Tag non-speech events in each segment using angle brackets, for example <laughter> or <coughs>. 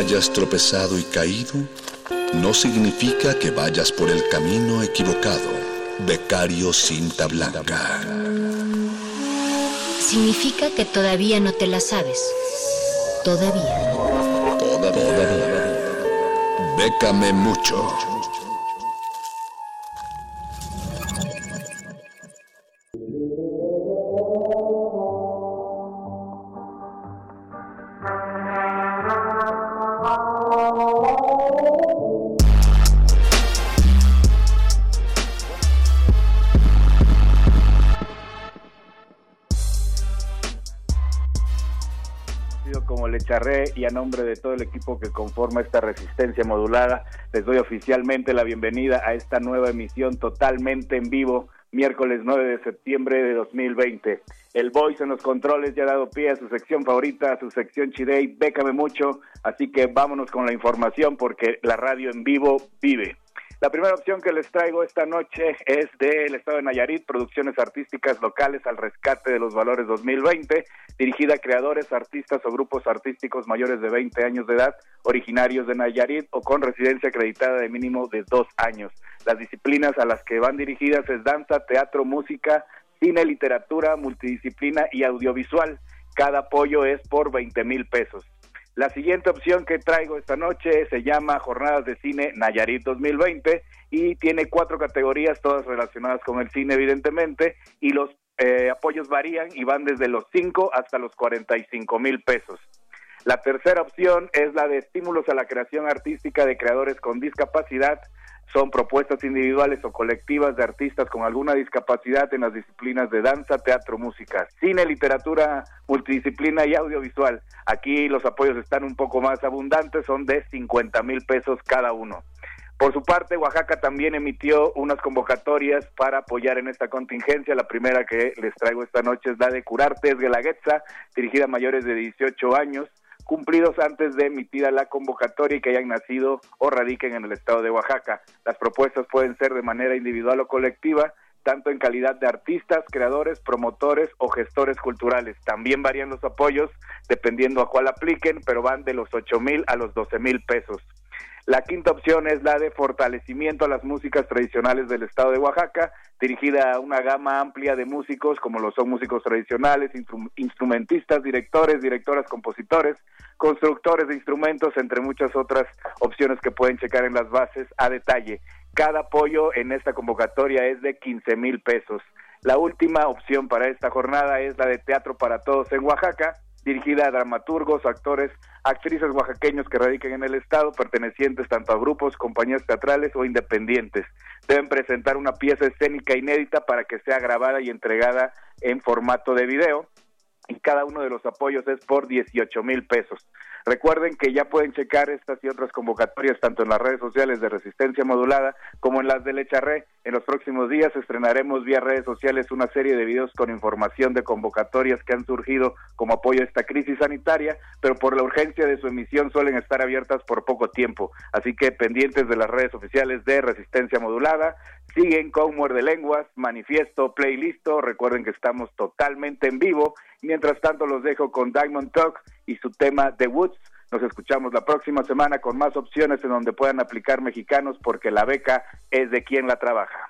Hayas tropezado y caído no significa que vayas por el camino equivocado. Becario cinta blanca. Significa que todavía no te la sabes. Todavía. Todavía. Bécame mucho. Y a nombre de todo el equipo que conforma esta resistencia modulada, les doy oficialmente la bienvenida a esta nueva emisión totalmente en vivo, miércoles 9 de septiembre de 2020. El Voice en los controles ya ha dado pie a su sección favorita, a su sección Chidey, bécame mucho, así que vámonos con la información porque la radio en vivo vive. La primera opción que les traigo esta noche es del Estado de Nayarit, Producciones Artísticas Locales al Rescate de los Valores 2020, dirigida a creadores, artistas o grupos artísticos mayores de 20 años de edad, originarios de Nayarit o con residencia acreditada de mínimo de dos años. Las disciplinas a las que van dirigidas es danza, teatro, música, cine, literatura, multidisciplina y audiovisual. Cada apoyo es por 20 mil pesos. La siguiente opción que traigo esta noche se llama Jornadas de Cine Nayarit 2020 y tiene cuatro categorías, todas relacionadas con el cine, evidentemente, y los eh, apoyos varían y van desde los 5 hasta los 45 mil pesos. La tercera opción es la de estímulos a la creación artística de creadores con discapacidad son propuestas individuales o colectivas de artistas con alguna discapacidad en las disciplinas de danza, teatro, música, cine, literatura, multidisciplina y audiovisual. Aquí los apoyos están un poco más abundantes, son de 50 mil pesos cada uno. Por su parte, Oaxaca también emitió unas convocatorias para apoyar en esta contingencia. La primera que les traigo esta noche es la de Curarte es Guelaguetza, dirigida a mayores de 18 años cumplidos antes de emitida la convocatoria y que hayan nacido o radiquen en el estado de Oaxaca. Las propuestas pueden ser de manera individual o colectiva, tanto en calidad de artistas, creadores, promotores o gestores culturales. También varían los apoyos dependiendo a cuál apliquen, pero van de los 8 mil a los 12 mil pesos. La quinta opción es la de fortalecimiento a las músicas tradicionales del estado de Oaxaca, dirigida a una gama amplia de músicos, como lo son músicos tradicionales, instrumentistas, directores, directoras, compositores, constructores de instrumentos, entre muchas otras opciones que pueden checar en las bases a detalle. Cada apoyo en esta convocatoria es de 15 mil pesos. La última opción para esta jornada es la de Teatro para Todos en Oaxaca, dirigida a dramaturgos, actores, actrices oaxaqueños que radiquen en el estado, pertenecientes tanto a grupos, compañías teatrales o independientes. Deben presentar una pieza escénica inédita para que sea grabada y entregada en formato de video y cada uno de los apoyos es por 18 mil pesos. Recuerden que ya pueden checar estas y otras convocatorias tanto en las redes sociales de Resistencia Modulada como en las de Lecharre. En los próximos días estrenaremos vía redes sociales una serie de videos con información de convocatorias que han surgido como apoyo a esta crisis sanitaria, pero por la urgencia de su emisión suelen estar abiertas por poco tiempo. Así que pendientes de las redes oficiales de Resistencia Modulada, siguen con Muerde Lenguas, Manifiesto, Playlisto. Recuerden que estamos totalmente en vivo. Mientras tanto, los dejo con Diamond Talk y su tema The Woods. Nos escuchamos la próxima semana con más opciones en donde puedan aplicar mexicanos porque la beca es de quien la trabaja.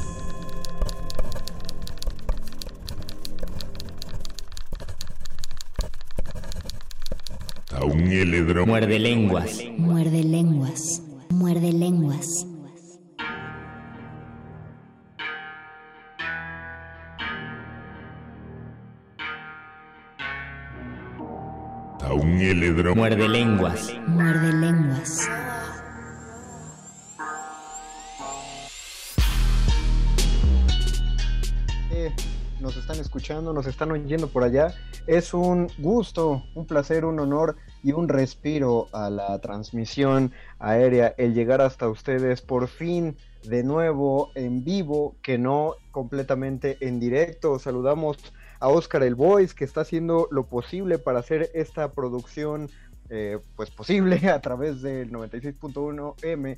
Muerde lenguas. Muerde lenguas. Muerde lenguas. Muerde lenguas. Muerde lenguas. Eh, nos están escuchando, nos están oyendo por allá. Es un gusto, un placer, un honor y un respiro a la transmisión aérea, el llegar hasta ustedes por fin de nuevo en vivo, que no completamente en directo. Saludamos a Oscar El Voice, que está haciendo lo posible para hacer esta producción eh, pues posible <laughs> a través del 96.1 M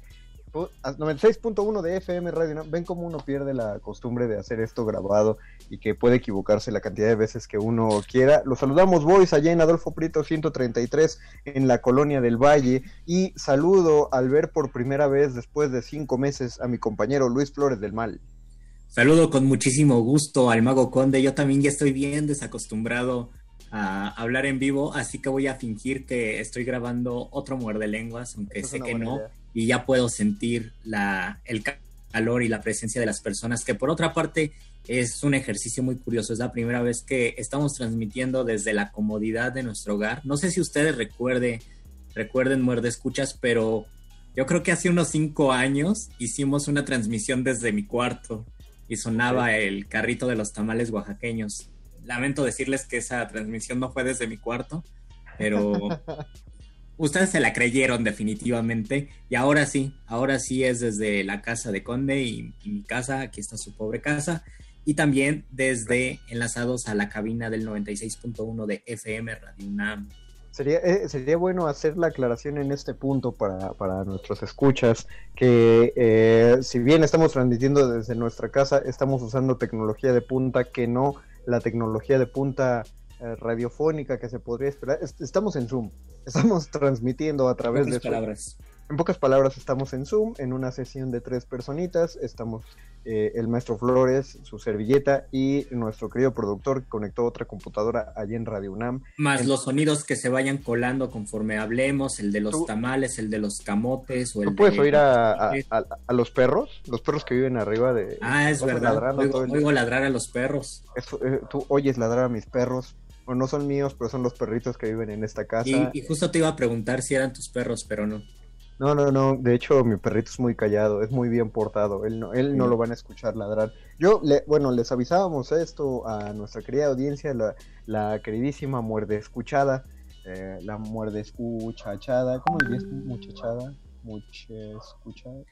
96.1 de FM Radio. Ven cómo uno pierde la costumbre de hacer esto grabado y que puede equivocarse la cantidad de veces que uno quiera. Los saludamos, Boys, allá en Adolfo Prito 133 en la Colonia del Valle. Y saludo al ver por primera vez después de cinco meses a mi compañero Luis Flores del Mal. Saludo con muchísimo gusto al Mago Conde. Yo también ya estoy bien desacostumbrado a hablar en vivo, así que voy a fingir que estoy grabando otro muerde lenguas, aunque sé que no. Y ya puedo sentir la, el calor y la presencia de las personas, que por otra parte es un ejercicio muy curioso. Es la primera vez que estamos transmitiendo desde la comodidad de nuestro hogar. No sé si ustedes recuerde, recuerden Muerde Escuchas, pero yo creo que hace unos cinco años hicimos una transmisión desde mi cuarto y sonaba el carrito de los tamales oaxaqueños. Lamento decirles que esa transmisión no fue desde mi cuarto, pero <laughs> ustedes se la creyeron definitivamente. Y ahora sí, ahora sí es desde la casa de Conde y, mi casa, aquí está su pobre casa. Y también desde enlazados a la cabina del 96.1 de FM Radio UNAM. Sería, eh, sería bueno hacer la aclaración en este punto para, para nuestros escuchas, que eh, si bien estamos transmitiendo desde nuestra casa, estamos usando tecnología de punta que no la tecnología de punta eh, radiofónica que se podría esperar. Est estamos en Zoom, <laughs> estamos transmitiendo a través de... Zoom. palabras. En pocas palabras, estamos en Zoom, en una sesión de tres personitas. Estamos eh, el maestro Flores, su servilleta y nuestro querido productor que conectó otra computadora allí en Radio UNAM. Más en... los sonidos que se vayan colando conforme hablemos, el de los ¿Tú? tamales, el de los camotes o el ¿Tú puedes de... oír a, a, a, a, los perros? Los perros que viven arriba de... Ah, es verdad. Oigo, oigo ladrar a los perros. Eso, eh, tú oyes ladrar a mis perros. O no son míos, pero son los perritos que viven en esta casa. Y, y justo te iba a preguntar si eran tus perros, pero no. No, no, no. De hecho, mi perrito es muy callado, es muy bien portado. Él no, él no lo van a escuchar ladrar. Yo, le, bueno, les avisábamos esto a nuestra querida audiencia, la, la queridísima muerde escuchada, eh, la muerde escuchachada. ¿Cómo dirías muchachada? Mucha escuchada.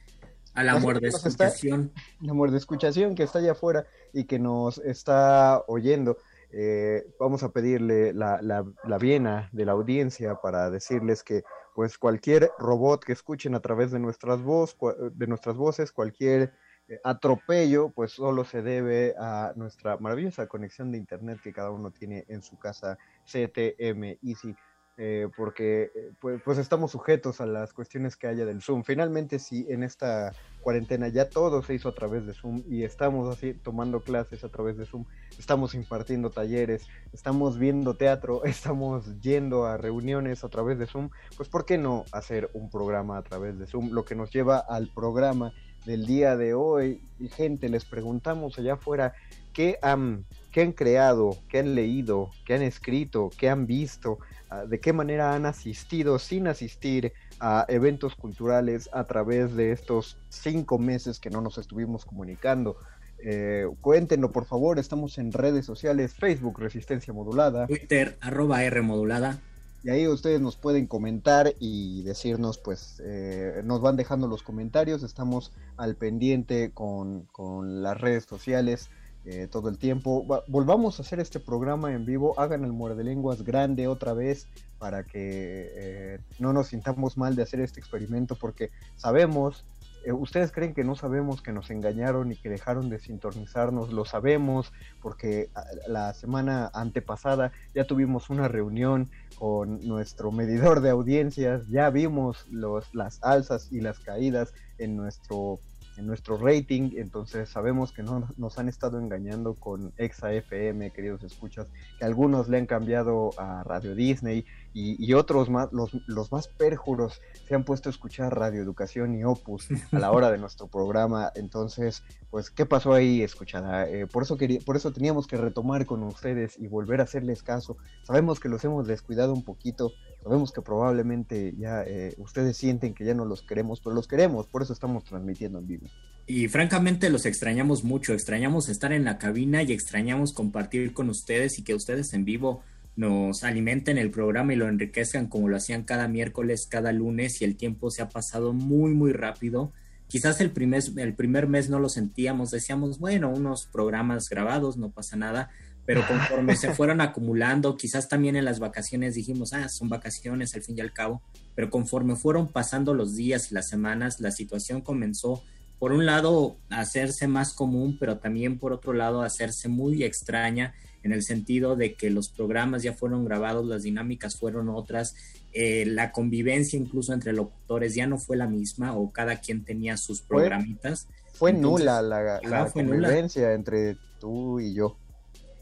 A la muerde escuchación. La muerde escuchación que está allá afuera y que nos está oyendo. Eh, vamos a pedirle la, la, la viena de la audiencia para decirles que pues cualquier robot que escuchen a través de nuestras, voz, de nuestras voces, cualquier eh, atropello, pues solo se debe a nuestra maravillosa conexión de internet que cada uno tiene en su casa CTM Easy. Eh, porque pues, pues, estamos sujetos a las cuestiones que haya del Zoom. Finalmente, si en esta cuarentena ya todo se hizo a través de Zoom y estamos así tomando clases a través de Zoom, estamos impartiendo talleres, estamos viendo teatro, <laughs> estamos yendo a reuniones a través de Zoom, pues ¿por qué no hacer un programa a través de Zoom? Lo que nos lleva al programa del día de hoy. Y gente, les preguntamos allá afuera qué han, qué han creado, qué han leído, qué han escrito, qué han visto, de qué manera han asistido sin asistir a eventos culturales a través de estos cinco meses que no nos estuvimos comunicando. Eh, cuéntenlo por favor, estamos en redes sociales, Facebook Resistencia Modulada, Twitter arroba R Modulada. Y ahí ustedes nos pueden comentar y decirnos, pues, eh, nos van dejando los comentarios, estamos al pendiente con, con las redes sociales eh, todo el tiempo. volvamos a hacer este programa en vivo, hagan el muerde lenguas grande otra vez para que eh, no nos sintamos mal de hacer este experimento porque sabemos, eh, ustedes creen que no sabemos que nos engañaron y que dejaron de sintonizarnos, lo sabemos porque ah, la semana antepasada ya tuvimos una reunión con nuestro medidor de audiencias, ya vimos los, las alzas y las caídas en nuestro en nuestro rating, entonces sabemos que no nos han estado engañando con Exa FM, queridos escuchas, que algunos le han cambiado a Radio Disney y, otros más, los, los, más perjuros se han puesto a escuchar Radio Educación y Opus a la hora de nuestro programa, entonces, pues, ¿qué pasó ahí, escuchada? Eh, por, eso quería, por eso teníamos que retomar con ustedes y volver a hacerles caso, sabemos que los hemos descuidado un poquito, sabemos que probablemente ya eh, ustedes sienten que ya no los queremos, pero los queremos, por eso estamos transmitiendo en vivo. Y francamente los extrañamos mucho, extrañamos estar en la cabina y extrañamos compartir con ustedes y que ustedes en vivo nos alimenten el programa y lo enriquezcan como lo hacían cada miércoles, cada lunes y el tiempo se ha pasado muy, muy rápido. Quizás el primer, el primer mes no lo sentíamos, decíamos, bueno, unos programas grabados, no pasa nada, pero conforme se fueron acumulando, quizás también en las vacaciones dijimos, ah, son vacaciones al fin y al cabo, pero conforme fueron pasando los días y las semanas, la situación comenzó, por un lado, a hacerse más común, pero también por otro lado, a hacerse muy extraña en el sentido de que los programas ya fueron grabados, las dinámicas fueron otras, eh, la convivencia incluso entre locutores ya no fue la misma o cada quien tenía sus programitas. Fue, nula la, convivencia entre tú y yo.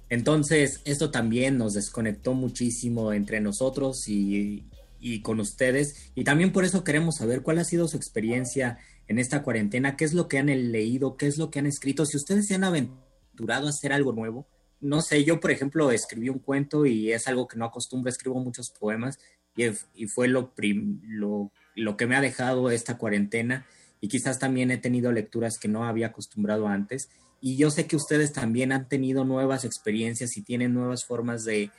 Entonces, esto también nos desconectó muchísimo entre nosotros y, con ustedes. Y también por eso queremos saber cuál ha sido su experiencia en esta cuarentena, qué es lo que han leído, qué es lo que han escrito. Si ustedes se han aventurado a hacer algo nuevo, no sé, yo por ejemplo escribí un cuento y es algo que no acostumbro, escribo muchos poemas y, y fue lo, lo, lo que me ha dejado esta cuarentena y quizás también he tenido lecturas que no había acostumbrado antes y yo sé que ustedes también han tenido nuevas experiencias y tienen nuevas formas de,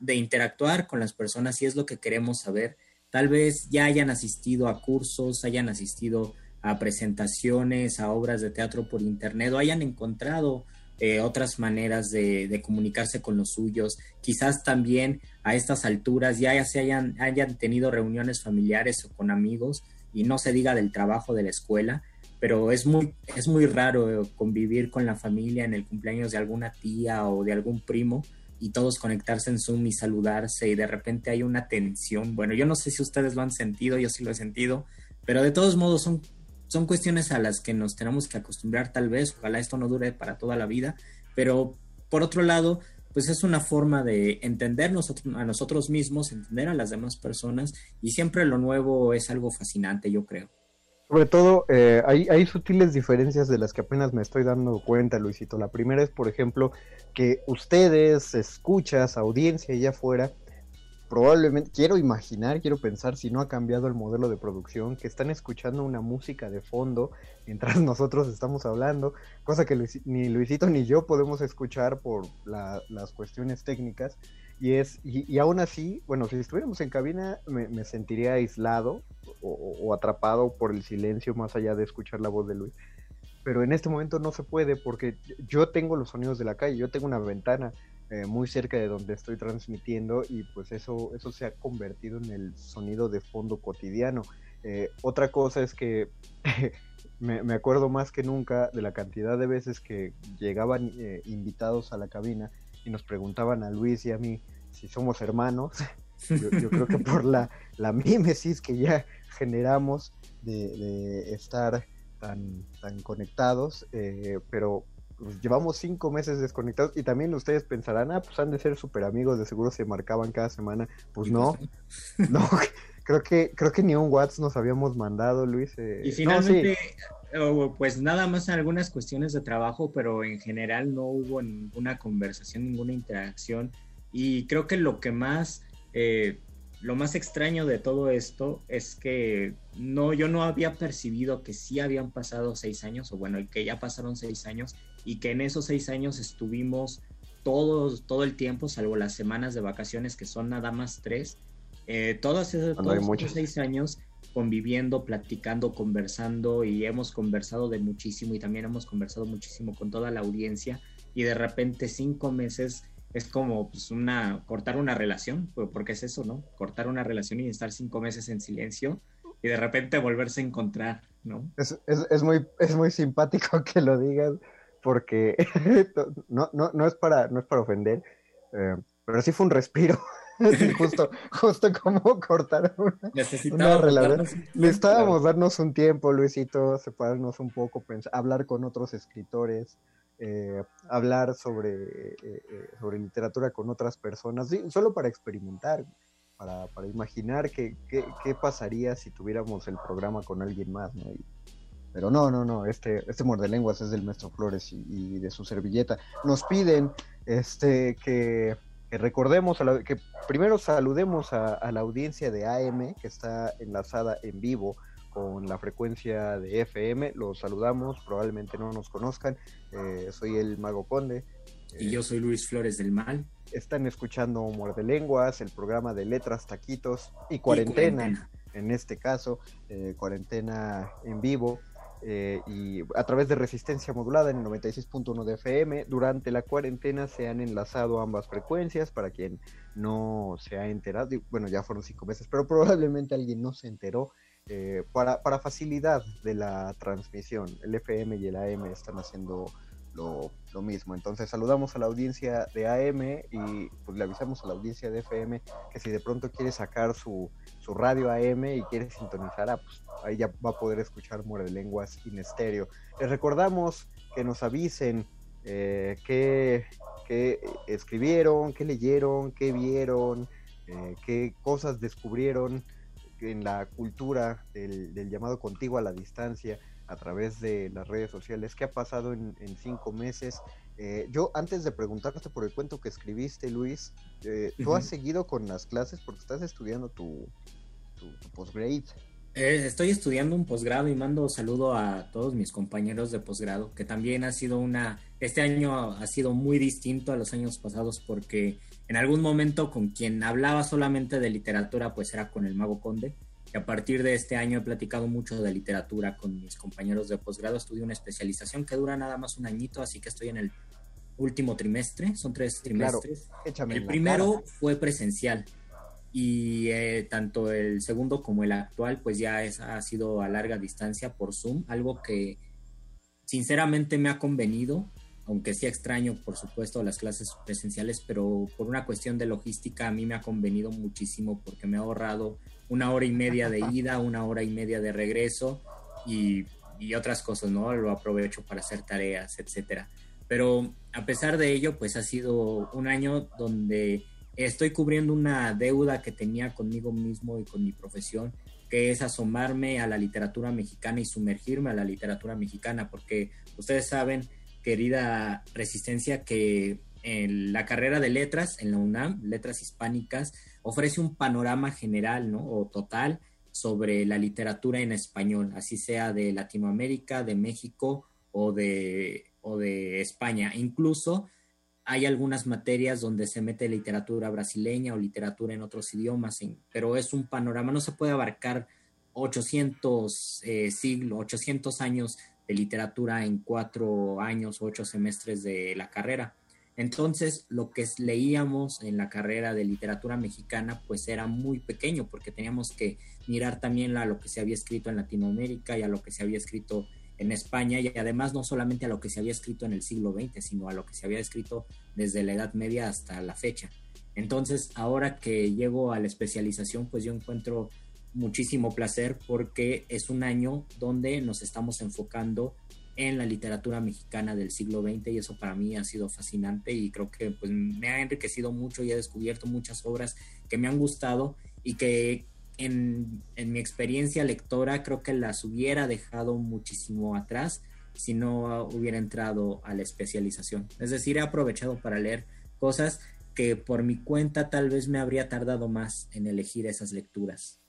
interactuar con las personas y es lo que queremos saber. Tal vez ya hayan asistido a cursos, hayan asistido a presentaciones, a obras de teatro por internet o hayan encontrado eh, otras maneras de, comunicarse con los suyos. Quizás también a estas alturas ya se hayan, hayan tenido reuniones familiares o con amigos y no se diga del trabajo de la escuela pero es muy, es muy raro convivir con la familia en el cumpleaños de alguna tía o de algún primo y todos conectarse en Zoom y saludarse y de repente hay una tensión. Bueno, yo no sé si ustedes lo han sentido, yo sí lo he sentido, pero de todos modos son, son cuestiones a las que nos tenemos que acostumbrar tal vez, ojalá esto no dure para toda la vida, pero por otro lado, pues es una forma de entendernos a nosotros mismos, entender a las demás personas y siempre lo nuevo es algo fascinante, yo creo. Sobre todo, eh, hay, hay, sutiles diferencias de las que apenas me estoy dando cuenta, Luisito. La primera es, por ejemplo, que ustedes, escuchas, audiencia allá afuera, probablemente, quiero imaginar, quiero pensar si no ha cambiado el modelo de producción, que están escuchando una música de fondo mientras <laughs> nosotros estamos hablando, cosa que ni Luisito ni yo podemos escuchar por las cuestiones técnicas. Y, es, y, aún así, bueno, si estuviéramos en cabina me, sentiría aislado o, atrapado por el silencio más allá de escuchar la voz de Luis. Pero en este momento no se puede porque yo tengo los sonidos de la calle, yo tengo una ventana eh, muy cerca de donde estoy transmitiendo y pues eso, eso se ha convertido en el sonido de fondo cotidiano. Eh, otra cosa es que <laughs> me, me, acuerdo más que nunca de la cantidad de veces que llegaban eh, invitados a la cabina y nos preguntaban a Luis y a mí si somos hermanos. Yo, creo que por la, la mímesis que ya generamos de, estar tan, tan conectados, eh, pero pues, llevamos cinco meses desconectados y también ustedes pensarán, ah, pues han de ser súper amigos, de seguro se marcaban cada semana. Pues no, <laughs> no, creo que, creo que ni un WhatsApp nos habíamos mandado, Luis. Eh, y finalmente, pues nada más algunas cuestiones de trabajo, pero en general no hubo ninguna conversación, ninguna interacción. Y creo que lo que más, eh, lo más extraño de todo esto es que no, yo no había percibido que sí habían pasado seis años, o bueno, que ya pasaron seis años, y que en esos seis años estuvimos todos, todo el tiempo, salvo las semanas de vacaciones, que son nada más tres, eh, todos esos seis años conviviendo, platicando, conversando y hemos conversado de muchísimo y también hemos conversado muchísimo con toda la audiencia y de repente cinco meses es como pues, una cortar una relación, porque es eso, ¿no? Cortar una relación y estar cinco meses en silencio y de repente volverse a encontrar, ¿no? Es, es, muy, es muy simpático <laughs> que lo digas, porque <laughs> no, no, no, es, para, no es para ofender, eh, pero sí fue un respiro. <laughs> <laughs> justo, justo como cortar una, relación. Necesitábamos darnos un tiempo, Luisito, separarnos un poco, pensar, hablar con otros escritores, eh, hablar sobre, eh, eh, sobre literatura con otras personas, solo para experimentar, para, para imaginar qué, qué, qué, pasaría si tuviéramos el programa con alguien más, ¿no? pero no, no, no, este, este lenguas es del maestro Flores y, de su servilleta. Nos piden este, que, recordemos, que primero saludemos a, a la audiencia de AM que está enlazada en vivo con la frecuencia de FM. Los saludamos, probablemente no nos conozcan. Eh, soy el Mago Conde. Y yo soy Luis Flores del Mal. Están escuchando Muerde Lenguas, el programa de letras, taquitos y cuarentena, en este caso, eh, cuarentena en vivo. Eh, y a través de resistencia modulada en el 96.1 de FM. Durante la cuarentena se han enlazado ambas frecuencias para quien no se ha enterado. Bueno, ya fueron cinco meses, pero probablemente alguien no se enteró. Eh, para, para, facilidad de la transmisión. El FM y el AM están haciendo lo, mismo. Entonces saludamos a la audiencia de AM y pues le avisamos a la audiencia de FM que si de pronto quiere sacar su, su radio AM y quiere sintonizar, ah, pues ahí ya va a poder escuchar Muerde Lenguas in estéreo. Les recordamos que nos avisen eh, qué, escribieron, qué leyeron, qué vieron, eh, qué cosas descubrieron en la cultura del, llamado contigo a la distancia a través de las redes sociales. ¿Qué ha pasado en, cinco meses? Eh, yo, antes de preguntarte por el cuento que escribiste, Luis, eh, ¿tú has seguido con las clases porque estás estudiando tu, tu, postgrade? Eh, estoy estudiando un posgrado y mando saludo a todos mis compañeros de posgrado, que también ha sido una, este año ha sido muy distinto a los años pasados porque en algún momento con quien hablaba solamente de literatura, pues era con el Mago Conde. Y a partir de este año he platicado mucho de literatura con mis compañeros de posgrado. Estudié una especialización que dura nada más un añito, así que estoy en el último trimestre. Son tres trimestres. el primero fue presencial y eh, tanto el segundo como el actual, pues ya es, ha sido a larga distancia por Zoom, algo que sinceramente me ha convenido aunque sí extraño, por supuesto, las clases presenciales, pero por una cuestión de logística a mí me ha convenido muchísimo porque me ha ahorrado una hora y media de ida, una hora y media de regreso y, otras cosas, ¿no? Lo aprovecho para hacer tareas, etcétera. Pero a pesar de ello, pues ha sido un año donde estoy cubriendo una deuda que tenía conmigo mismo y con mi profesión, que es asomarme a la literatura mexicana y sumergirme a la literatura mexicana, porque ustedes saben, querida Resistencia, que en la carrera de letras en la UNAM, letras hispánicas, ofrece un panorama general, ¿no? O total sobre la literatura en español, así sea de Latinoamérica, de México o de, o de España. Incluso hay algunas materias donde se mete literatura brasileña o literatura en otros idiomas, pero es un panorama, no se puede abarcar 800 eh, siglos, 800 años de literatura en cuatro años, ocho semestres de la carrera. Entonces, lo que leíamos en la carrera de literatura mexicana, pues era muy pequeño, porque teníamos que mirar también a lo que se había escrito en Latinoamérica y a lo que se había escrito en España, y además no solamente a lo que se había escrito en el siglo XX, sino a lo que se había escrito desde la Edad Media hasta la fecha. Entonces, ahora que llego a la especialización, pues yo encuentro muchísimo placer porque es un año donde nos estamos enfocando en la literatura mexicana del siglo XX y eso para mí ha sido fascinante y creo que pues, me ha enriquecido mucho y he descubierto muchas obras que me han gustado y que en, en mi experiencia lectora creo que las hubiera dejado muchísimo atrás si no hubiera entrado a la especialización. Es decir, he aprovechado para leer cosas que por mi cuenta tal vez me habría tardado más en elegir esas lecturas.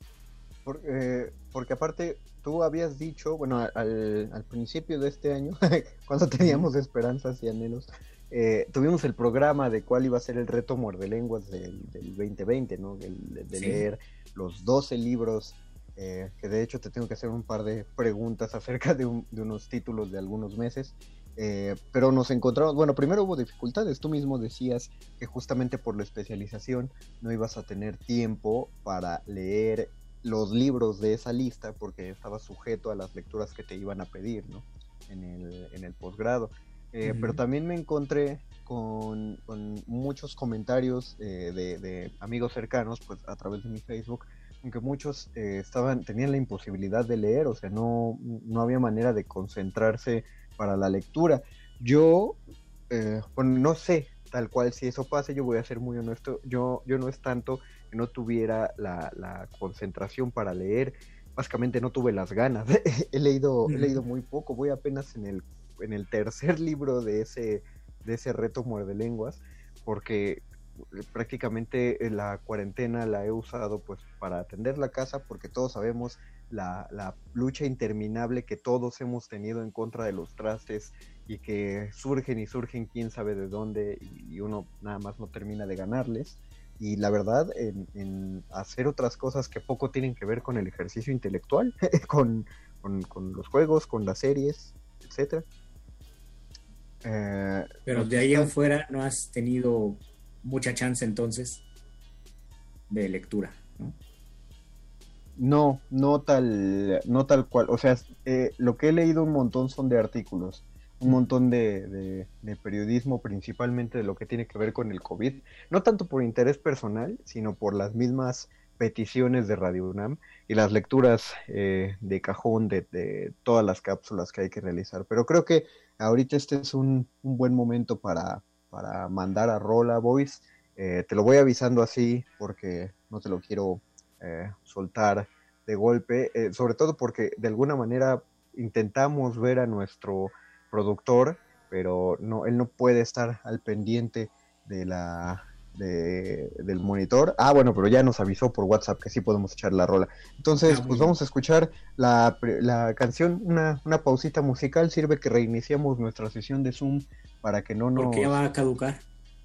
Eh, porque aparte tú habías dicho, bueno, al, principio de este año, <laughs> cuando teníamos esperanzas y anhelos, eh, tuvimos el programa de cuál iba a ser el reto muerde lenguas del, 2020, ¿no? De, leer los 12 libros, eh, que de hecho te tengo que hacer un par de preguntas <laughs> acerca de, unos títulos de algunos meses. Eh, pero nos encontramos, bueno, primero hubo dificultades, tú mismo decías que justamente por la especialización no ibas a tener tiempo para leer los libros de esa lista porque estaba sujeto a las lecturas que te iban a pedir, ¿no? En el, en el posgrado. Eh, pero también me encontré con, muchos comentarios eh, de, amigos cercanos, pues a través de mi Facebook, aunque muchos eh, estaban, tenían la imposibilidad de leer, o sea, no, no había manera de concentrarse para la lectura. Yo, bueno, no sé tal cual si eso pase, yo voy a ser muy honesto, yo, yo no es tanto no tuviera la, concentración para leer, básicamente no tuve las ganas, <laughs> he, leído, he leído muy poco, voy apenas en el, en el tercer <laughs> libro de ese, de ese reto muerde lenguas, porque prácticamente la cuarentena la he usado pues para atender la casa porque todos sabemos la, la, lucha interminable que todos hemos tenido en contra de los trastes y que surgen y surgen quién sabe de dónde y uno nada más no termina de ganarles y la verdad en, hacer otras cosas que poco tienen que ver con el ejercicio intelectual, <laughs> con, los juegos, con las series, etcétera. Eh, Pero de ahí en fuera no has tenido mucha chance entonces de lectura, ¿no? No, no tal, no tal cual. O sea, eh, lo que he leído un montón son de artículos un montón de, periodismo, principalmente de lo que tiene que ver con el COVID, no tanto por interés personal, sino por las mismas peticiones de Radio UNAM y las lecturas eh, de cajón de, todas las cápsulas que hay que realizar. Pero creo que ahorita este es un, buen momento para, para, mandar a Rola Voice. Eh, te lo voy avisando así porque no te lo quiero eh, soltar de golpe, sobre todo porque de alguna manera intentamos ver a nuestro productor, pero no, él no puede estar al pendiente de la del monitor. Ah, bueno, pero ya nos avisó por WhatsApp que sí podemos echar la rola. Entonces, ah, pues vamos a escuchar la, la canción, una, una, pausita musical. Sirve que reiniciamos nuestra sesión de Zoom para que no nos. ¿Por qué va a caducar?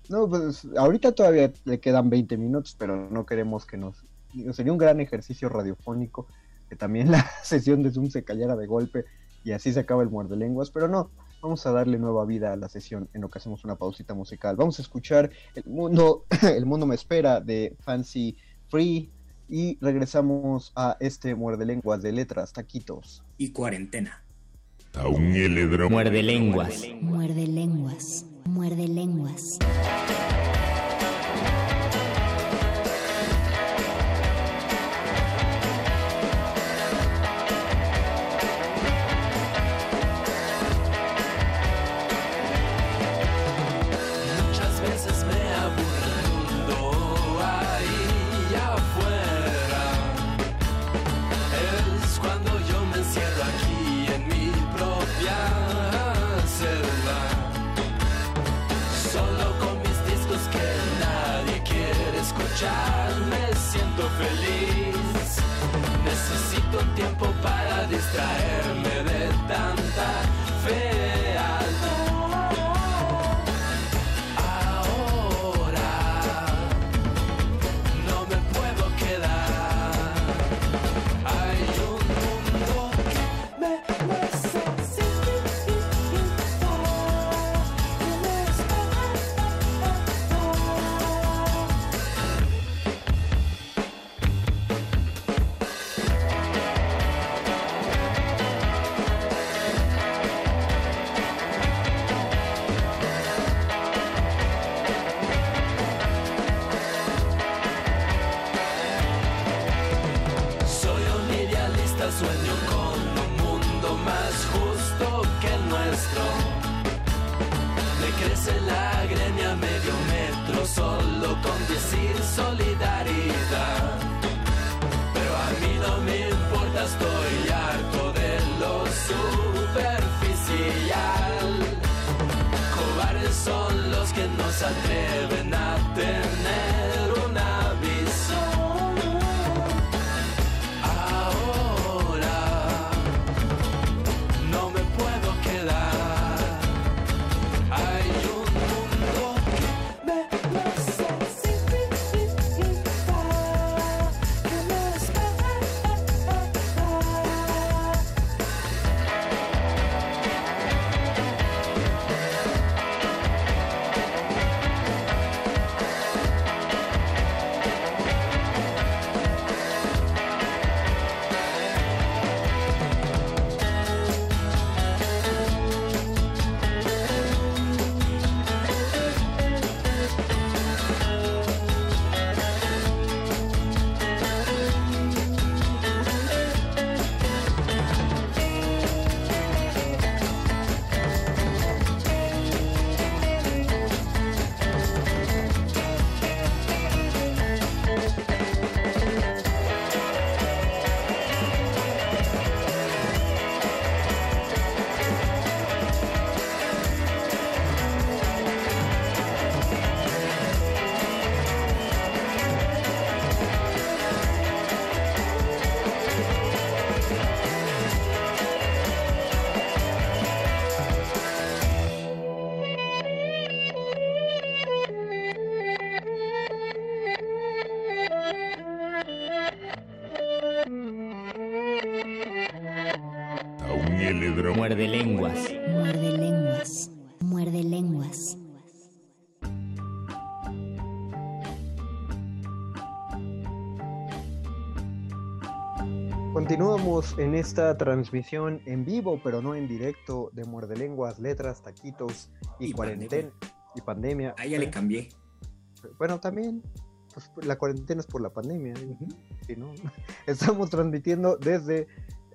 No, pues ahorita todavía le quedan 20 minutos, pero no queremos que nos. Sería un gran ejercicio radiofónico que también <laughs> la sesión de Zoom se callara de golpe y así se acaba el muerde lenguas, pero no, vamos a darle nueva vida a la sesión en lo que hacemos una pausita musical. Vamos a escuchar El mundo, <coughs> el mundo me espera de Fancy Free y regresamos a este muerde lenguas de letras, taquitos y cuarentena. Muerde lenguas. Muerde lenguas. Muerde lenguas. Muerde sueño con un mundo más justo que el nuestro. Me crece la gremia medio metro solo con decir solidaridad. Pero a mí no me importa, estoy harto de lo superficial. Cobardes son los que no se atreven a tener Continuamos en esta transmisión en vivo, pero no en directo, de Muerde Lenguas, Letras, Taquitos y, cuarentena y pandemia. Ah, ya le cambié. Bueno, también, pues la cuarentena es por la pandemia. ¿no? <laughs> Estamos transmitiendo desde,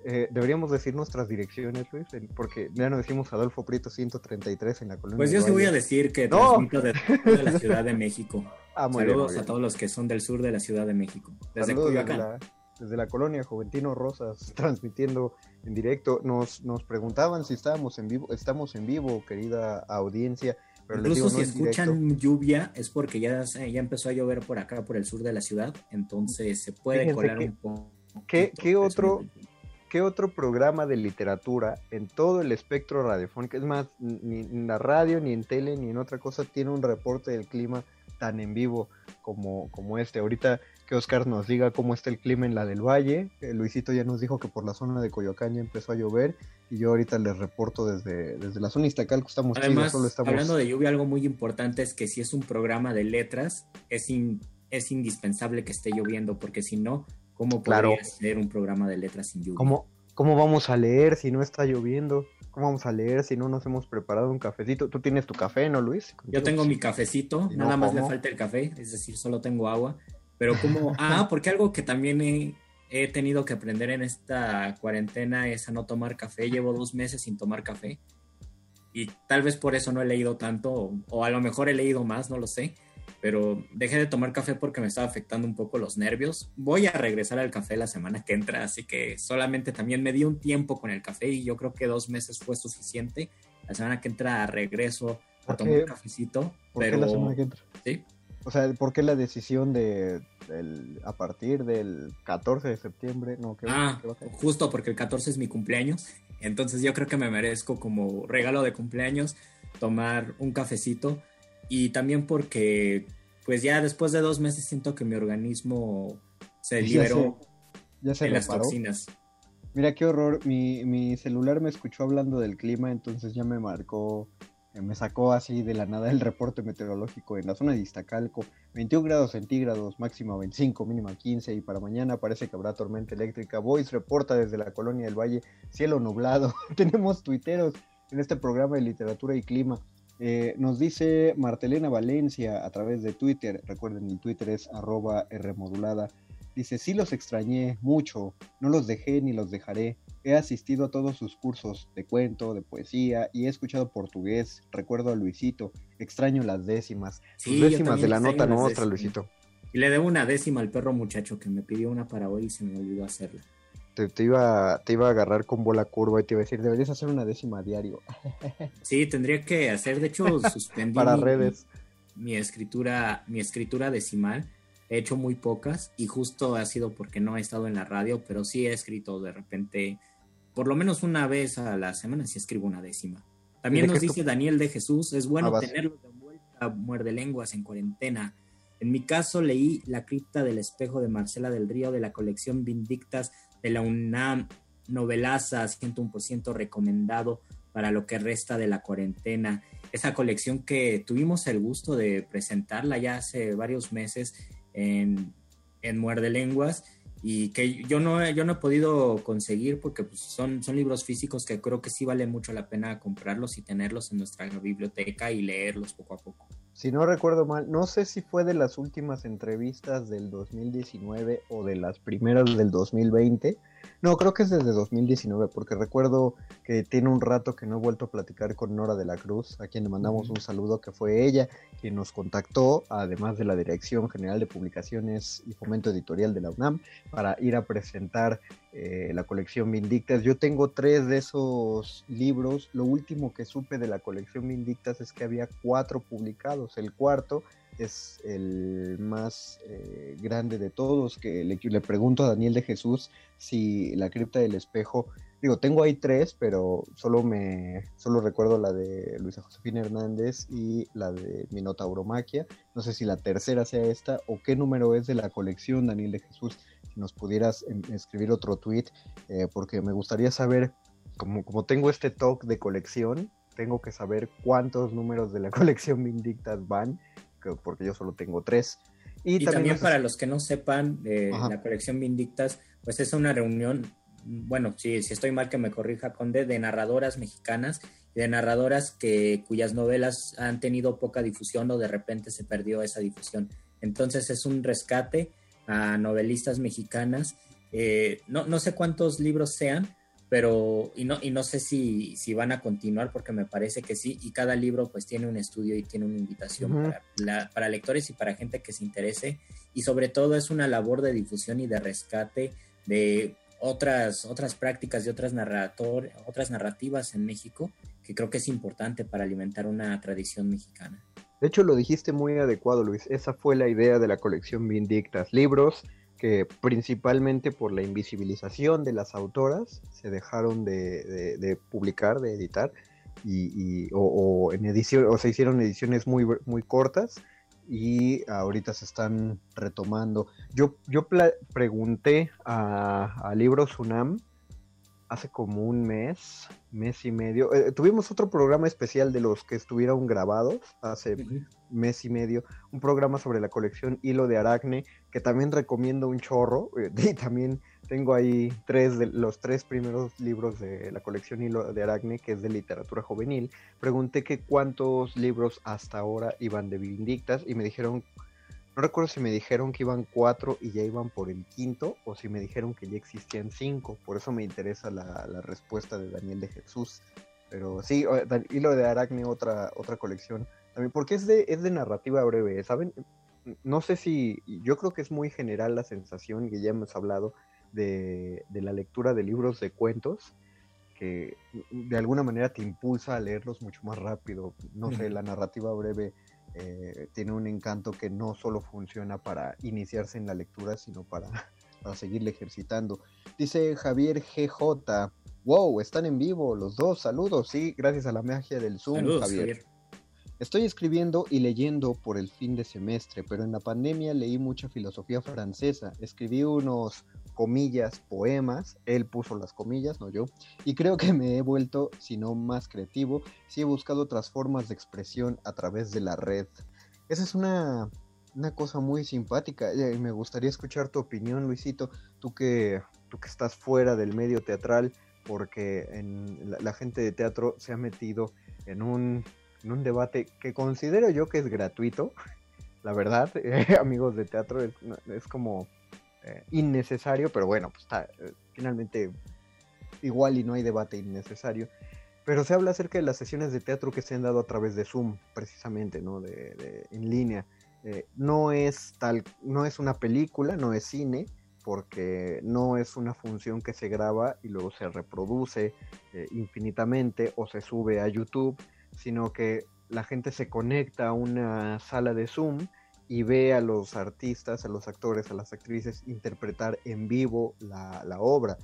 eh, deberíamos decir nuestras direcciones, Luis, porque ya no decimos Adolfo Prieto 133 en la colonia. Pues yo sí voy a decir que transmito desde la Ciudad de México. <laughs> Ah, Saludos a todos los que son del sur de la Ciudad de México. Desde Coyoacán desde la colonia Juventino Rosas, <laughs> transmitiendo en directo. Nos, nos preguntaban si estábamos en vivo. Estamos en vivo, querida audiencia. Pero Incluso si escuchan lluvia es porque ya, ya empezó a llover por acá, por el sur de la ciudad, entonces se puede colar un poco. ¿Qué, qué otro, ¿Qué otro programa de literatura en todo el espectro radiofónico? Es más, ni en la radio, ni en tele, ni en otra cosa tiene un reporte del clima tan en vivo como, como este. Ahorita que Oscar nos diga cómo está el clima en la del Valle. Eh, Luisito ya nos dijo que por la zona de Coyoacán ya empezó a llover y yo ahorita les reporto desde, desde la zona Iztacalco estamos Además, solo estamos... hablando de lluvia, algo muy importante es que si es un programa de letras, es, es indispensable que esté lloviendo, porque si no, ¿cómo podrías leer un programa de letras sin lluvia? ¿Cómo, ¿Cómo vamos a leer si no está lloviendo? ¿Cómo vamos a leer si no nos hemos preparado un cafecito? ¿Tú tienes tu café, no, Luis? Yo tengo mi cafecito, nada más le falta el café, es decir, solo tengo agua. Pero como, <laughs> ah, porque algo que también he, tenido que aprender en esta cuarentena es a no tomar café. Llevo dos meses sin tomar café. Y tal vez por eso no he leído tanto, o, a lo mejor he leído más, no lo sé. Pero dejé de tomar café porque me estaba afectando un poco los nervios. Voy a regresar al café la semana que entra, así que solamente también me di un tiempo con el café y yo creo que dos meses fue suficiente. La semana que entra regreso a tomar cafecito. pero... la semana que entra? Sí. O sea, ¿por qué la decisión de a partir del 14 de septiembre? No, ah, justo porque el 14 es mi cumpleaños. Entonces yo creo que me merezco como regalo de cumpleaños tomar un cafecito. Y también porque, pues ya después de dos meses siento que mi organismo se liberó ya se, las toxinas. Mira qué horror, mi, mi celular me escuchó hablando del clima, entonces ya me marcó me sacó así de la nada el reporte meteorológico en la zona de Iztacalco, 21 grados centígrados, máxima 25, mínima 15 y para mañana parece que habrá tormenta eléctrica. Voice reporta desde la colonia del Valle, cielo nublado. <laughs> Tenemos tuiteros en este programa de literatura y clima. Eh, nos dice Martelena Valencia a través de Twitter, recuerden el Twitter es arroba Rmodulada, dice, sí los extrañé mucho, no los dejé ni los dejaré, He asistido a todos sus cursos de cuento, de poesía y he escuchado portugués. Recuerdo a Luisito. Extraño las décimas. Sí, décimas de la nota nuestra, Luisito. Y le debo una décima al perro muchacho que me pidió una para hoy y se me olvidó hacerla. Te, iba, te iba a agarrar con bola curva y te iba a decir, deberías hacer una décima diario. <laughs> Sí, tendría que hacer, de hecho, <laughs> suspendí para redes. Mi, escritura, mi escritura decimal. He hecho muy pocas y justo ha sido porque no he estado en la radio, pero sí he escrito de repente por lo menos una vez a la semana si escribo una décima. También nos dice Daniel de Jesús, es bueno ah, tenerlo de vuelta, muerde lenguas en cuarentena. En mi caso leí La cripta del espejo de Marcela del Río de la colección Vindictas de la UNAM, novelaza 101% recomendado para lo que resta de la cuarentena. Esa colección que tuvimos el gusto de presentarla ya hace varios meses en, en Muerde Lenguas y que yo no, yo no he podido conseguir porque pues, son, son libros físicos que creo que sí vale mucho la pena comprarlos y tenerlos en nuestra biblioteca y leerlos poco a poco. Si no recuerdo mal, no sé si fue de las últimas entrevistas del 2019 o de las primeras del 2020, no, creo que es desde 2019, porque recuerdo que tiene un rato que no he vuelto a platicar con Nora de la Cruz, a quien le mandamos un saludo, que fue ella quien nos contactó, además de la Dirección General de Publicaciones y Fomento Editorial de la UNAM, para ir a presentar eh, la colección Vindictas. Yo tengo tres de esos libros. Lo último que supe de la colección Vindictas es que había cuatro publicados. El cuarto es el más eh, grande de todos, que le, pregunto a Daniel de Jesús si la cripta del espejo, digo, tengo ahí tres, pero solo me, solo recuerdo la de Luisa Josefina Hernández y la de Minotauromaquia, no sé si la tercera sea esta o qué número es de la colección, Daniel de Jesús, si nos pudieras em, escribir otro tweet, eh, porque me gustaría saber como, como tengo este talk de colección, tengo que saber cuántos números de la <laughs> colección Vindictas van, porque yo solo tengo tres. Y, también, para los que no sepan, de la colección Vindictas, pues es una reunión, bueno, si, si estoy mal que me corrija Conde, de narradoras mexicanas, de narradoras que, cuyas novelas han tenido poca difusión o de repente se perdió esa difusión. Entonces es un rescate a novelistas mexicanas. Eh, no, no sé cuántos libros sean, pero y no, y no sé si, si, van a continuar porque me parece que sí, y cada libro pues tiene un estudio y tiene una invitación para, para, lectores y para gente que se interese, y sobre todo es una labor de difusión y de rescate de otras, otras prácticas y otras, narrator, otras narrativas en México, que creo que es importante para alimentar una tradición mexicana. De hecho, lo dijiste muy adecuado, Luis. Esa fue la idea de la colección Vindictas. Libros que principalmente por la invisibilización de las autoras se dejaron de, publicar, de editar, y, o, en edición, o se hicieron ediciones muy, muy cortas y ahorita se están retomando. Yo, yo pregunté a, a Libros UNAM hace como un mes, mes y medio. Eh, tuvimos otro programa especial de los que estuvieron grabados hace mes y medio, un programa sobre la colección Hilo de Aracne, que también recomiendo un chorro. Eh, <laughs> y también tengo ahí tres los tres primeros libros de la colección Hilo de Aracne, que es de literatura juvenil. Pregunté que cuántos libros hasta ahora iban de Vindictas y me dijeron no recuerdo si me dijeron que iban cuatro y ya iban por el quinto, o si me dijeron que ya existían cinco. Por eso me interesa la, respuesta de Daniel de Jesús. Pero sí, Hilo de Aracne, otra, otra colección. También, porque es de, es de narrativa breve, ¿saben? No sé si, yo creo que es muy general la sensación, que ya hemos hablado, de, de la lectura de libros de cuentos, que de alguna manera te impulsa a leerlos mucho más rápido. No sé, la narrativa breve eh, tiene un encanto que no solo funciona para iniciarse en la lectura, sino para, <laughs> para seguirle ejercitando. Dice Javier GJ, wow, están en vivo los dos, saludos, sí, gracias a la magia del Zoom, Javier. Estoy escribiendo y leyendo por el fin de semestre, pero en la pandemia leí mucha filosofía francesa. Escribí unos comillas, poemas, él puso las comillas, no yo, y creo que me he vuelto, si no más creativo, si he buscado otras formas de expresión a través de la red. Esa es una, una cosa muy simpática y me gustaría escuchar tu opinión, Luisito, tú que, tú que estás fuera del medio teatral, porque en la, gente de teatro se ha metido en un, en un debate que considero yo que es gratuito, <laughs> la verdad, <laughs> amigos de teatro, es como eh, innecesario, pero bueno, pues está, eh, finalmente igual y no hay debate innecesario. Pero se habla acerca de las sesiones de teatro que se han dado a través de Zoom, precisamente, ¿no? De, en línea. Eh, no es tal, no es una película, no es cine, porque no es una función que se graba y luego se reproduce infinitamente o se sube a YouTube, sino que la gente se conecta a una sala de Zoom y ve a los artistas, a los actores, a las actrices interpretar en vivo la, obra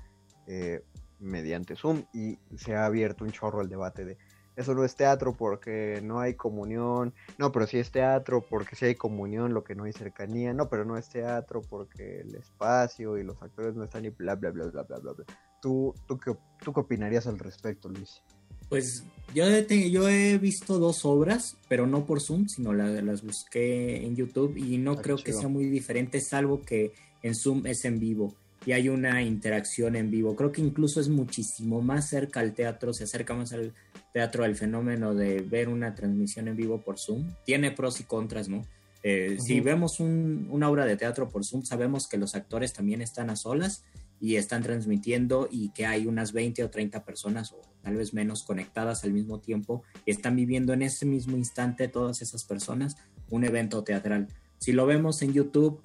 eh, mediante Zoom y se ha abierto un chorro al debate de eso no es teatro porque no hay comunión, no, pero sí es teatro porque sí hay comunión, lo que no hay cercanía, no, pero no es teatro porque el espacio y los actores no están y bla, bla, bla, bla, bla, bla. ¿Tú, tú, qué, ¿Tú qué opinarías al respecto, Luis? Pues yo he, yo he visto dos obras, pero no por Zoom, sino las busqué en YouTube y no ah, creo que sea muy diferente, salvo que en Zoom es en vivo y hay una interacción en vivo. Creo que incluso es muchísimo más cerca al teatro, se acerca más al teatro al fenómeno de ver una transmisión en vivo por Zoom. Tiene pros y contras, ¿no? Eh, si vemos una obra de teatro por Zoom, sabemos que los actores también están a solas y están transmitiendo y que hay unas 20 o 30 personas o tal vez menos conectadas al mismo tiempo están viviendo en ese mismo instante todas esas personas un evento teatral. Si lo vemos en YouTube,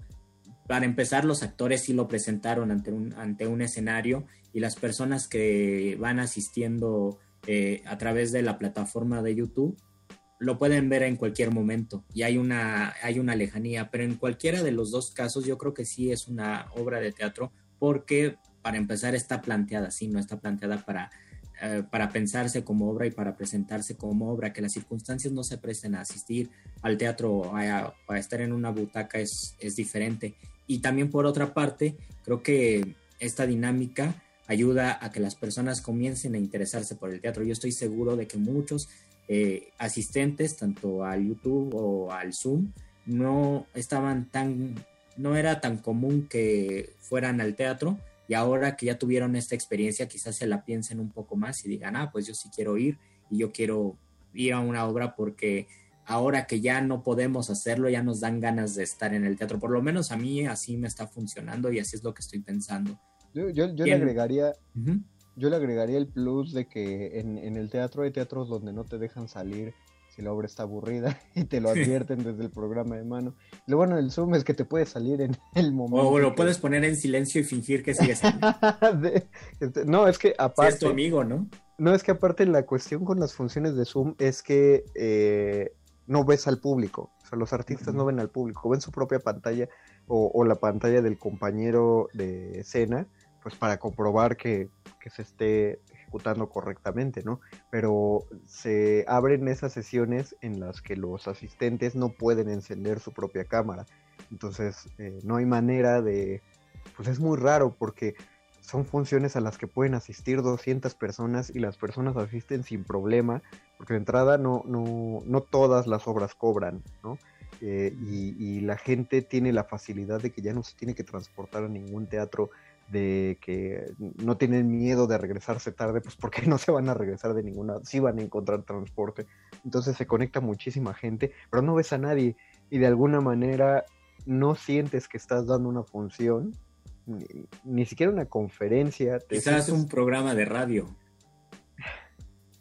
para empezar los actores sí lo presentaron ante un, ante un escenario y las personas que van asistiendo eh, a través de la plataforma de YouTube lo pueden ver en cualquier momento y hay una, hay una lejanía, pero en cualquiera de los dos casos yo creo que sí es una obra de teatro porque para empezar está planteada así, no está planteada para, eh, para pensarse como obra y para presentarse como obra, que las circunstancias no se presten a asistir al teatro o a, estar en una butaca es, es diferente. Y también por otra parte, creo que esta dinámica ayuda a que las personas comiencen a interesarse por el teatro. Yo estoy seguro de que muchos eh, asistentes, tanto al YouTube o al Zoom, no estaban tan, no era tan común que fueran al teatro y ahora que ya tuvieron esta experiencia quizás se la piensen un poco más y digan, ah, pues yo sí quiero ir y yo quiero ir a una obra porque ahora que ya no podemos hacerlo, ya nos dan ganas de estar en el teatro. Por lo menos a mí así me está funcionando y así es lo que estoy pensando. Yo, yo, le agregaría, yo le agregaría el plus de que en, en, el teatro hay teatros donde no te dejan salir si la obra está aburrida <laughs> y te lo advierten desde el programa de mano. Lo bueno del Zoom es que te puedes salir en <laughs> el momento. O lo puedes poner en silencio y fingir que sigues. <laughs> Este, no, es que aparte. es tu amigo, ¿no? No, es que aparte la cuestión con las funciones de Zoom es que eh, no ves al público. O sea, los artistas no ven al público, ven su propia pantalla o, la pantalla del compañero de escena, pues para comprobar que, se esté ejecutando correctamente, ¿no? Pero se abren esas sesiones en las que los asistentes no pueden encender su propia cámara. Entonces, eh, no hay manera de... Pues es muy raro porque son funciones a las que pueden asistir 200 personas y las personas asisten sin problema, porque de entrada no, no, no todas las obras cobran, ¿no? Eh, y, la gente tiene la facilidad de que ya no se tiene que transportar a ningún teatro, de que no tienen miedo de regresarse tarde, pues porque no se van a regresar de ninguna, sí van a encontrar transporte. Entonces se conecta muchísima gente, pero no ves a nadie y de alguna manera no sientes que estás dando una función, ni, siquiera una conferencia. Quizás un programa de radio.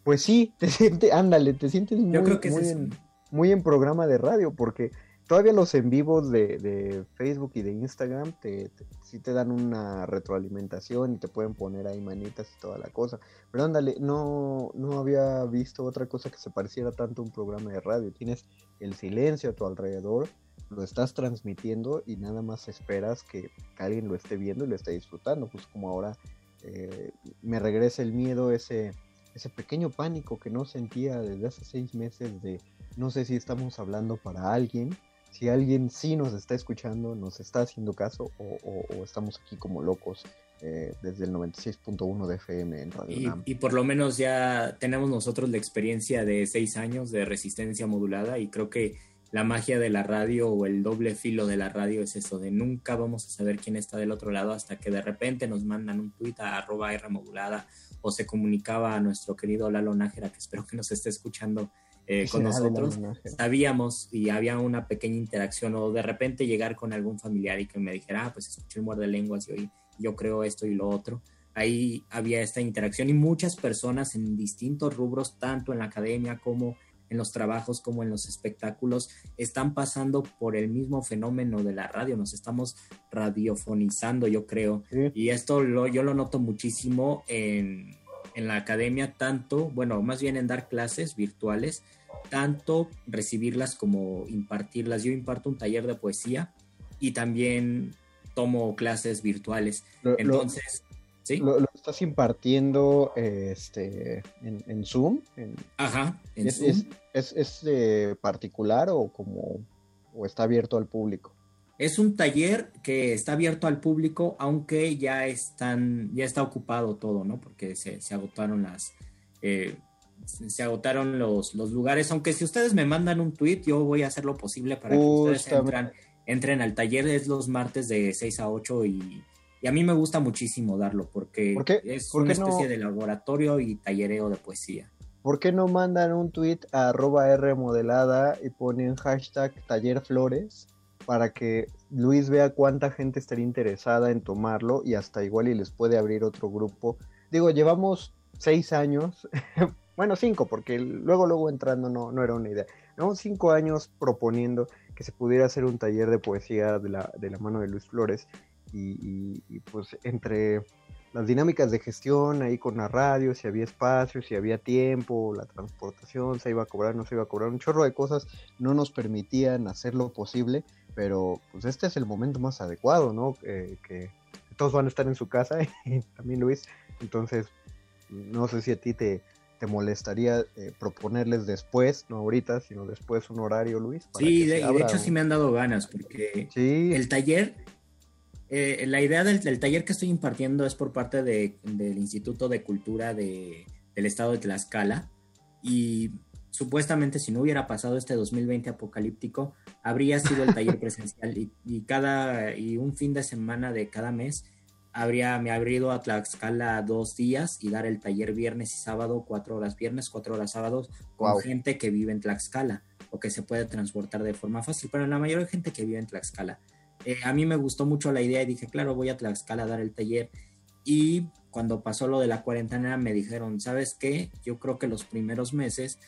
Pues sí, te sientes, ándale, te sientes muy, en, muy en programa de radio, porque todavía los en vivos de, Facebook y de Instagram te, sí te dan una retroalimentación y te pueden poner ahí manitas y toda la cosa. Pero ándale, no, no había visto otra cosa que se pareciera tanto a un programa de radio. Tienes el silencio a tu alrededor, lo estás transmitiendo y nada más esperas que, alguien lo esté viendo y lo esté disfrutando. Pues como ahora eh, me regresa el miedo, ese, ese pequeño pánico que no sentía desde hace seis meses de no sé si estamos hablando para alguien, si alguien sí nos está escuchando, nos está haciendo caso o, estamos aquí como locos eh, desde el 96.1 de FM en Radio y, Y por lo menos ya tenemos nosotros la experiencia de seis años de resistencia modulada y creo que la magia de la radio o el doble filo de la radio es eso, de nunca vamos a saber quién está del otro lado hasta que de repente nos mandan un tuit a arroba R modulada o se comunicaba a nuestro querido Lalo Nájera, que espero que nos esté escuchando eh, con nosotros. Sabíamos y había una pequeña interacción o de repente llegar con algún familiar y que me dijera, ah, pues escuché el muerde lenguas y hoy yo creo esto y lo otro. Ahí había esta interacción y muchas personas en distintos rubros, tanto en la academia como en los trabajos como en los espectáculos, están pasando por el mismo fenómeno de la radio, nos estamos radiofonizando, yo creo. Y esto lo, yo lo noto muchísimo en, en la academia, tanto, bueno, más bien en dar clases virtuales, tanto recibirlas como impartirlas. Yo imparto un taller de poesía y también tomo clases virtuales. Entonces, lo, estás impartiendo este, en, Zoom? Ajá, en ¿Es, Zoom. ¿Es, es, particular o, como, o está abierto al público? Es un taller que está abierto al público, aunque ya están, ya está ocupado todo, ¿no? Porque se, agotaron las, eh, se agotaron los, los, lugares. Aunque si ustedes me mandan un tweet, yo voy a hacer lo posible para que ustedes entren, entren al taller. Es los martes de 6 a 8 y y a mí me gusta muchísimo darlo porque es una especie de laboratorio y tallereo de poesía. ¿Por qué no mandan un tweet a arroba R modelada y ponen hashtag taller flores para que Luis vea cuánta gente estaría interesada en tomarlo y hasta igual y les puede abrir otro grupo? Digo, llevamos seis años, <laughs> bueno, cinco, porque luego, luego entrando no, no era una idea. Llevamos cinco años proponiendo que se pudiera hacer un taller de poesía de la, de la mano de Luis Flores y, pues entre las dinámicas de gestión ahí con la radio, si había espacio, si había tiempo, la transportación, se iba a cobrar, no se iba a cobrar, un chorro de cosas no nos permitían hacer lo posible, pero pues este es el momento más adecuado, ¿no? que todos van a estar en su casa, <laughs> y también Luis, entonces no sé si a ti te, te molestaría eh, proponerles después, no ahorita, sino después un horario, Luis. sí, de, hecho sí me han dado ganas, porque el taller Eh, la idea del, taller que estoy impartiendo es por parte del Instituto de Cultura del Estado de Tlaxcala y supuestamente si no hubiera pasado este 2020 apocalíptico, habría sido el taller <laughs> presencial y, cada y un fin de semana de cada mes habría me habría ido a Tlaxcala dos días y dar el taller viernes y sábado, cuatro horas viernes, cuatro horas sábados, con gente que vive en Tlaxcala o que se puede transportar de forma fácil, pero la mayoría de gente que vive en Tlaxcala. Eh, a mí me gustó mucho la idea y dije, claro, voy a Tlaxcala a dar el taller. Y cuando pasó lo de la cuarentena me dijeron, ¿sabes qué? Yo creo que los primeros meses,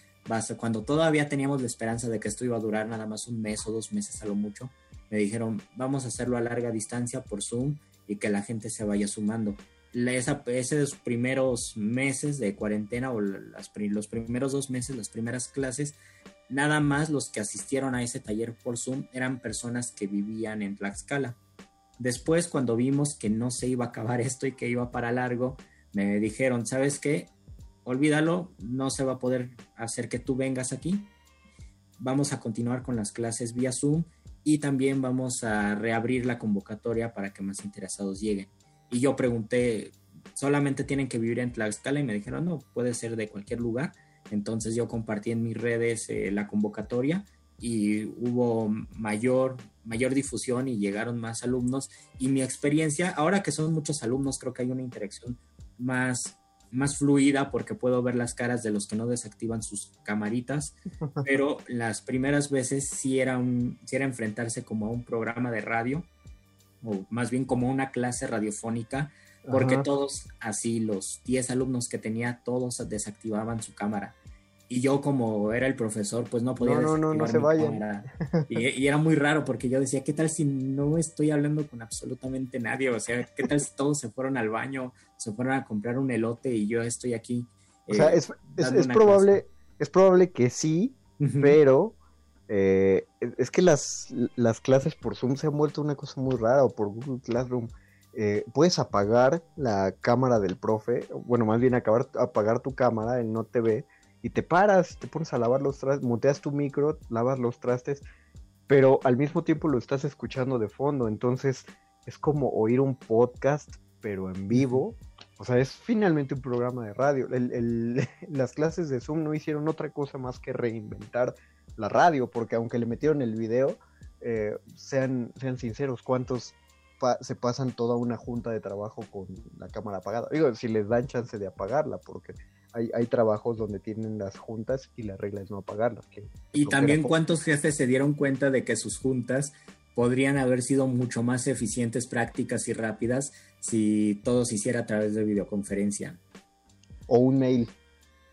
cuando todavía teníamos la esperanza de que esto iba a durar nada más un mes o dos meses a lo mucho, me dijeron, vamos a hacerlo a larga distancia por Zoom y que la gente se vaya sumando. esos primeros meses de cuarentena o los primeros dos meses, las primeras clases, Nada más los que asistieron a ese taller por Zoom eran personas que vivían en Tlaxcala. Después, cuando vimos que no se iba a acabar esto y que iba para largo, me dijeron, ¿sabes qué? Olvídalo, no se va a poder hacer que tú vengas aquí. Vamos a continuar con las clases vía Zoom y también vamos a reabrir la convocatoria para que más interesados lleguen. Y yo pregunté, ¿solamente tienen que vivir en Tlaxcala? Y me dijeron, no, puede ser de cualquier lugar. Entonces yo compartí en mis redes eh, la convocatoria y hubo mayor, mayor difusión y llegaron más alumnos. Y mi experiencia, ahora que son muchos alumnos, creo que hay una interacción más, más fluida porque puedo ver las caras de los que no desactivan sus camaritas, <laughs> pero las primeras veces sí era, un, sí era enfrentarse como a un programa de radio, o más bien como una clase radiofónica, porque todos, así los 10 alumnos que tenía, todos desactivaban su cámara y yo como era el profesor, pues no podía... No, no, no, no se vayan. <laughs> Y, era muy raro porque yo decía, ¿qué tal si no estoy hablando con absolutamente nadie? O sea, ¿qué tal si todos se fueron al baño, se fueron a comprar un elote y yo estoy aquí? o sea, es, es, probable, es probable que sí, pero eh, es que las, las clases por Zoom se han vuelto una cosa muy rara o por Google Classroom. Eh, puedes apagar la cámara del profe, bueno, más bien acabar, apagar tu cámara, él no te ve, y te paras, te pones a lavar los trastes, muteas tu micro, lavas los trastes, pero al mismo tiempo lo estás escuchando de fondo, entonces es como oír un podcast, pero en vivo. O sea, es finalmente un programa de radio. <laughs> las clases de Zoom no hicieron otra cosa más que reinventar la radio, porque aunque le metieron el video, eh, sean, sean sinceros, ¿cuántos se pasan toda una junta de trabajo con la cámara apagada? Digo, si les dan chance de apagarla, porque hay, trabajos donde tienen las juntas y la regla es no apagarlas. y también cuántos jefes se dieron cuenta de que sus juntas podrían haber sido mucho más eficientes, prácticas y rápidas si todo se hiciera a través de videoconferencia. O un mail.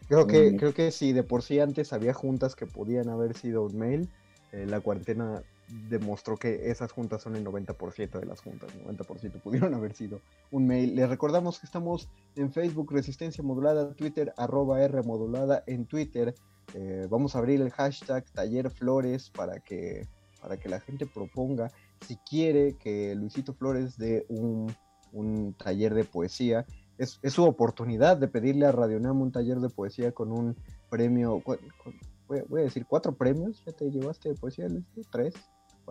Creo que, creo que si de por sí antes había juntas que podían haber sido un mail, eh, la cuarentena demostró que esas juntas son el 90% de las juntas, 90% pudieron <laughs> haber sido un mail. Les recordamos que estamos en Facebook Resistencia Modulada, Twitter arroba R Modulada, en Twitter eh, vamos a abrir el hashtag Taller Flores para que, para que la gente proponga si quiere que Luisito Flores dé un, taller de poesía. Es, su oportunidad de pedirle a Radionam un taller de poesía con un premio, voy, a decir cuatro premios, ya te llevaste de poesía, tres.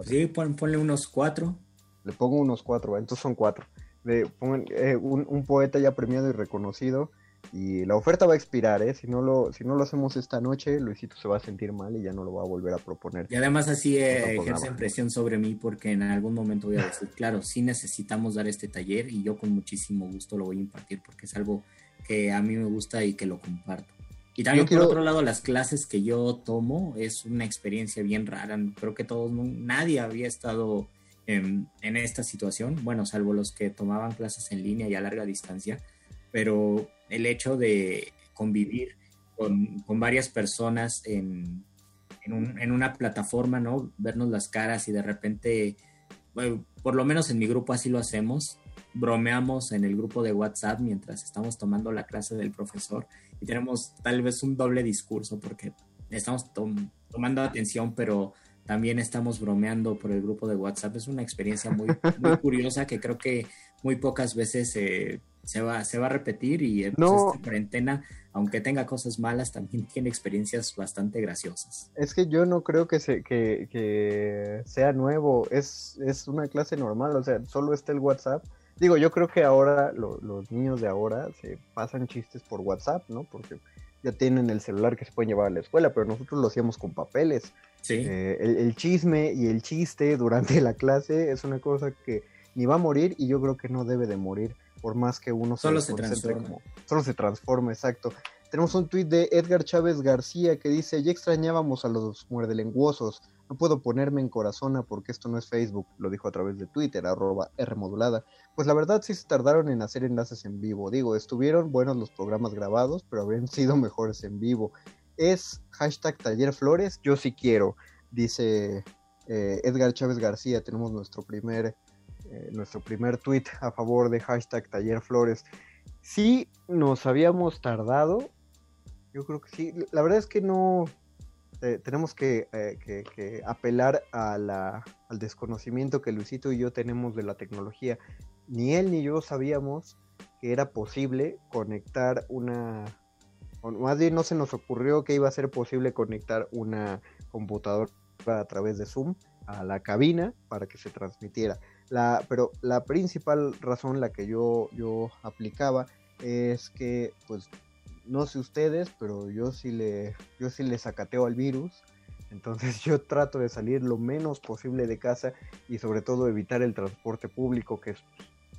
Sí, ponle unos cuatro. Le pongo unos cuatro, entonces son cuatro. De, eh, un, poeta ya premiado y reconocido. Y la oferta va a expirar, ¿eh? Si no, lo, si no lo hacemos esta noche, Luisito se va a sentir mal y ya no lo va a volver a proponer. Y además así eh, ejerce presión sobre mí porque en algún momento voy a decir, claro, sí necesitamos dar este taller y yo con muchísimo gusto lo voy a impartir porque es algo que a mí me gusta y que lo comparto. Y también por otro lado, las clases que yo tomo es una experiencia bien rara. Creo que todos, nadie había estado en, esta situación, bueno, salvo los que tomaban clases en línea y a larga distancia, pero el hecho de convivir con, varias personas en, en, una plataforma, ¿no? Vernos las caras y de repente, por lo menos en mi grupo así lo hacemos, bromeamos en el grupo de WhatsApp mientras estamos tomando la clase del profesor y tenemos tal vez un doble discurso porque estamos tomando atención, pero también estamos bromeando por el grupo de WhatsApp. Es una experiencia muy, muy <laughs> curiosa que creo que muy pocas veces se, se va, se va a repetir y eh, pues, No. esta cuarentena, aunque tenga cosas malas, también <laughs> tiene experiencias bastante graciosas. Es que yo no creo que, se, que, que sea nuevo, es, es una clase normal, o sea, solo está el WhatsApp. Digo, yo creo que ahora lo- los niños de ahora se pasan chistes por WhatsApp, ¿no? Porque ya tienen el celular que se pueden llevar a la escuela, pero nosotros lo hacíamos con papeles. Sí, Eh, el, el chisme y el chiste durante <laughs> la clase es una cosa que ni va a morir y yo creo que no debe de morir, por más que uno Solo se concentre transforma. solo se transforma, exacto. Tenemos un tuit de Edgar Chávez García que dice, ya extrañábamos a los muerdelenguosos, no puedo ponerme en corazona porque esto no es Facebook, lo dijo a través de Twitter, arroba Rmodulada. Pues la verdad sí se tardaron en hacer enlaces en vivo, digo, estuvieron buenos los programas grabados, pero habrían <laughs> sido mejores en vivo. Es hashtag Taller Flores, yo sí quiero, dice eh, Edgar Chávez García, tenemos nuestro primer, eh, nuestro primer tweet a favor de hashtag Taller Flores. Sí nos habíamos tardado, yo creo que sí, la verdad es que no, eh, tenemos que, eh, que- que apelar a la- al desconocimiento que Luisito y yo tenemos de la tecnología. Ni él ni yo sabíamos que era posible conectar una, o más bien no se nos ocurrió que iba a ser posible conectar una computadora a través de Zoom a la cabina para que se transmitiera. La, pero la principal razón, la que yo, yo aplicaba, es que, pues, no sé ustedes, pero yo sí le, yo sí le sacateo al virus. Entonces <laughs> yo trato de salir lo menos posible de casa y sobre todo evitar el transporte público, que es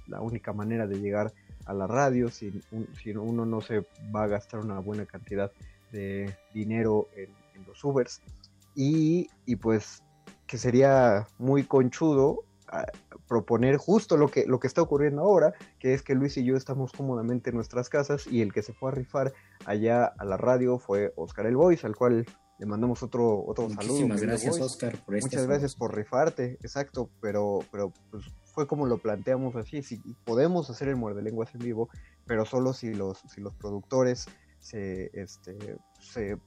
la única manera de llegar a la radio si, un- si uno no se va a gastar una buena cantidad de dinero en, en los Ubers. Y, y pues que sería muy conchudo proponer justo lo que, lo que está ocurriendo ahora, que es que Luis y yo estamos cómodamente en nuestras casas y el que se fue a rifar allá a la radio fue Oscar El Voice, al cual le mandamos otro, otro saludo. muchísimas gracias. Oscar, por este Muchas gracias por rifarte, exacto, pero, pero pues, fue como lo planteamos así, si podemos hacer el muerde lenguas en vivo, pero solo si los, si los productores se, este, se,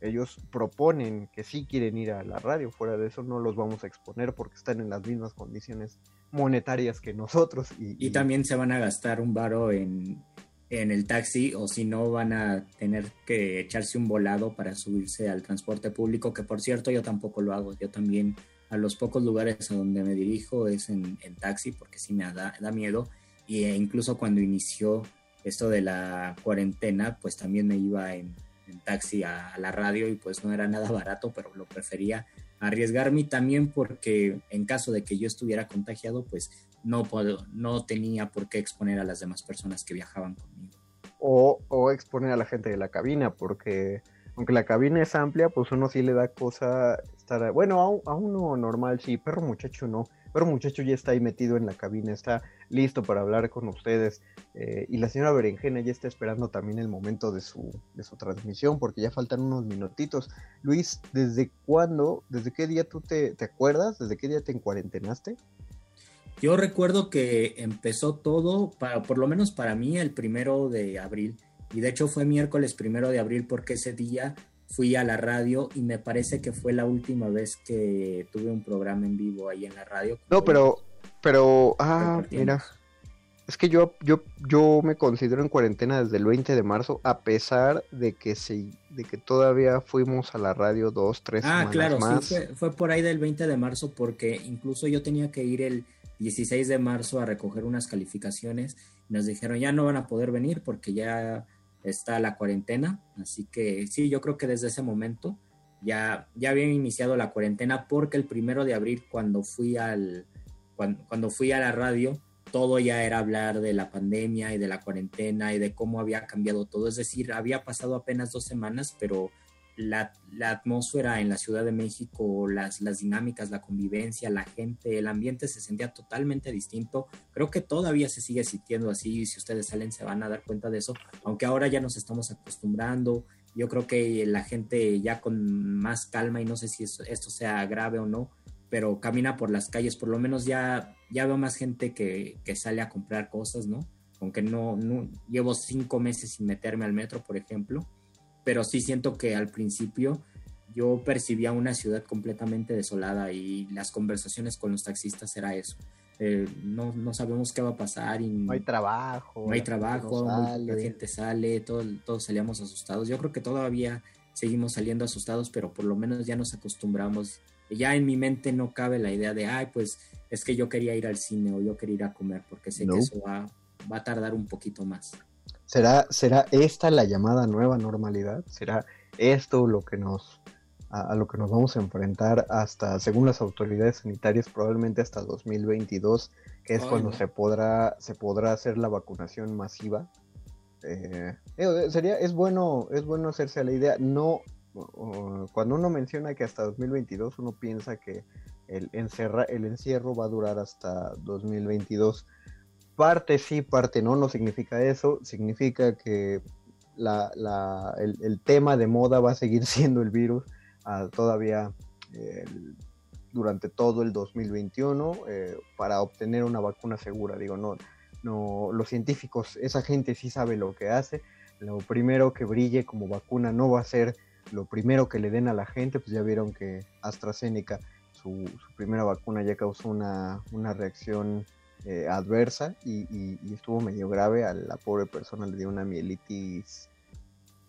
ellos proponen que sí quieren ir a la radio, fuera de eso no los vamos a exponer porque están en las mismas condiciones monetarias que nosotros. Y, Y también se van a gastar un varo en, en el taxi o si no van a tener que echarse un volado para subirse al transporte público, que por cierto yo tampoco lo hago, yo también a los pocos lugares a donde me dirijo es en, en taxi porque sí me da, da miedo y e incluso cuando inició esto de la cuarentena pues también me iba en, en taxi a, la radio y pues no era nada barato pero lo prefería arriesgarme también porque en caso de que yo estuviera contagiado pues no, puedo, no tenía por qué exponer a las demás personas que viajaban conmigo. o, exponer a la gente de la cabina, porque aunque la cabina es amplia, pues uno sí le da cosa estar, bueno, a, a uno normal sí, perro muchacho no, perro muchacho ya está ahí metido en la cabina, está listo para hablar con ustedes, eh, y la señora Berenjena ya está esperando también el momento de su, de su transmisión, porque ya faltan unos minutitos. Luis, ¿desde cuándo, desde qué día tú te, te acuerdas? ¿Desde qué día te encuarentenaste? Yo recuerdo que empezó todo, para, por lo menos para mí, el primero de abril. Y de hecho fue miércoles primero de abril porque ese día fui a la radio y me parece que fue la última vez que tuve un programa en vivo ahí en la radio. No, pero, pero, ah, mira, es que yo, yo, yo me considero en cuarentena desde el 20 de marzo, a pesar de que se, de que todavía fuimos a la radio dos, tres Ah, claro, más. sí, fue, fue por ahí del 20 de marzo porque incluso yo tenía que ir el 16 de marzo a recoger unas calificaciones y nos dijeron ya no van a poder venir porque ya está la cuarentena, así que sí, yo creo que desde ese momento ya, ya había iniciado la cuarentena porque el primero de abril cuando fui al cuando, cuando fui a la radio todo ya era hablar de la pandemia y de la cuarentena y de cómo había cambiado todo, es decir, había pasado apenas dos semanas, pero la, la, atmósfera en la Ciudad de México, las, las, dinámicas, la convivencia, la gente, el ambiente se sentía totalmente distinto. Creo que todavía se sigue sintiendo así y si ustedes salen se van a dar cuenta de eso, aunque ahora ya nos estamos acostumbrando. Yo creo que la gente ya con más calma y no sé si eso, esto sea grave o no, pero camina por las calles, por lo menos ya, ya veo más gente que, que sale a comprar cosas, ¿no? Aunque no llevo cinco meses sin meterme al metro, por ejemplo pero sí siento que al principio yo percibía una ciudad completamente desolada y las conversaciones con los taxistas era eso. Eh, no, no, sabemos qué va a pasar. Y no hay trabajo. No hay trabajo, la gente sale, todos salíamos asustados. Yo creo que todavía seguimos saliendo asustados, pero por lo menos ya nos acostumbramos. Ya en mi mente no cabe la idea de, ay, pues es que yo quería ir al cine o yo quería ir a comer, porque sé que eso va, va a tardar un poquito más. ¿Será, ¿Será esta la llamada nueva normalidad? ¿Será esto lo que nos a, lo que nos vamos a enfrentar hasta, según las autoridades sanitarias, probablemente hasta 2022, que es cuando se podrá se podrá hacer la vacunación masiva. Eh, sería es bueno es bueno hacerse a la idea. No cuando uno menciona que hasta 2022 uno piensa que el encerra, el encierro va a durar hasta 2022 parte sí, parte no, no significa eso, significa que la, la, el, tema de moda va a seguir <laughs> siendo el virus uh, todavía durante todo el 2021 eh, para obtener una vacuna segura. Digo, no, no, los científicos, esa gente sí sabe lo que hace. Lo primero que brille como vacuna no va a ser lo primero que le den a la gente, pues ya vieron que AstraZeneca, su, su primera vacuna ya causó una, una reacción eh, adversa y, y, estuvo medio grave. A la pobre persona le dio una mielitis.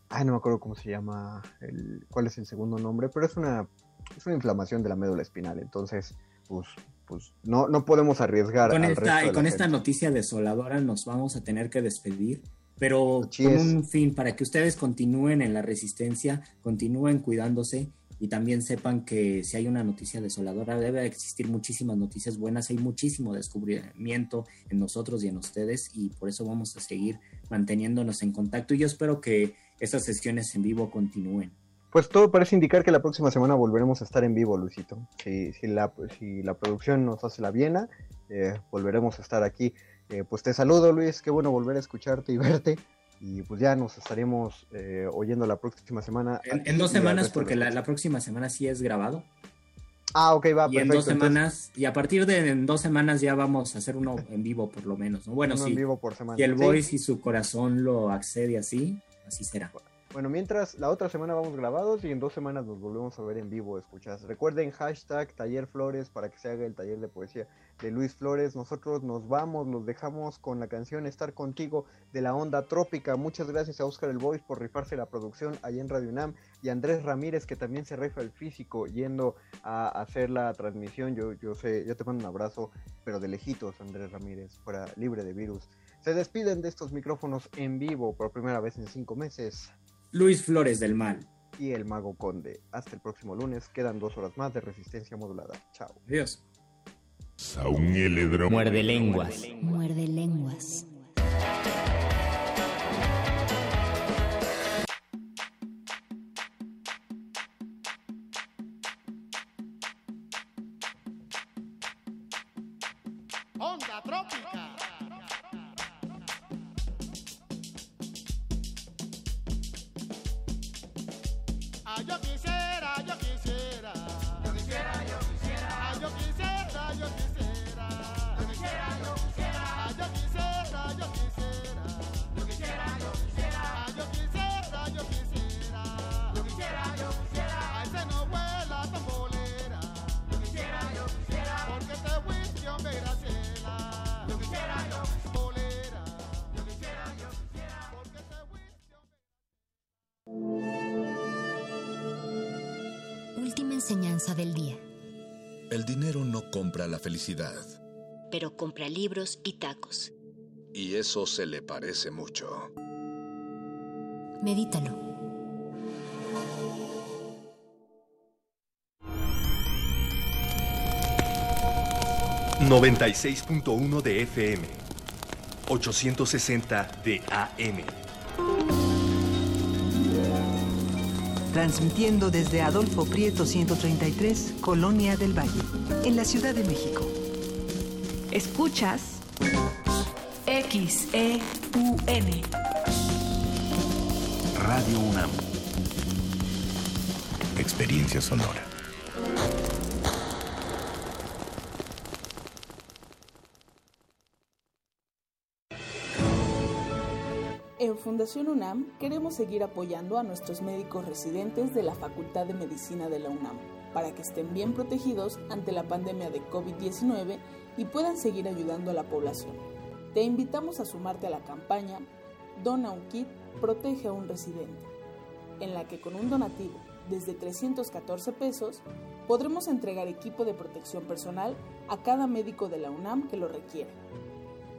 Ay, no me acuerdo cómo se llama, el, cuál es el segundo nombre, pero es una, es una inflamación de la médula espinal. Entonces, pues, pues no, no podemos arriesgar. Con, esta, con esta noticia desoladora nos vamos a tener que despedir pero con un fin, para que ustedes continúen en la resistencia, continúen cuidándose y también sepan que si hay una noticia desoladora, debe existir muchísimas noticias buenas, hay muchísimo descubrimiento en nosotros y en ustedes y por eso vamos a seguir manteniéndonos en contacto y yo espero que estas sesiones en vivo continúen. Pues todo parece indicar que la próxima semana volveremos a estar en vivo, Luisito. Si, si, la, si la producción nos hace la viena, eh, volveremos a estar aquí. Eh, pues te saludo, Luis, qué bueno volver a escucharte y verte y pues ya nos estaremos eh, oyendo la próxima semana. En, dos semanas, porque la, próxima semana sí es grabado. Ah, ok, va. Y en dos semanas, y a partir de en dos semanas ya vamos a hacer uno en vivo por lo menos. ¿no? Bueno, sí. En vivo por semana. Y el voice y su corazón lo accede así, así será. Bueno, mientras la otra semana vamos grabados y en dos semanas nos volvemos a ver en vivo, escuchas. Recuerden hashtag Taller Flores para que se haga el taller de poesía de Luis Flores. Nosotros nos vamos, los dejamos con la canción Estar Contigo de la Onda Trópica. Muchas gracias a Oscar El Voice por rifarse la producción allá en Radio UNAM y Andrés Ramírez que también se rifa el físico yendo a hacer la transmisión. Yo, yo sé, yo te mando un abrazo, pero de lejitos, Andrés Ramírez, fuera libre de virus. Se despiden de estos micrófonos en vivo por primera vez en cinco meses. Luis Flores del Mal. Y el Mago Conde. Hasta el próximo lunes. Quedan dos horas más de resistencia modulada. Chao. Adiós. Muerde lenguas. Muerde lenguas. Felicidad. Pero compra libros y tacos. Y eso se le parece mucho. Medítalo. ...96.1 de FM... ...860 de AM transmitiendo desde Adolfo Prieto 133, Colonia del Valle, en la Ciudad de México. Escuchas XEUN. Radio UNAM. Experiencia sonora. En Fundación UNAM queremos seguir apoyando a nuestros médicos residentes de la Facultad de Medicina de la UNAM para que estén bien protegidos ante la pandemia de COVID-19 y puedan seguir ayudando a la población. Te invitamos a sumarte a la campaña Dona un kit, protege a un residente, en la que con un donativo desde 314 pesos podremos entregar equipo de protección personal a cada médico de la UNAM que lo requiera.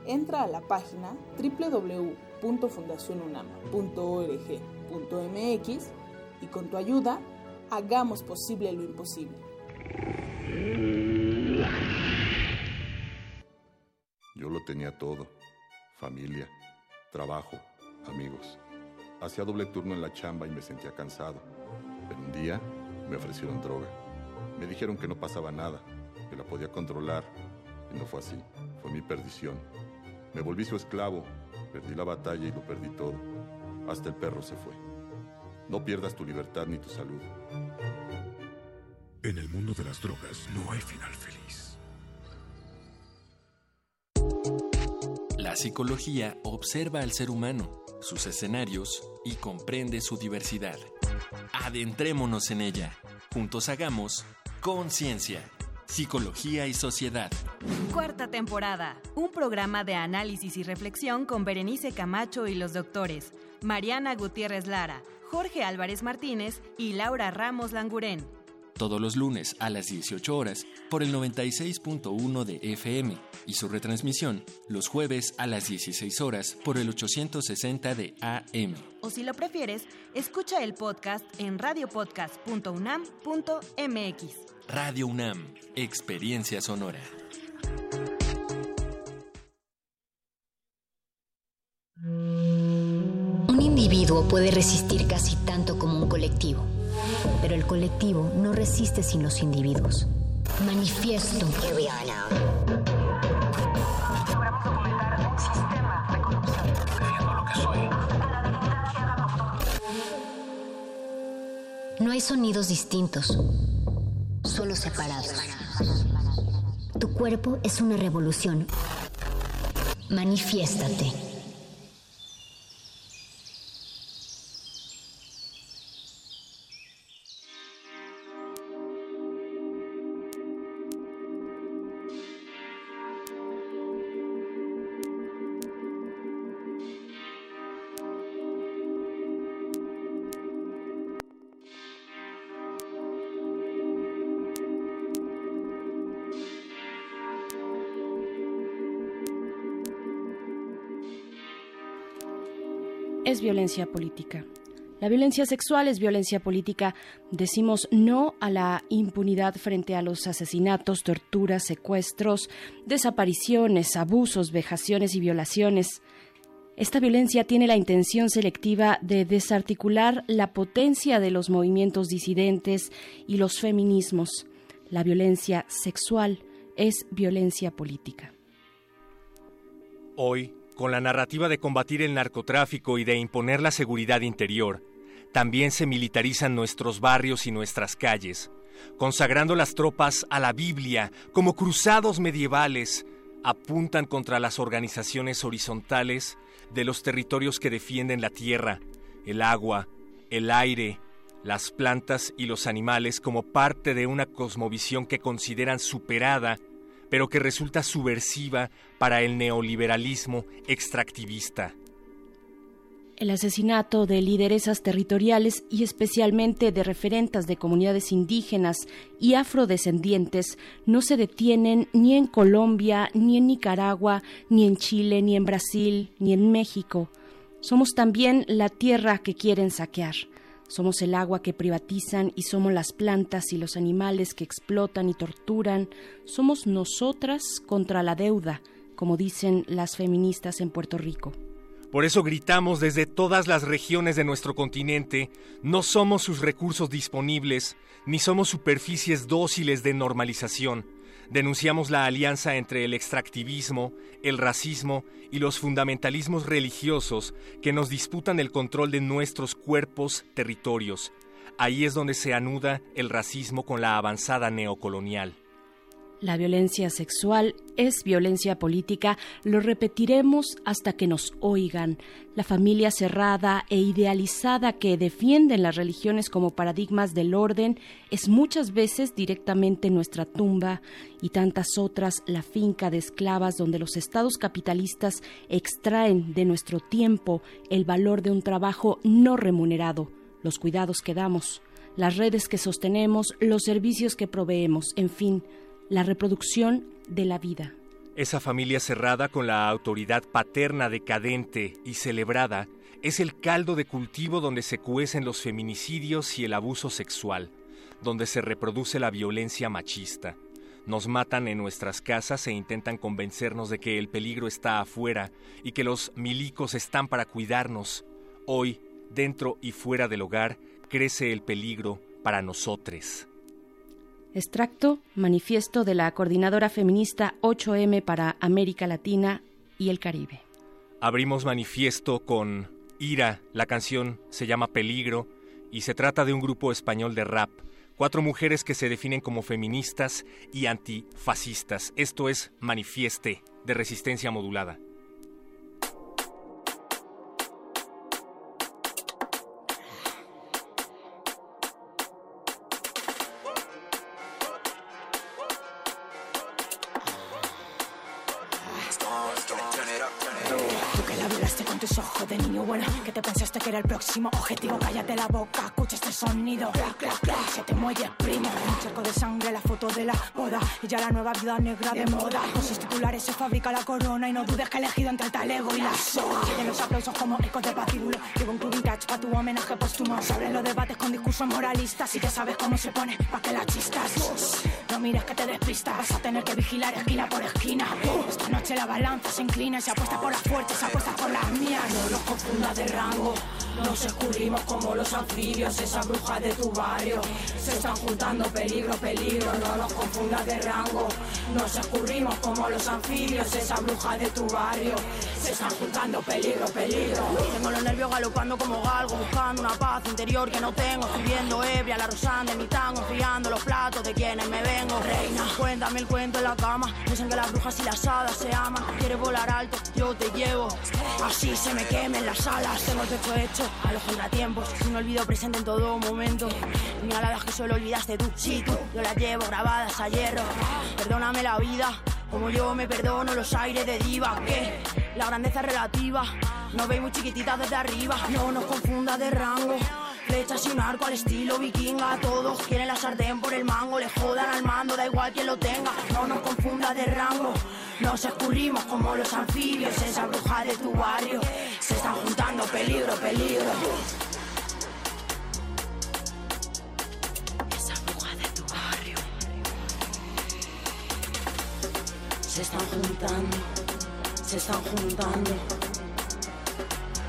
Entra a la página www www.fundacionunam.org.mx y con tu ayuda hagamos posible lo imposible. Yo lo tenía todo, familia, trabajo, amigos. Hacía doble turno en la chamba y me sentía cansado. Pero un día me ofrecieron droga. Me dijeron que no pasaba nada, que la podía controlar. Y no fue así. Fue mi perdición. Me volví su esclavo Perdí la batalla y lo perdí todo. Hasta el perro se fue. No pierdas tu libertad ni tu salud. En el mundo de las drogas no hay final feliz. La psicología observa al ser humano, sus escenarios y comprende su diversidad. Adentrémonos en ella. Juntos hagamos conciencia. Psicología y Sociedad. Cuarta temporada. Un programa de análisis y reflexión con Berenice Camacho y los doctores Mariana Gutiérrez Lara, Jorge Álvarez Martínez y Laura Ramos Langurén. Todos los lunes a las 18 horas por el 96.1 de FM y su retransmisión los jueves a las 16 horas por el 860 de AM. O si lo prefieres, escucha el podcast en radiopodcast.unam.mx. Radio UNAM, Experiencia Sonora. Individuo puede resistir casi tanto como un colectivo, pero el colectivo no resiste sin los individuos. Manifiesto. No hay sonidos distintos solo separados. Tu cuerpo es una revolución. Manifiéstate. Violencia política. La violencia sexual es violencia política. Decimos no a la impunidad frente a los asesinatos, torturas, secuestros, desapariciones, abusos, vejaciones y violaciones. Esta violencia tiene la intención selectiva de desarticular la potencia de los movimientos disidentes y los feminismos. La violencia sexual es violencia política. Hoy, con la narrativa de combatir el narcotráfico y de imponer la seguridad interior, también se militarizan nuestros barrios y nuestras calles, consagrando las tropas a la Biblia como cruzados medievales, apuntan contra las organizaciones horizontales de los territorios que defienden la tierra, el agua, el aire, las plantas y los animales como parte de una cosmovisión que consideran superada pero que resulta subversiva para el neoliberalismo extractivista. El asesinato de lideresas territoriales y especialmente de referentas de comunidades indígenas y afrodescendientes no se detienen ni en Colombia, ni en Nicaragua, ni en Chile, ni en Brasil, ni en México. Somos también la tierra que quieren saquear. Somos el agua que privatizan y somos las plantas y los animales que explotan y torturan. Somos nosotras contra la deuda, como dicen las feministas en Puerto Rico. Por eso gritamos desde todas las regiones de nuestro continente, no somos sus recursos disponibles, ni somos superficies dóciles de normalización denunciamos la alianza entre el extractivismo, el racismo y los fundamentalismos religiosos que nos disputan el control de nuestros cuerpos, territorios. Ahí es donde se anuda el racismo con la avanzada neocolonial. La violencia sexual es violencia política, lo repetiremos hasta que nos oigan. La familia cerrada e idealizada que defienden las religiones como paradigmas del orden es muchas veces directamente nuestra tumba y tantas otras la finca de esclavas donde los estados capitalistas extraen de nuestro tiempo el valor de un trabajo no remunerado, los cuidados que damos, las redes que sostenemos, los servicios que proveemos, en fin, la reproducción de la vida. Esa familia cerrada con la autoridad paterna decadente y celebrada es el caldo de cultivo donde se cuecen los feminicidios y el abuso sexual, donde se reproduce la violencia machista. Nos matan en nuestras casas e intentan convencernos de que el peligro está afuera y que los milicos están para cuidarnos. Hoy, dentro y fuera del hogar, crece el peligro para nosotros. Extracto, manifiesto de la coordinadora feminista 8M para América Latina y el Caribe. Abrimos manifiesto con Ira, la canción se llama Peligro y se trata de un grupo español de rap, cuatro mujeres que se definen como feministas y antifascistas. Esto es Manifieste de resistencia modulada. Ojos de niño bueno Que te pensaste que era el próximo objetivo Cállate la boca, escucha este sonido. Clac, clac, clac, se te muelle primo. Un charco de sangre, la foto de la boda. Y ya la nueva vida negra de moda. Con sus titulares se fabrica la corona Y no dudes que he elegido entre el talego y la soga. Tienen los aplausos como ecos de patíbulo. Llevo un club vintage pa' tu homenaje póstumo. Sobre los debates con discursos moralistas. Y ya sabes cómo se pone pa' que la chistas. No mires que te despistas. Vas a tener que vigilar esquina por esquina. Esta noche la balanza se inclina se apuesta por las fuertes, se apuesta por las mías no confunda de rango. Nos escurrimos como los anfibios, esa bruja de tu barrio. Se están juntando peligro, peligro, no nos confundas de rango. Nos escurrimos como los anfibios, esa bruja de tu barrio. Se están juntando peligro, peligro. Tengo los nervios galopando como galgo, buscando una paz interior que no tengo. Estoy viendo ebria la rosana de mi tango, enfriando los platos de quienes me vengo. Reina, cuéntame el cuento en la cama. Dicen que las brujas y las hadas se aman. Quieres volar alto, yo te llevo. Así se me quemen las alas, tengo el hecho a los contratiempos. Un olvido presente en todo momento. Miradas que solo olvidaste tú, sí tú. Yo las llevo grabadas a hierro. Perdóname la vida, como yo me perdono los aires de diva. Que la grandeza es relativa. No veis muy chiquititas desde arriba. No nos confunda de rango. Flechas un arco al estilo vikinga. Todos quieren la sartén por el mango. Le jodan al mando, da igual quien lo tenga. No nos confunda de rango. Nos escurrimos como los anfibios. Esa bruja de tu barrio. Se están juntando peligro, peligro. Se están juntando. Se están juntando.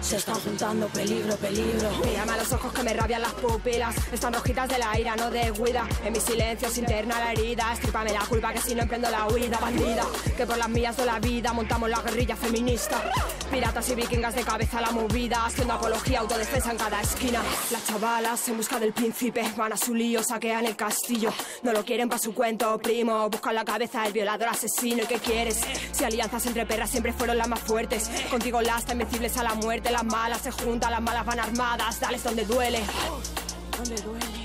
Se están juntando peligro, peligro. Mírame a los ojos que me rabian las pupilas. Están rojitas de la ira, no de. En mi silencio se interna la herida. Estrípame la culpa que si no emprendo la huida, bandida. Que por las mías de la vida montamos la guerrilla feminista. Piratas y vikingas de cabeza a la movida. Haciendo apología, autodefensa en cada esquina. Las chavalas en busca del príncipe. Van a su lío, saquean el castillo. No lo quieren para su cuento, primo. Buscan la cabeza del violador asesino. ¿Y qué quieres? Si alianzas entre perras siempre fueron las más fuertes. Contigo las invencibles a la muerte. Las malas se juntan, las malas van armadas. Dales donde duele. Donde duele.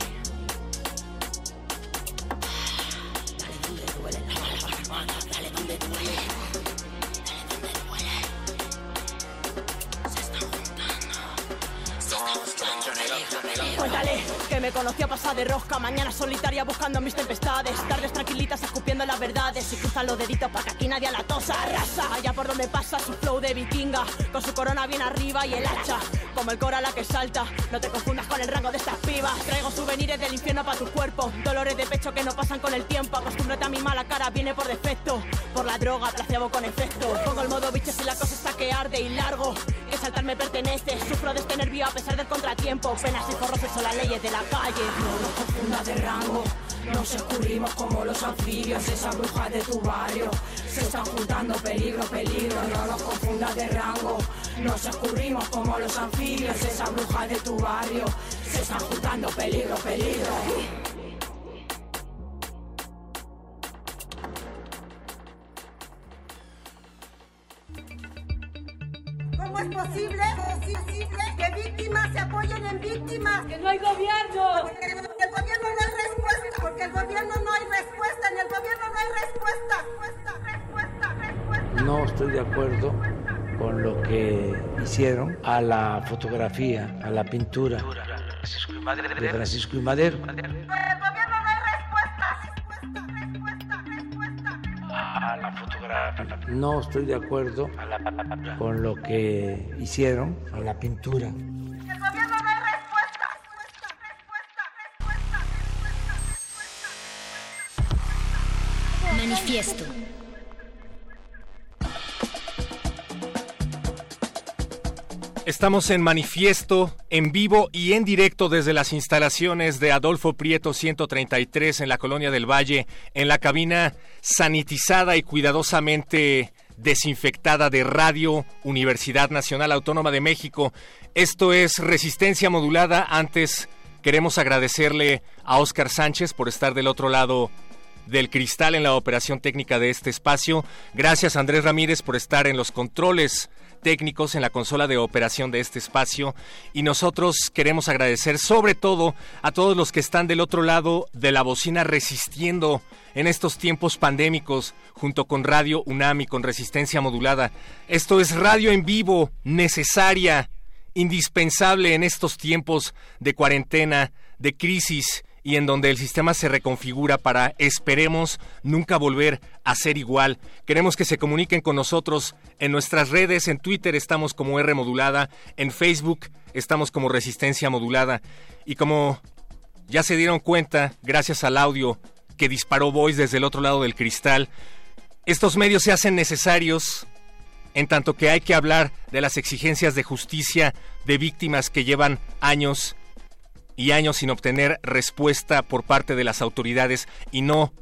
Cuéntale que me conoció pasar de rosca, mañana solitaria buscando mis tempestades, tardes tranquilitas escupiendo las verdades y cruzan los deditos para que aquí nadie la tosa. Arrasa allá por donde pasa su flow de vikinga, con su corona bien arriba y el hacha, como el cora la que salta. No te confundas con el rango de estas pibas. Traigo souvenirs del infierno para tu cuerpo, dolores de pecho que no pasan con el tiempo. Acostúmbrate a mi mala cara, viene por defecto, por la droga, placebo con efecto. Pongo el modo bicho si la cosa está que arde y largo, que saltar me pertenece. Sufro de este nervio a pesar del contratiempo, penas forros son las leyes de la calle. No nos confunda de rango. Nos escurrimos como los anfibios, esa bruja de tu barrio. Se están juntando peligro, peligro, no nos confundas de rango. Nos escurrimos como los anfibios, esa bruja de tu barrio. Se están juntando peligro, peligro. ¿Cómo es posible, que víctimas se apoyen en víctimas? ¡Que no hay gobierno! Porque el gobierno no hay respuesta. Porque el gobierno no hay respuesta. En el gobierno no hay respuesta. Respuesta, respuesta, respuesta. No estoy de acuerdo con lo que hicieron a la fotografía, a la pintura de Francisco y Madero. El gobierno No estoy de acuerdo con lo que hicieron a la pintura. Manifiesto. Estamos en manifiesto, en vivo y en directo desde las instalaciones de Adolfo Prieto 133 en la Colonia del Valle, en la cabina sanitizada y cuidadosamente desinfectada de Radio Universidad Nacional Autónoma de México. Esto es Resistencia Modulada. Antes queremos agradecerle a Óscar Sánchez por estar del otro lado del cristal en la operación técnica de este espacio. Gracias Andrés Ramírez por estar en los controles técnicos en la consola de operación de este espacio y nosotros queremos agradecer sobre todo a todos los que están del otro lado de la bocina resistiendo en estos tiempos pandémicos junto con Radio UNAM y con resistencia modulada. Esto es radio en vivo, necesaria, indispensable en estos tiempos de cuarentena, de crisis y en donde el sistema se reconfigura para, esperemos, nunca volver a ser igual. Queremos que se comuniquen con nosotros en nuestras redes, en Twitter estamos como R modulada, en Facebook estamos como Resistencia modulada y como ya se dieron cuenta, gracias al audio que disparó Voice desde el otro lado del cristal, estos medios se hacen necesarios en tanto que hay que hablar de las exigencias de justicia de víctimas que llevan años y años sin obtener respuesta por parte de las autoridades y no,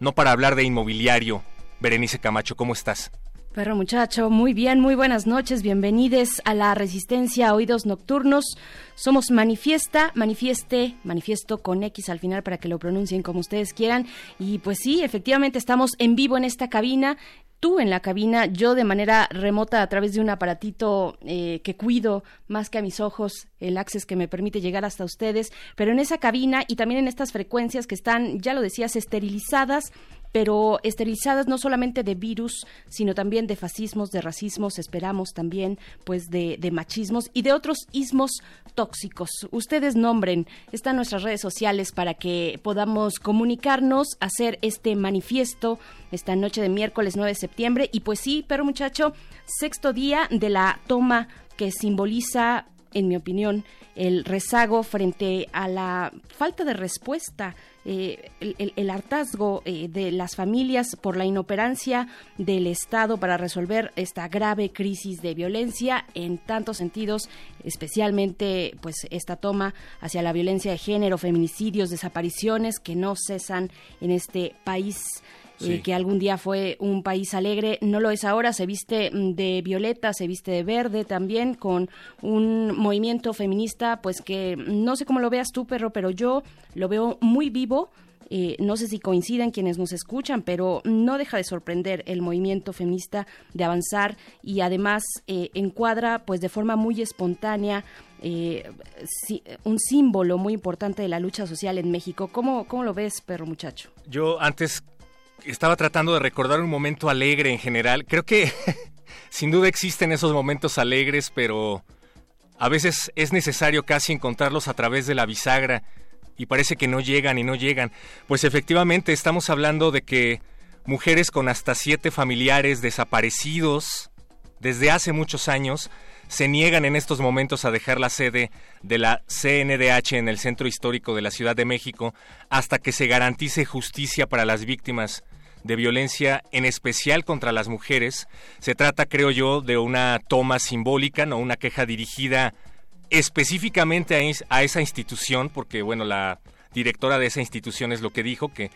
no para hablar de inmobiliario. Berenice Camacho, ¿cómo estás? Perro muchacho, muy bien, muy buenas noches, bienvenidos a la Resistencia Oídos Nocturnos. Somos Manifiesta, Manifieste, Manifiesto con X al final para que lo pronuncien como ustedes quieran. Y pues sí, efectivamente estamos en vivo en esta cabina tú en la cabina, yo de manera remota a través de un aparatito eh, que cuido más que a mis ojos, el access que me permite llegar hasta ustedes, pero en esa cabina y también en estas frecuencias que están, ya lo decías, esterilizadas pero esterilizadas no solamente de virus, sino también de fascismos, de racismos, esperamos también pues de, de machismos y de otros ismos tóxicos. Ustedes nombren, están nuestras redes sociales para que podamos comunicarnos, hacer este manifiesto esta noche de miércoles 9 de septiembre y pues sí, pero muchacho, sexto día de la toma que simboliza en mi opinión, el rezago frente a la falta de respuesta eh, el, hartazgo eh, de las familias por la inoperancia del Estado para resolver esta grave crisis de violencia en tantos sentidos, especialmente pues esta toma hacia la violencia de género, feminicidios, desapariciones que no cesan en este país. Eh, que algún día fue un país alegre, no lo es ahora, se viste mm, de violeta, se viste de verde también, con un movimiento feminista, pues que no sé cómo lo veas tú, perro, pero yo lo veo muy vivo, eh, no sé si coinciden quienes nos escuchan, pero no deja de sorprender el movimiento feminista de avanzar y además eh, encuadra pues de forma muy espontánea un símbolo muy importante de la lucha social en México. ¿Cómo, ¿Cómo lo ves, perro muchacho? Yo antes estaba tratando de recordar un momento alegre en general. Creo que <laughs> sin duda existen esos momentos alegres, pero a veces es necesario casi encontrarlos a través de la bisagra y parece que no llegan y no llegan. Pues efectivamente estamos hablando de que mujeres con hasta siete familiares desaparecidos desde hace muchos años se niegan en estos momentos a dejar la sede de la CNDH en el centro histórico de la Ciudad de México hasta que se garantice justicia para las víctimas de violencia, en especial contra las mujeres. Se trata, creo yo, de una toma simbólica, no una queja dirigida específicamente a, esa institución, porque, bueno, la directora de esa institución es lo que dijo, que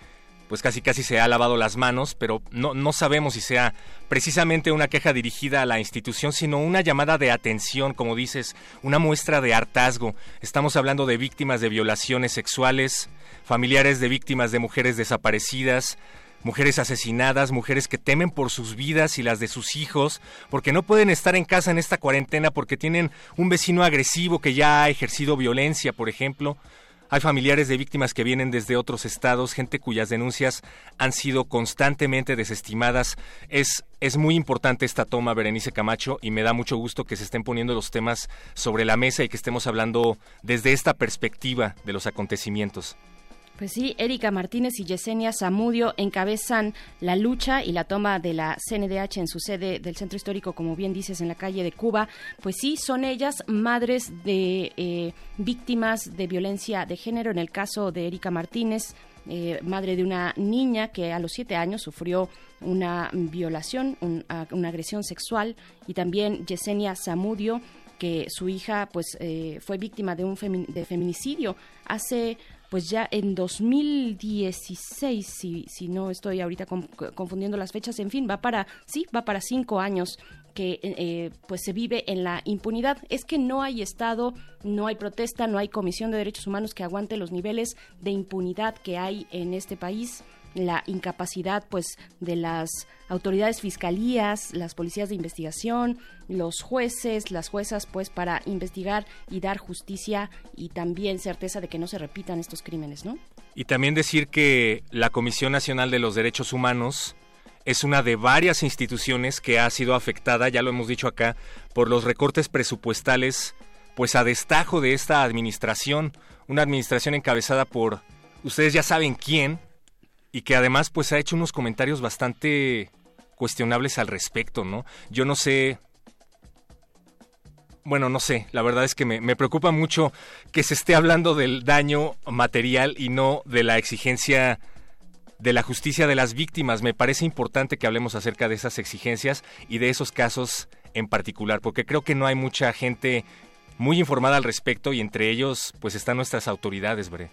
pues casi casi se ha lavado las manos, pero no, no sabemos si sea precisamente una queja dirigida a la institución, sino una llamada de atención, como dices, una muestra de hartazgo. Estamos hablando de víctimas de violaciones sexuales, familiares de víctimas de mujeres desaparecidas, mujeres asesinadas, mujeres que temen por sus vidas y las de sus hijos, porque no pueden estar en casa en esta cuarentena porque tienen un vecino agresivo que ya ha ejercido violencia, por ejemplo. Hay familiares de víctimas que vienen desde otros estados, gente cuyas denuncias han sido constantemente desestimadas. Es, es muy importante esta toma, Berenice Camacho, y me da mucho gusto que se estén poniendo los temas sobre la mesa y que estemos hablando desde esta perspectiva de los acontecimientos. Pues sí, Erika Martínez y Yesenia Zamudio encabezan la lucha y la toma de la CNDH en su sede del Centro Histórico, como bien dices, en la calle de Cuba. Pues sí, son ellas madres de eh, víctimas de violencia de género. En el caso de Erika Martínez, eh, madre de una niña que a los siete años sufrió una violación, una agresión sexual, y también Yesenia Zamudio que su hija pues eh, fue víctima de un de feminicidio hace pues ya en 2016, si, si no estoy ahorita confundiendo las fechas, en fin, va para, sí, va para cinco años que eh, pues se vive en la impunidad. Es que no hay Estado, no hay protesta, no hay Comisión de Derechos Humanos que aguante los niveles de impunidad que hay en este país la incapacidad pues de las autoridades fiscalías, las policías de investigación, los jueces, las juezas pues para investigar y dar justicia y también certeza de que no se repitan estos crímenes, ¿no? Y también decir que la Comisión Nacional de los Derechos Humanos es una de varias instituciones que ha sido afectada, ya lo hemos dicho acá, por los recortes presupuestales pues a destajo de esta administración, una administración encabezada por ustedes ya saben quién, y que además pues ha hecho unos comentarios bastante cuestionables al respecto, ¿no? Yo no sé... Bueno, no sé, la verdad es que me, me, preocupa mucho que se esté hablando del daño material y no de la exigencia de la justicia de las víctimas. Me parece importante que hablemos acerca de esas exigencias y de esos casos en particular, porque creo que no hay mucha gente muy informada al respecto y entre ellos pues están nuestras autoridades, Bre.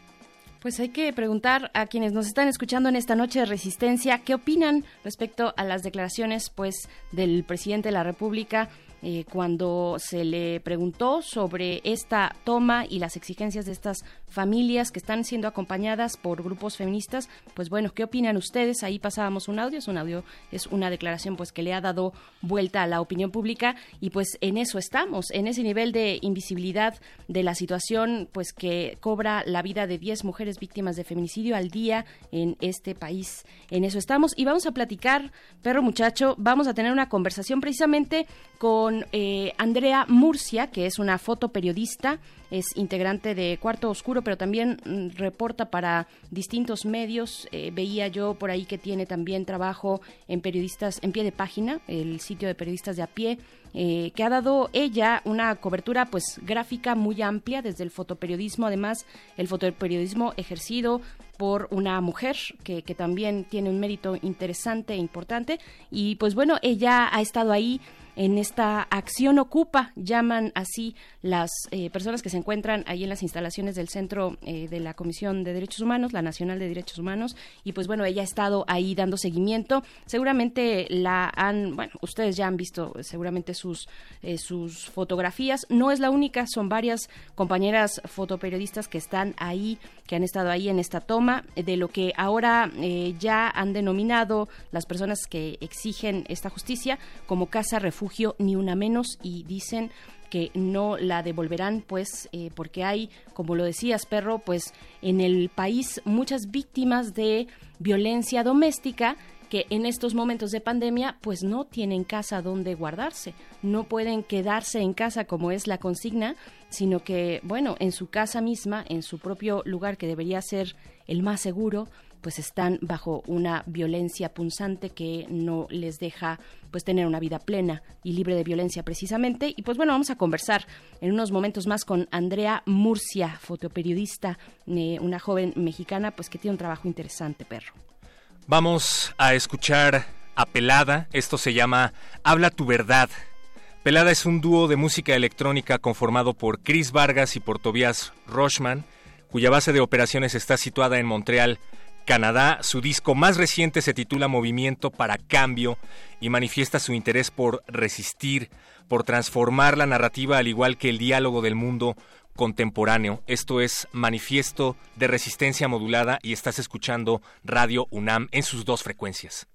Pues hay que preguntar a quienes nos están escuchando en esta noche de resistencia qué opinan respecto a las declaraciones pues del presidente de la República eh, cuando se le preguntó sobre esta toma y las exigencias de estas familias que están siendo acompañadas por grupos feministas, pues bueno, ¿qué opinan ustedes? Ahí pasábamos un audio, es un audio, es una declaración pues que le ha dado vuelta a la opinión pública y pues en eso estamos, en ese nivel de invisibilidad de la situación pues que cobra la vida de 10 mujeres víctimas de feminicidio al día en este país. En eso estamos y vamos a platicar, perro muchacho, vamos a tener una conversación precisamente con eh, Andrea Murcia, que es una fotoperiodista, es integrante de Cuarto Oscuro, pero también mm, reporta para distintos medios. Eh, veía yo por ahí que tiene también trabajo en periodistas en pie de página, el sitio de periodistas de a pie. Eh, que ha dado ella una cobertura pues gráfica muy amplia desde el fotoperiodismo, además el fotoperiodismo ejercido por una mujer que, que también tiene un mérito interesante e importante y pues bueno, ella ha estado ahí en esta acción ocupa, llaman así las eh, personas que se encuentran ahí en las instalaciones del Centro eh, de la Comisión de Derechos Humanos, la Nacional de Derechos Humanos, y pues bueno, ella ha estado ahí dando seguimiento. Seguramente la han, bueno, ustedes ya han visto seguramente sus, eh, sus fotografías. No es la única, son varias compañeras fotoperiodistas que están ahí, que han estado ahí en esta toma, de lo que ahora ya han denominado las personas que exigen esta justicia como casa refugio ni una menos y dicen que no la devolverán, pues, eh, porque hay, como lo decías, perro, pues en el país muchas víctimas de violencia doméstica que en estos momentos de pandemia pues no tienen casa donde guardarse, no pueden quedarse en casa como es la consigna, sino que, bueno, en su casa misma, en su propio lugar que debería ser el más seguro, pues están bajo una violencia punzante que no les deja pues tener una vida plena y libre de violencia precisamente. Y pues bueno vamos a conversar en unos momentos más con Andrea Murcia fotoperiodista eh, una joven mexicana pues que tiene un trabajo interesante perro. Vamos a escuchar a Pelada. Esto se llama Habla tu verdad. Pelada es un dúo de música electrónica conformado por Chris Vargas y por Tobias Rochman cuya base de operaciones está situada en Montreal, Canadá. Su disco más reciente se titula Movimiento para Cambio y manifiesta su interés por resistir, por transformar la narrativa al igual que el diálogo del mundo contemporáneo. Esto es Manifiesto de Resistencia Modulada y estás escuchando Radio UNAM en sus dos frecuencias.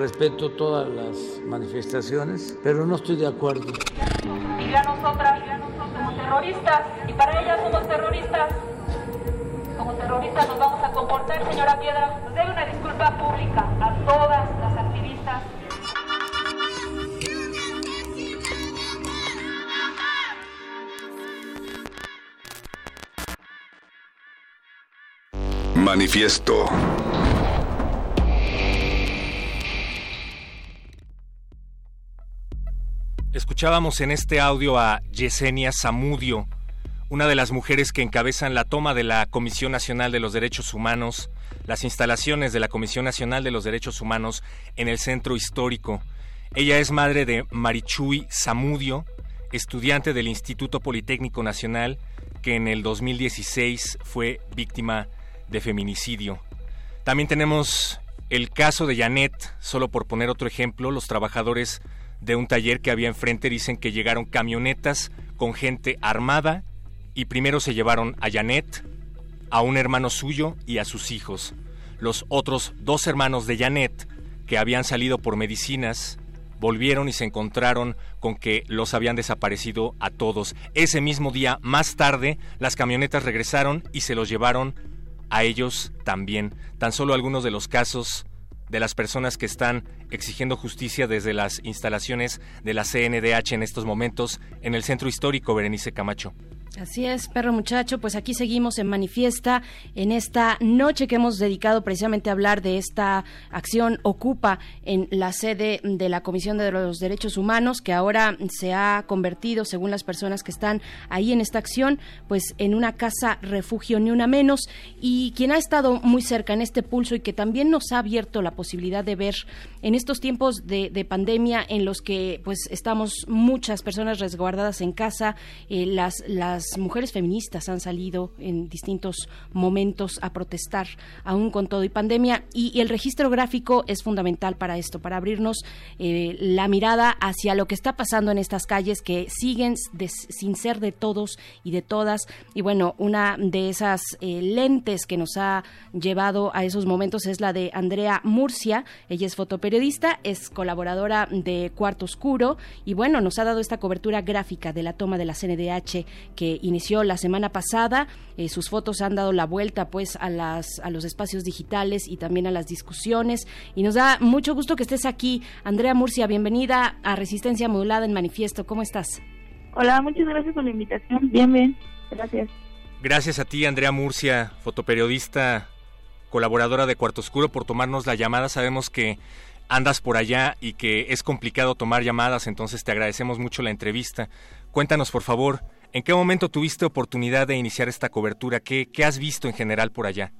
Respeto todas las manifestaciones, pero no estoy de acuerdo. Y a nosotras, como terroristas, y para ellas somos terroristas. Como terroristas nos vamos a comportar, señora Piedra. Nos debe una disculpa pública a todas las Manifiesto. Escuchábamos en este audio a Yesenia Zamudio, una de las mujeres que encabezan la toma de la Comisión Nacional de los Derechos Humanos, las instalaciones de la Comisión Nacional de los Derechos Humanos en el centro histórico. Ella es madre de Marichui Zamudio, estudiante del Instituto Politécnico Nacional, que en el 2016 fue víctima de feminicidio. También tenemos el caso de Janet, solo por poner otro ejemplo, los trabajadores de un taller que había enfrente dicen que llegaron camionetas con gente armada y primero se llevaron a Janet, a un hermano suyo y a sus hijos. Los otros dos hermanos de Janet, que habían salido por medicinas, volvieron y se encontraron con que los habían desaparecido a todos. Ese mismo día, más tarde, las camionetas regresaron y se los llevaron a ellos también. Tan solo algunos de los casos de las personas que están exigiendo justicia desde las instalaciones de la CNDH en estos momentos en el centro histórico, Berenice Camacho. Así es, perro muchacho, pues aquí seguimos en Manifiesta en esta noche que hemos dedicado precisamente a hablar de esta acción Ocupa en la sede de la Comisión de los Derechos Humanos, que ahora se ha convertido, según las personas que están ahí en esta acción, pues en una casa refugio ni una menos. Y quien ha estado muy cerca en este pulso y que también nos ha abierto la posibilidad de ver en estos tiempos de, pandemia en los que pues estamos muchas personas resguardadas en casa, eh, las, las mujeres feministas han salido en distintos momentos a protestar, aún con todo y pandemia, y, el registro gráfico es fundamental para esto, para abrirnos eh, la mirada hacia lo que está pasando en estas calles que siguen sin ser de todos y de todas. Y bueno, una de esas eh, lentes que nos ha llevado a esos momentos es la de Andrea Murcia. Ella es fotoperiodista, es colaboradora de Cuarto Oscuro y bueno, nos ha dado esta cobertura gráfica de la toma de la CNDH que inició la semana pasada. Eh, sus fotos han dado la vuelta pues a, las, a los espacios digitales y también a las discusiones. Y nos da mucho gusto que estés aquí. Andrea Murcia, bienvenida a Resistencia Modulada en Manifiesto. ¿Cómo estás? Hola, muchas gracias por la invitación. Bien, bien. Gracias. Gracias a ti, Andrea Murcia, fotoperiodista, colaboradora de Cuarto Oscuro, por tomarnos la llamada. Sabemos que andas por allá y que es complicado tomar llamadas, entonces te agradecemos mucho la entrevista. Cuéntanos, por favor, ¿En qué momento tuviste oportunidad de iniciar esta cobertura? ¿Qué, qué has visto en general por allá?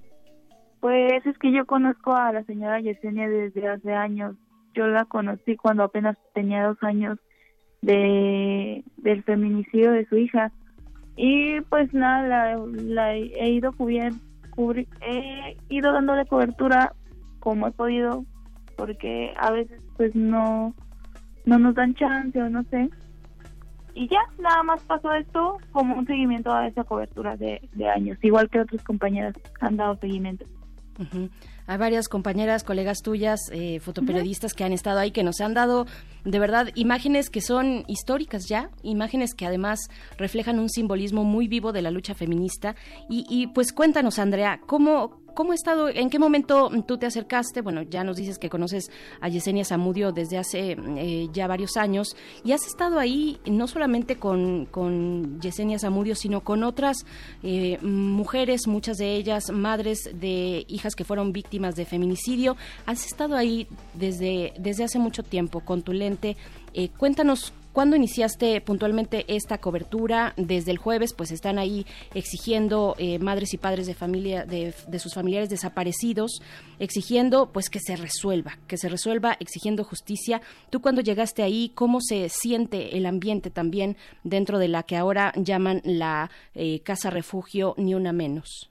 Pues es que yo conozco a la señora Yesenia desde hace años. Yo la conocí cuando apenas tenía dos años de del feminicidio de su hija. Y pues nada, la, he ido cubrir, he ido dándole cobertura como he podido, porque a veces pues no, no nos dan chance o no sé y ya, nada más pasó esto como un seguimiento a esa cobertura de, años, igual que otras compañeras han dado seguimiento. Hay varias compañeras, colegas tuyas, eh, fotoperiodistas que han estado ahí, que nos han dado de verdad imágenes que son históricas ya, imágenes que además reflejan un simbolismo muy vivo de la lucha feminista. Y, pues cuéntanos, Andrea, ¿cómo, ¿Cómo ha estado? ¿En qué momento tú te acercaste? Bueno, ya nos dices que conoces a Yesenia Zamudio desde hace eh, ya varios años y has estado ahí no solamente con, con Yesenia Zamudio, sino con otras eh, mujeres, muchas de ellas madres de hijas que fueron víctimas de feminicidio. Has estado ahí desde, desde hace mucho tiempo con tu lente. Eh, cuéntanos ¿Cuándo iniciaste puntualmente esta cobertura? Desde el jueves, pues están ahí exigiendo eh, madres y padres de familia, de, sus familiares desaparecidos, exigiendo pues que se resuelva, que se resuelva, exigiendo justicia. Tú cuando llegaste ahí, ¿cómo se siente el ambiente también dentro de la que ahora llaman la eh, casa refugio ni una menos?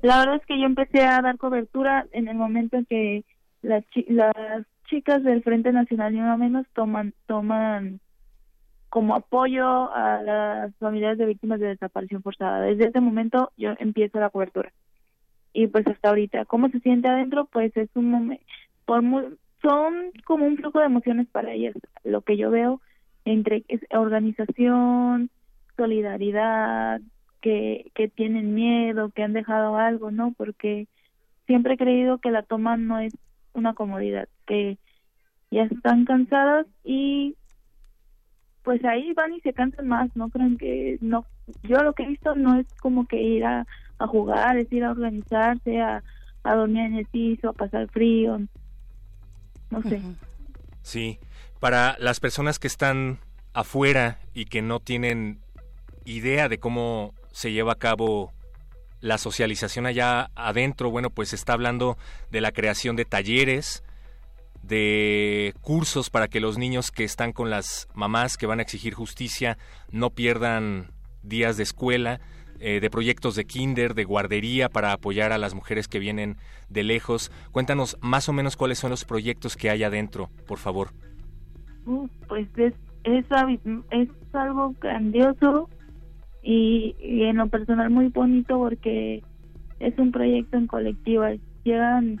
La verdad es que yo empecé a dar cobertura en el momento en que las, las chicas del Frente Nacional ni una menos toman toman como apoyo a las familias de víctimas de desaparición forzada. Desde ese momento yo empiezo la cobertura. Y pues hasta ahorita, ¿cómo se siente adentro? Pues es un momento, son como un flujo de emociones para ellas. Lo que yo veo entre organización, solidaridad, que, que tienen miedo, que han dejado algo, ¿no? Porque siempre he creído que la toma no es una comodidad, que ya están cansadas y pues ahí van y se cansan más, no creen que no yo lo que he visto no es como que ir a, jugar, es ir a organizarse, a, dormir en el piso, a pasar frío, no sé. Sí, para las personas que están afuera y que no tienen idea de cómo se lleva a cabo la socialización allá adentro, bueno, pues está hablando de la creación de talleres, de cursos para que los niños que están con las mamás que van a exigir justicia no pierdan días de escuela, eh, de proyectos de kinder, de guardería para apoyar a las mujeres que vienen de lejos. Cuéntanos más o menos cuáles son los proyectos que hay adentro, por favor. Uh, pues es, es, es algo grandioso y, y, en lo personal muy bonito porque es un proyecto en colectiva. Llegan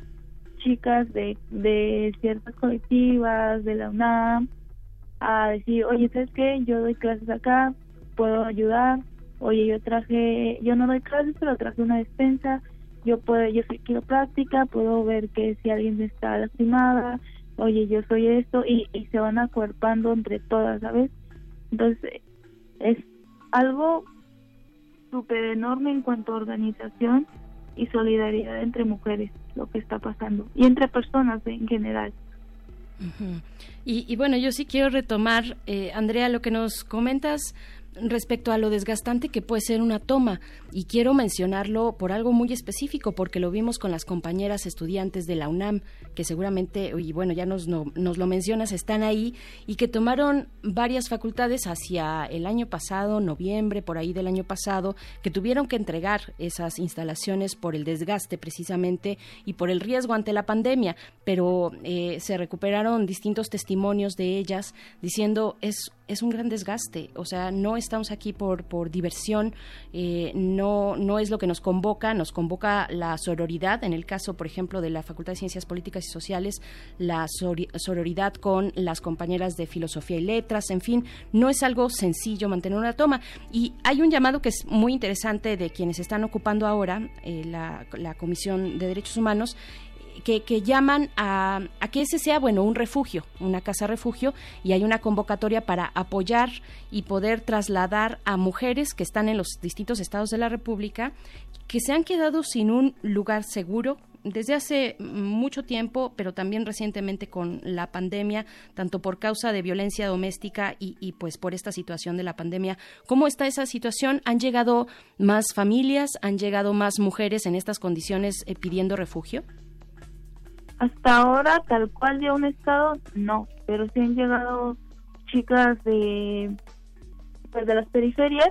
chicas de, de ciertas colectivas, de la UNAM, a decir, oye, ¿sabes qué? Yo doy clases acá, puedo ayudar. Oye, yo traje, yo no doy clases, pero traje una despensa yo puedo, yo soy quiropráctica, puedo ver que si alguien está lastimada, oye, yo soy esto, y, y se van acuerpando entre todas, ¿sabes? Entonces, es algo súper enorme en cuanto a organización y solidaridad entre mujeres, lo que está pasando, y entre personas en general. y, bueno, yo sí quiero retomar, eh, Andrea, lo que nos comentas respecto a lo desgastante que puede ser una toma. Y quiero mencionarlo por algo muy específico porque lo vimos con las compañeras estudiantes de la UNAM que seguramente y bueno ya nos, nos lo mencionas están ahí y que tomaron varias facultades hacia el año pasado noviembre por ahí del año pasado que tuvieron que entregar esas instalaciones por el desgaste precisamente y por el riesgo ante la pandemia. Pero eh, se recuperaron distintos testimonios de ellas diciendo es es un gran desgaste o sea no estamos aquí por por diversión eh, no, no es lo que nos convoca, nos convoca la sororidad, en el caso, por ejemplo, de la Facultad de Ciencias Políticas y Sociales, la sororidad con las compañeras de Filosofía y Letras, en fin, no es algo sencillo mantener una toma. Y hay un llamado que es muy interesante de quienes están ocupando ahora eh, la, la Comisión de Derechos Humanos, que, llaman a, que ese sea, bueno, un refugio, una casa refugio, y hay una convocatoria para apoyar y poder trasladar a mujeres que están en los distintos estados de la República, que se han quedado sin un lugar seguro desde hace mucho tiempo, pero también recientemente con la pandemia, tanto por causa de violencia doméstica y, pues por esta situación de la pandemia. ¿Cómo está esa situación? ¿Han llegado más familias? ¿Han llegado más mujeres en estas condiciones eh, pidiendo refugio? Hasta ahora, tal cual de un estado, no, pero sí han llegado chicas de, pues de las periferias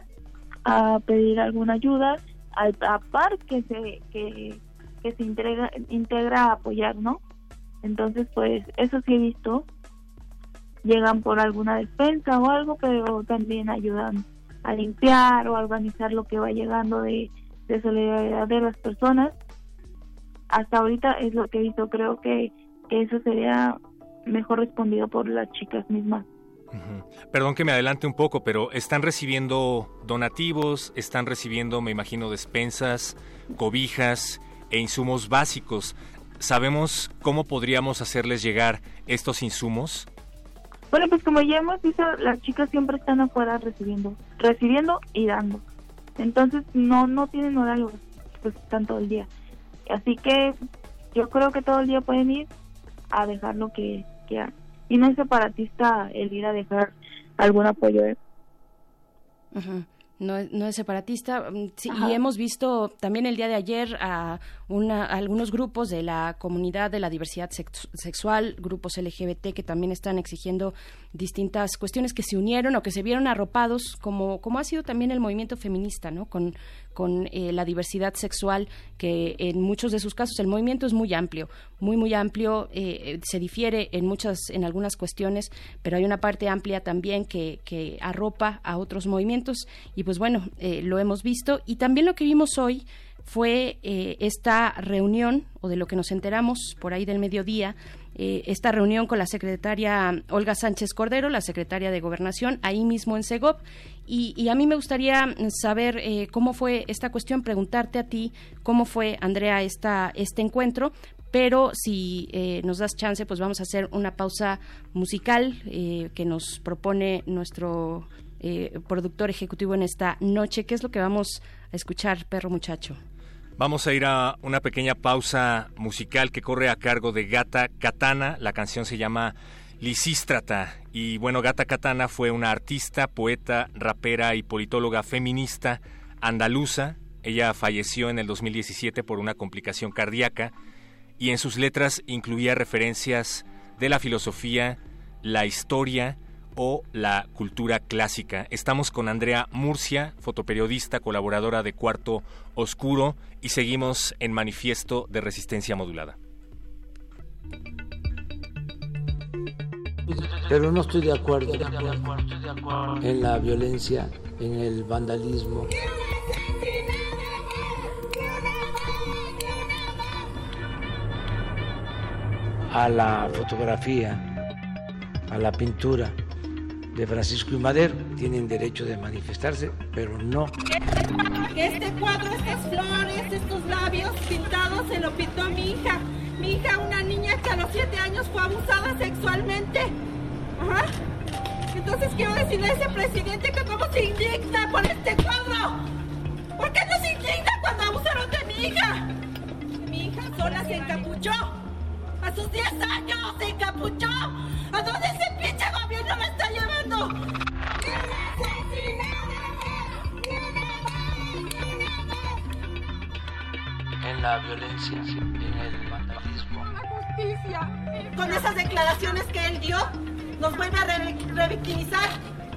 a pedir alguna ayuda, al a par que se, que, que se integra, integra a apoyar, ¿no? Entonces, pues eso sí he visto. Llegan por alguna despensa o algo, pero también ayudan a limpiar o a organizar lo que va llegando de, de solidaridad de las personas hasta ahorita es lo que visto. Creo que, eso sería mejor respondido por las chicas mismas. Perdón que me adelante un poco, pero están recibiendo donativos, están recibiendo, me imagino, despensas, cobijas e insumos básicos. ¿Sabemos cómo podríamos hacerles llegar estos insumos? Bueno, pues como ya hemos visto, las chicas siempre están afuera recibiendo, recibiendo y dando. Entonces no no tienen horario, pues están todo el día. Así que yo creo que todo el día pueden ir a dejar lo que quieran. Y no es separatista el ir a dejar algún apoyo. ¿eh? No, no es separatista. Mm, y hemos visto también el día de ayer a, una, algunos grupos de la comunidad de la diversidad sexual, grupos LGBT que también están exigiendo distintas cuestiones que se unieron o que se vieron arropados, como, como ha sido también el movimiento feminista, ¿no? Con, con eh, la diversidad sexual, que en muchos de sus casos el movimiento es muy amplio, muy, muy amplio, eh, se difiere en muchas, en algunas cuestiones, pero hay una parte amplia también que, que arropa a otros movimientos y pues bueno, eh, lo hemos visto y también lo que vimos hoy fue esta reunión, o de lo que nos enteramos por ahí del mediodía, eh, esta reunión con la secretaria Olga Sánchez Cordero, la secretaria de Gobernación, ahí mismo en Segov. Y, a mí me gustaría saber eh, cómo fue esta cuestión, preguntarte a ti cómo fue, Andrea, esta, este encuentro, pero si eh, nos das chance, pues vamos a hacer una pausa musical que nos propone nuestro productor ejecutivo en esta noche. ¿Qué es lo que vamos a escuchar, perro muchacho? Vamos a ir a una pequeña pausa musical que corre a cargo de Gata Katana. La canción se llama Lisístrata. Y bueno, Gata Katana fue una artista, poeta, rapera y politóloga feminista andaluza. Ella falleció en el 2017 por una complicación cardíaca y en sus letras incluía referencias de la filosofía, la historia, o la cultura clásica. Estamos con Andrea Murcia, fotoperiodista, colaboradora de Cuarto Oscuro, y seguimos en Manifiesto de Resistencia Modulada. Pero no estoy de acuerdo en la violencia, en el vandalismo. a la fotografía, a la pintura de Francisco y Madero. Tienen derecho de manifestarse, pero no. Este cuadro, estas flores, estos labios pintados se lo pintó a mi hija. Mi hija, una niña que a los siete años fue abusada sexualmente. Entonces quiero decirle a ese presidente que cómo se indigna por este cuadro. ¿Por qué no se indigna cuando abusaron de mi hija? Mi hija sola se encapuchó. A sus 10 años se encapuchó. ¿A dónde ese pinche gobierno me está llevando? En la violencia, en el vandalismo. justicia. Con esas declaraciones que él dio, nos vuelve a re- revictimizar.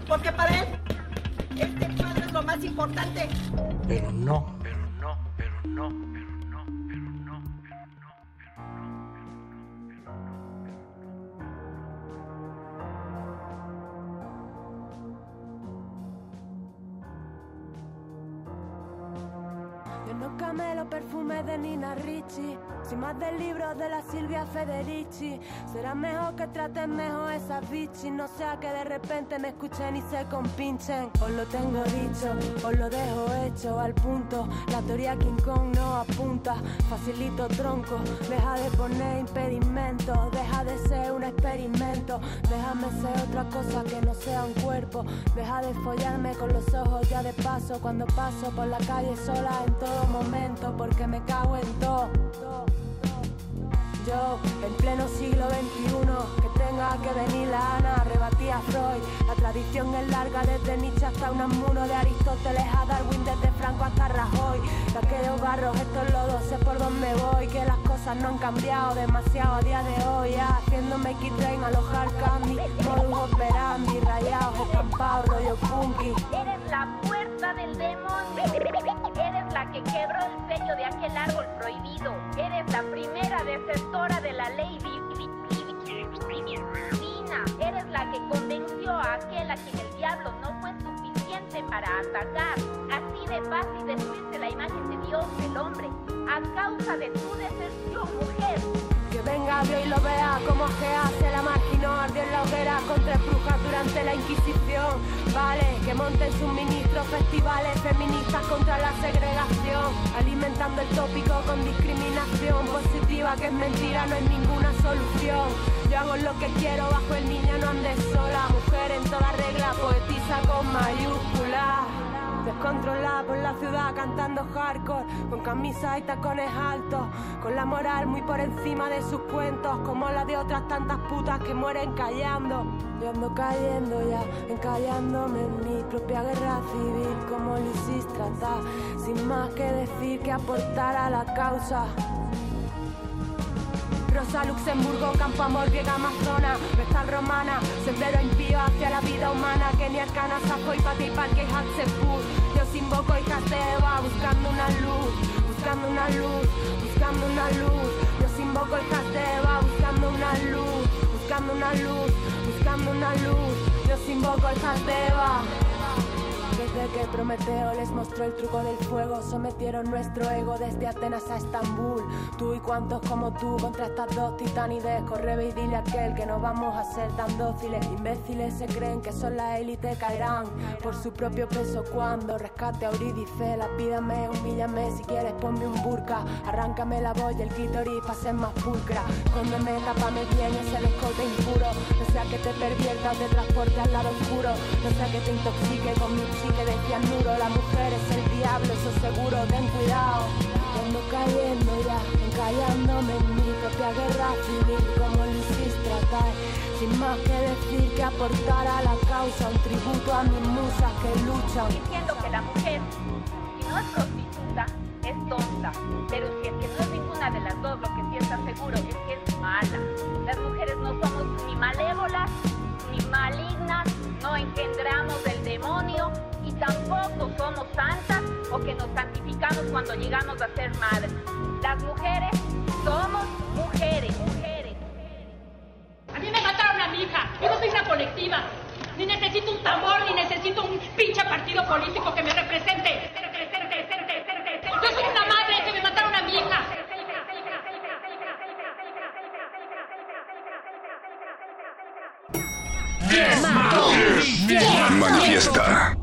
Porque para él, este cuadro es lo más importante. Pero no, pero no, pero no, camelo perfumes de Nina Ricci, sin más del libro de la Silvia Federici. Será mejor que traten mejor esas bichis, no sea que de repente me escuchen y se compinchen. Os lo tengo dicho, os lo dejo hecho al punto. La teoría King Kong no apunta, facilito tronco. Deja de poner impedimentos, deja de ser un experimento. Déjame ser otra cosa que no sea un cuerpo. Deja de follarme con los ojos ya de paso cuando paso por la calle sola en todo momento porque me cago en todo. Yo, en pleno siglo XXI, que tenga que venir la Ana, rebatía Freud. La tradición es larga, desde Nietzsche hasta Unamuno, de Aristóteles a Darwin, desde Franco hasta Rajoy. De aquellos barros, estos lodos, sé por dónde voy, que las cosas no han cambiado demasiado a día de hoy. Ya, haciéndome train alojar candy, modus operandi, rayados, estampados, rollo punky. Eres la puerta del demonio. La que quebró el sello de aquel árbol prohibido. Eres la primera desertora de la ley di- di- di- divina. Eres la que convenció a aquel a quien el diablo no fue suficiente para atacar. Así de fácil destruirse la imagen de Dios, el hombre, a causa de tu deserción, mujer. Que y lo vea como ajea se la marginó, ardió en la hoguera con tres brujas durante la Inquisición. Vale, que monten sus ministros festivales feministas contra la segregación, alimentando el tópico con discriminación positiva que es mentira, no es ninguna solución. Yo hago lo que quiero bajo el niño, no andes sola, mujer en toda regla, poetiza con mayúsculas. Descontrolada por la ciudad cantando hardcore Con camisa y tacones altos Con la moral muy por encima de sus cuentos Como la de otras tantas putas que mueren callando Yo ando cayendo ya, encallándome en mi propia guerra civil Como Lucis tratar Sin más que decir que aportar a la causa Rosa, Luxemburgo, Campo Amor, Griega, Amazona, Vestal Romana, Sendero impío hacia la vida humana, Kenia, Arcana, Sajo y Pati, Parque Hatsepur. Dios invoco hijas de Eva, buscando una luz, buscando una luz, buscando una luz. Dios invoco de Eva, buscando una luz, buscando una luz, buscando una luz. Dios invoco de Eva. Desde que Prometeo les mostró el truco del fuego, sometieron nuestro ego desde Atenas a Estambul. Tú y cuantos como tú contra estas dos titanides, corre y dile a aquel que no vamos a ser tan dóciles. Imbéciles se creen que son la élite, caerán por su propio peso cuando rescate a Eurídice. Lapídame, humíllame, si quieres ponme un burka, arráncame la boya, el clítoris para ser más pulcra. Escóndeme, tápame bien ese escote impuro, no sea que te pervierta o te transporte al lado oscuro, no sea que te intoxique con mi chique de cianuro. La mujer es el diablo, eso seguro, ten cuidado. Yo Ando cayendo ya, encallándome en mi propia guerra civil, como hiciste tratar. Sin más que decir que aportar a la causa, un tributo a mis musas que luchan. Diciendo que la mujer, si no es prostituta, es tonta. Pero si es que no es ninguna de las dos, lo que sí está seguro es que es mala. Las mujeres no somos ni malévolas, ni malignas, no engendramos del demonio tampoco somos santas o que nos santificamos cuando llegamos a ser madres. Las mujeres somos mujeres, mujeres. A mí me mataron a mi hija. Yo no soy una colectiva. Ni necesito un tambor, ni necesito un pinche partido político que me represente. Yo soy una madre que me mataron a mi hija. Manifiesta.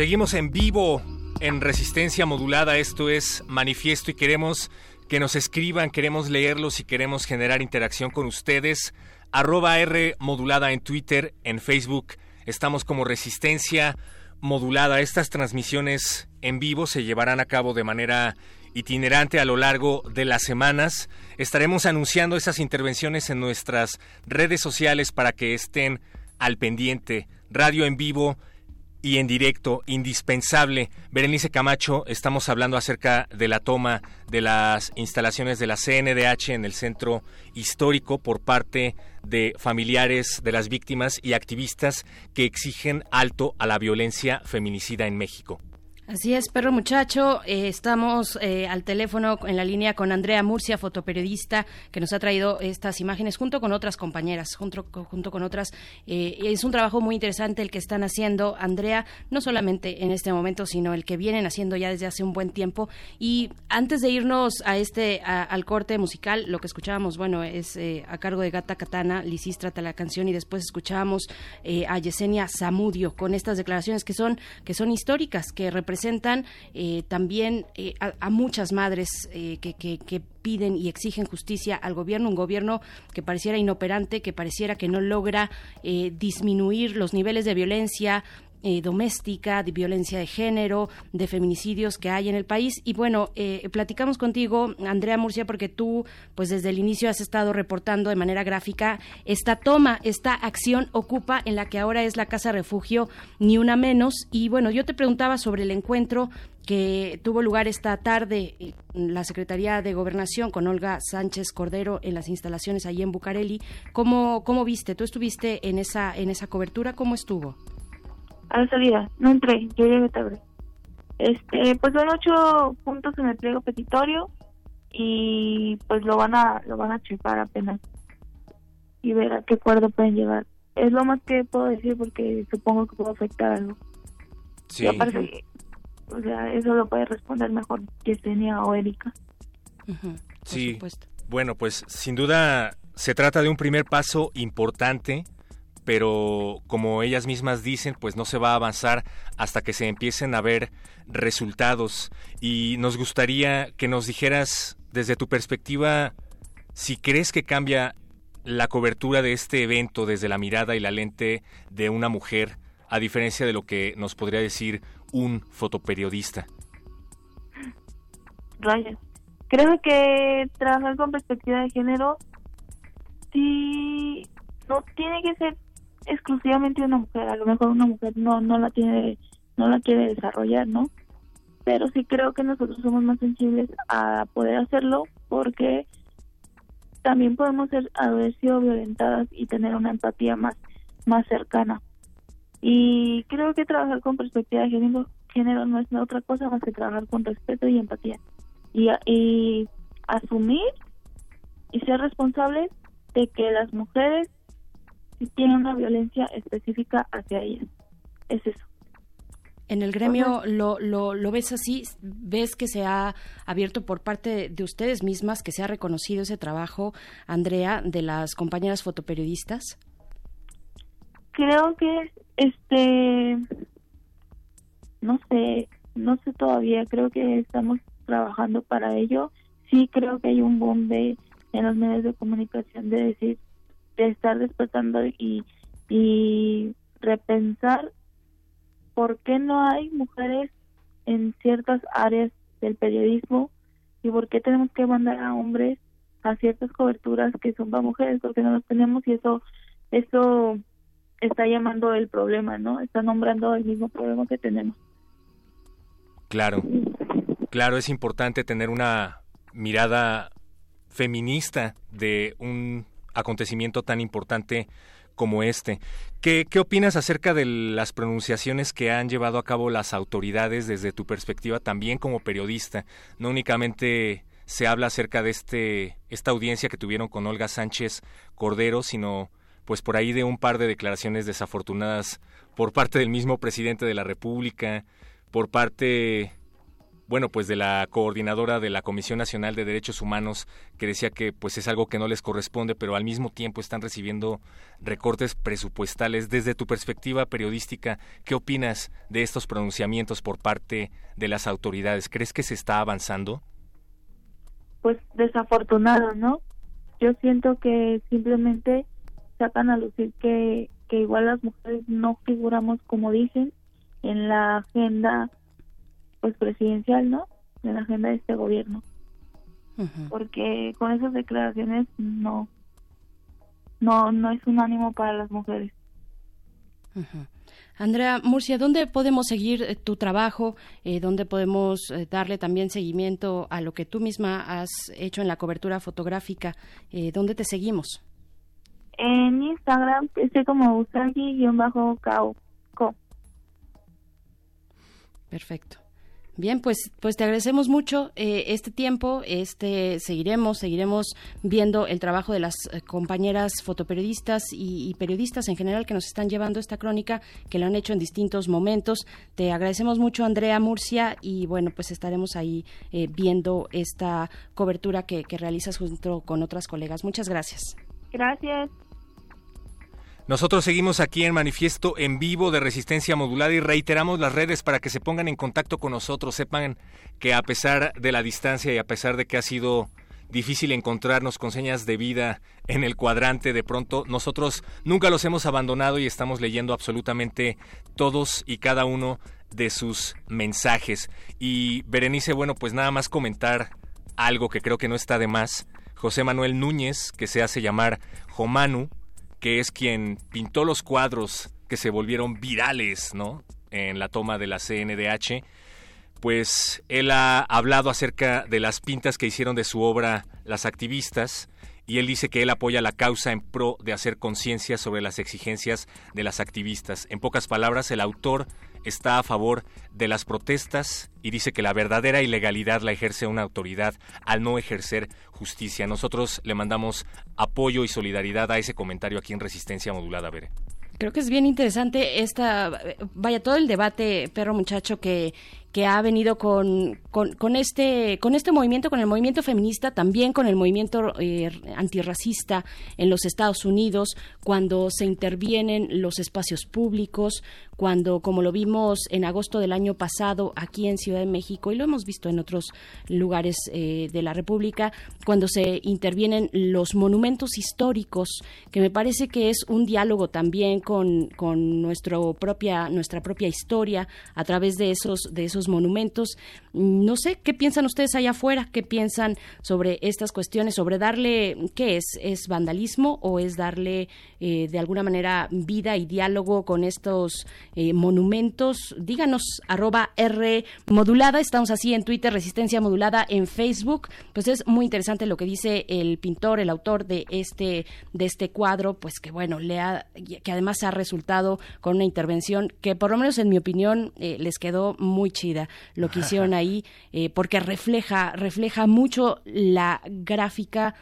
Seguimos en vivo en resistencia modulada, esto es manifiesto y queremos que nos escriban, queremos leerlos y queremos generar interacción con ustedes. Arroba R modulada en Twitter, en Facebook, estamos como resistencia modulada. Estas transmisiones en vivo se llevarán a cabo de manera itinerante a lo largo de las semanas. Estaremos anunciando esas intervenciones en nuestras redes sociales para que estén al pendiente. Radio en vivo y en directo, indispensable. Berenice Camacho, estamos hablando acerca de la toma de las instalaciones de la CNDH en el centro histórico por parte de familiares de las víctimas y activistas que exigen alto a la violencia feminicida en México. Así es, perro muchacho. Eh, estamos eh, al teléfono en la línea con Andrea Murcia, fotoperiodista, que nos ha traído estas imágenes junto con otras compañeras, junto, junto con otras. Eh, es un trabajo muy interesante el que están haciendo, Andrea, no solamente en este momento, sino el que vienen haciendo ya desde hace un buen tiempo. Y antes de irnos a este al corte musical, lo que escuchábamos, bueno, es a cargo de Gata Katana, Lisístrata la canción, y después escuchábamos a Yesenia Zamudio con estas declaraciones que son que son históricas, que representan representan eh, también eh, a, muchas madres eh, que, que, piden y exigen justicia al gobierno, un gobierno que pareciera inoperante, que pareciera que no logra disminuir los niveles de violencia, eh, doméstica, de violencia de género, de feminicidios que hay en el país. Y bueno, eh, platicamos contigo, Andrea Murcia, porque tú, pues desde el inicio has estado reportando de manera gráfica esta toma, esta acción ocupa en la que ahora es la Casa Refugio, ni una menos. Y bueno, yo te preguntaba sobre el encuentro que tuvo lugar esta tarde en la Secretaría de Gobernación con Olga Sánchez Cordero en las instalaciones allí en Bucareli. ¿Cómo, cómo viste? ¿Tú estuviste en esa, en esa cobertura? ¿Cómo estuvo? A la salida, no entré, yo llegué tarde. Este, pues son ocho puntos en el pliego petitorio y pues lo van a lo van a chupar apenas y ver a qué acuerdo pueden llegar. Es lo más que puedo decir porque supongo que puede afectar algo. Sí. aparte, o sea, eso lo puede responder mejor Yesenia o Erika. sí. Bueno, pues sin duda se trata de un primer paso importante pero como ellas mismas dicen, pues no se va a avanzar hasta que se empiecen a ver resultados. Y nos gustaría que nos dijeras desde tu perspectiva si crees que cambia la cobertura de este evento desde la mirada y la lente de una mujer, a diferencia de lo que nos podría decir un fotoperiodista. Raya. Creo que trabajar con perspectiva de género sí no tiene que ser exclusivamente una mujer, a lo mejor una mujer no no la tiene no la quiere desarrollar, ¿no? Pero sí creo que nosotros somos más sensibles a poder hacerlo porque también podemos ser haber sido violentadas y tener una empatía más más cercana. Y creo que trabajar con perspectiva de género, género no es otra cosa más que trabajar con respeto y empatía. Y, y asumir y ser responsables de que las mujeres si tiene una violencia específica hacia ellas. Es eso. En el gremio lo, lo, lo, ves así, ves que se ha abierto por parte de ustedes mismas, que se ha reconocido ese trabajo, Andrea, de las compañeras fotoperiodistas. Creo que, este, no sé, no sé todavía, creo que estamos trabajando para ello. Sí creo que hay un bombe en los medios de comunicación de decir de estar despertando y, y repensar por qué no hay mujeres en ciertas áreas del periodismo y por qué tenemos que mandar a hombres a ciertas coberturas que son para mujeres porque no los tenemos y eso eso está llamando el problema no está nombrando el mismo problema que tenemos. Claro claro es importante tener una mirada feminista de un acontecimiento tan importante como este. ¿Qué, ¿Qué, opinas acerca de las pronunciaciones que han llevado a cabo las autoridades desde tu perspectiva también como periodista? No únicamente se habla acerca de este, esta audiencia que tuvieron con Olga Sánchez Cordero, sino pues por ahí de un par de declaraciones desafortunadas por parte del mismo presidente de la República, por parte bueno, pues de la coordinadora de la Comisión Nacional de Derechos Humanos, que decía que pues es algo que no les corresponde, pero al mismo tiempo están recibiendo recortes presupuestales. Desde tu perspectiva periodística, ¿qué opinas de estos pronunciamientos por parte de las autoridades? ¿Crees que se está avanzando? Pues desafortunado, ¿no? Yo siento que simplemente sacan a lucir que, que igual las mujeres no figuramos como dicen en la agenda pues presidencial, ¿no? En la agenda de este gobierno. Porque con esas declaraciones no no no es un ánimo para las mujeres. Andrea Murcia, ¿dónde podemos seguir eh, tu trabajo? Eh, ¿Dónde podemos eh, darle también seguimiento a lo que tú misma has hecho en la cobertura fotográfica? Eh, ¿Dónde te seguimos? En Instagram estoy como Usagi-Kao. Perfecto. Bien, pues, pues te agradecemos mucho eh, este tiempo. Este seguiremos, seguiremos viendo el trabajo de las eh, compañeras fotoperiodistas y, periodistas en general que nos están llevando esta crónica, que lo han hecho en distintos momentos. Te agradecemos mucho, Andrea Murcia, y bueno, pues estaremos ahí eh, viendo esta cobertura que, que realizas junto con otras colegas. Muchas gracias. Gracias. Nosotros seguimos aquí en Manifiesto en vivo de Resistencia Modulada y reiteramos las redes para que se pongan en contacto con nosotros. Sepan que a pesar de la distancia y a pesar de que ha sido difícil encontrarnos con señas de vida en el cuadrante de pronto, nosotros nunca los hemos abandonado y estamos leyendo absolutamente todos y cada uno de sus mensajes. Y Berenice, bueno, pues nada más comentar algo que creo que no está de más. José Manuel Núñez, que se hace llamar Jomanu, que es quien pintó los cuadros que se volvieron virales, ¿no? En la toma de la CNDH, pues él ha hablado acerca de las pintas que hicieron de su obra las activistas y él dice que él apoya la causa en pro de hacer conciencia sobre las exigencias de las activistas. En pocas palabras, el autor está a favor de las protestas y dice que la verdadera ilegalidad la ejerce una autoridad al no ejercer justicia. Nosotros le mandamos apoyo y solidaridad a ese comentario aquí en Resistencia Modulada, Bere. Creo que es bien interesante esta, vaya, todo el debate, perro muchacho, que, que ha venido con, con, este, con este movimiento, con el movimiento feminista, también con el movimiento eh, antirracista en los Estados Unidos, cuando se intervienen los espacios públicos, cuando, como lo vimos en agosto del año pasado aquí en Ciudad de México y lo hemos visto en otros lugares eh, de la República, cuando se intervienen los monumentos históricos, que me parece que es un diálogo también con, con nuestro propia, nuestra propia historia a través de esos, de esos monumentos. No sé, ¿qué piensan ustedes allá afuera? ¿Qué piensan sobre estas cuestiones? Sobre darle, ¿qué es? ¿Es vandalismo o es darle eh, de alguna manera vida y diálogo con estos eh, monumentos? Díganos, arroba R modulada, estamos así en Twitter, Resistencia Modulada en Facebook. Pues es muy interesante lo que dice el pintor, el autor de este, de este cuadro, pues que bueno, le ha, que además ha resultado con una intervención que por lo menos en mi opinión eh, les quedó muy chida lo que hicieron <laughs> ahí, eh, porque refleja, refleja mucho la gráfica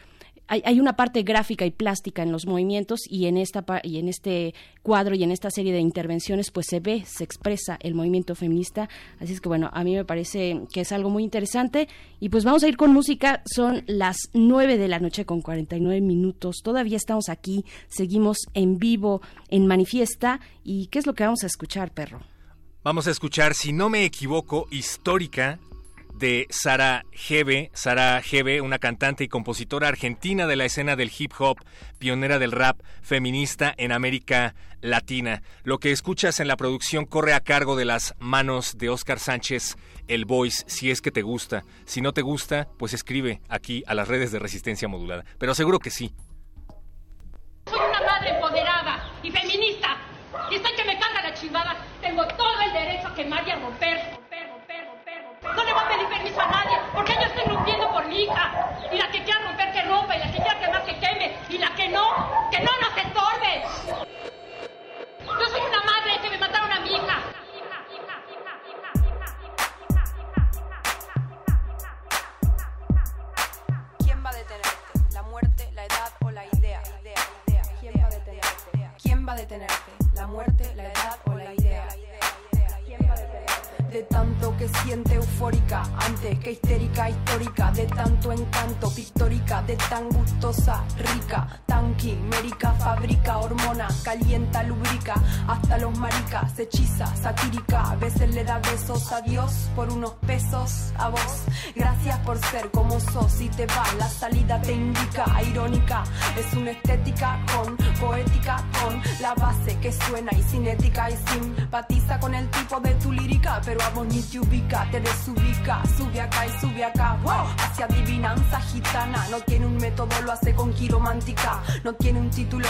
hay, hay, una parte gráfica y plástica en los movimientos y en esta y en este cuadro y en esta serie de intervenciones pues se ve, se expresa el movimiento feminista, así es que bueno, a mí me parece que es algo muy interesante. Y pues vamos a ir con música, son las nueve de la noche con 49 minutos, todavía estamos aquí, seguimos en vivo en Manifiesta. Y ¿qué es lo que vamos a escuchar, perro? Vamos a escuchar, si no me equivoco, Histórica de Sara Gebe. Sara Gebe, una cantante y compositora argentina de la escena del hip hop, pionera del rap feminista en América Latina. Lo que escuchas en la producción corre a cargo de las manos de Oscar Sánchez, el voice, si es que te gusta. Si no te gusta, pues escribe aquí a las redes de resistencia modulada. Pero seguro que sí. Soy una madre empoderada y feminista. Y estoy que me carga la chingada. Tengo todo el derecho a quemar y romper. No le voy a pedir permiso a nadie, porque yo estoy rompiendo por mi hija. Y la que quiera romper, que rompa. Y la que quiera quemar, que queme. Y la que no, que no nos estorbe. Yo soy una madre que me mataron a mi hija. ¿Quién va a detenerte? ¿La muerte, la edad o la idea? ¿Quién va a detenerte? ¿Quién va a detenerte? ¿La muerte, la edad o la idea? siente eufórica, antes que histérica, histórica, de tanto encanto, pictórica, de tan gustosa, rica, tan quimérica, fabrica hormona, calienta, lubrica, hasta los maricas, hechiza, satírica, a veces le da besos a Dios por unos pesos a vos. Gracias por ser como sos y te va, la salida te indica, irónica, es una estética con poética, con la base que suena y cinética y simpatiza con el tipo de tu lírica, pero a vos ni te ubica, te desubica, sube acá y sube acá, wow, hacia adivinanza gitana, no tiene un método, lo hace con quiromántica, no tiene un título,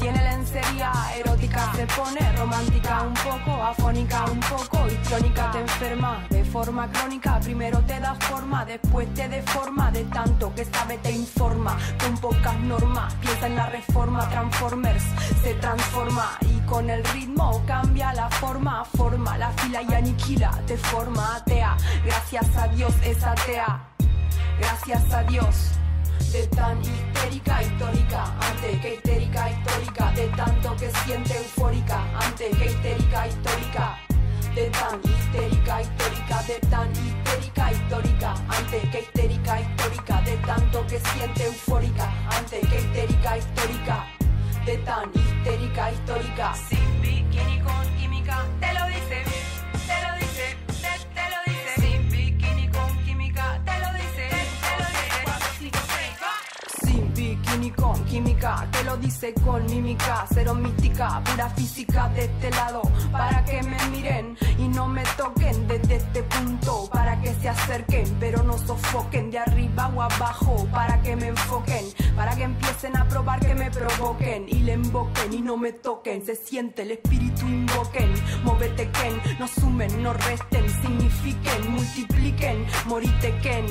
tiene lencería erótica, se pone romántica, un poco afónica, un poco histrónica, te enferma de forma crónica, primero te da forma, después te deforma, de tanto que sabe te informa, con pocas normas, piensa en la reforma, Transformers se transforma con el ritmo cambia la forma, forma la fila y aniquila, te forma atea, gracias a Dios es atea, gracias a Dios. De tan histérica histórica, antes que histérica histórica, de tanto que siente eufórica, antes que histérica histórica, de tan histérica histórica, de tan histérica histórica, antes que histérica histórica, de tanto que siente eufórica, antes que histérica histórica, de tan histérica histórica, sin bikini con química, te lo dice, química, te lo dice con mímica, cero mística, pura física de este lado, para que me miren y no me toquen desde este punto, para que se acerquen, pero no sofoquen de arriba o abajo, para que me enfoquen, para que empiecen a probar que me provoquen y le invoquen y no me toquen, se siente el espíritu invoquen, móvete Ken, no sumen, no resten, signifiquen, multipliquen, morite Ken,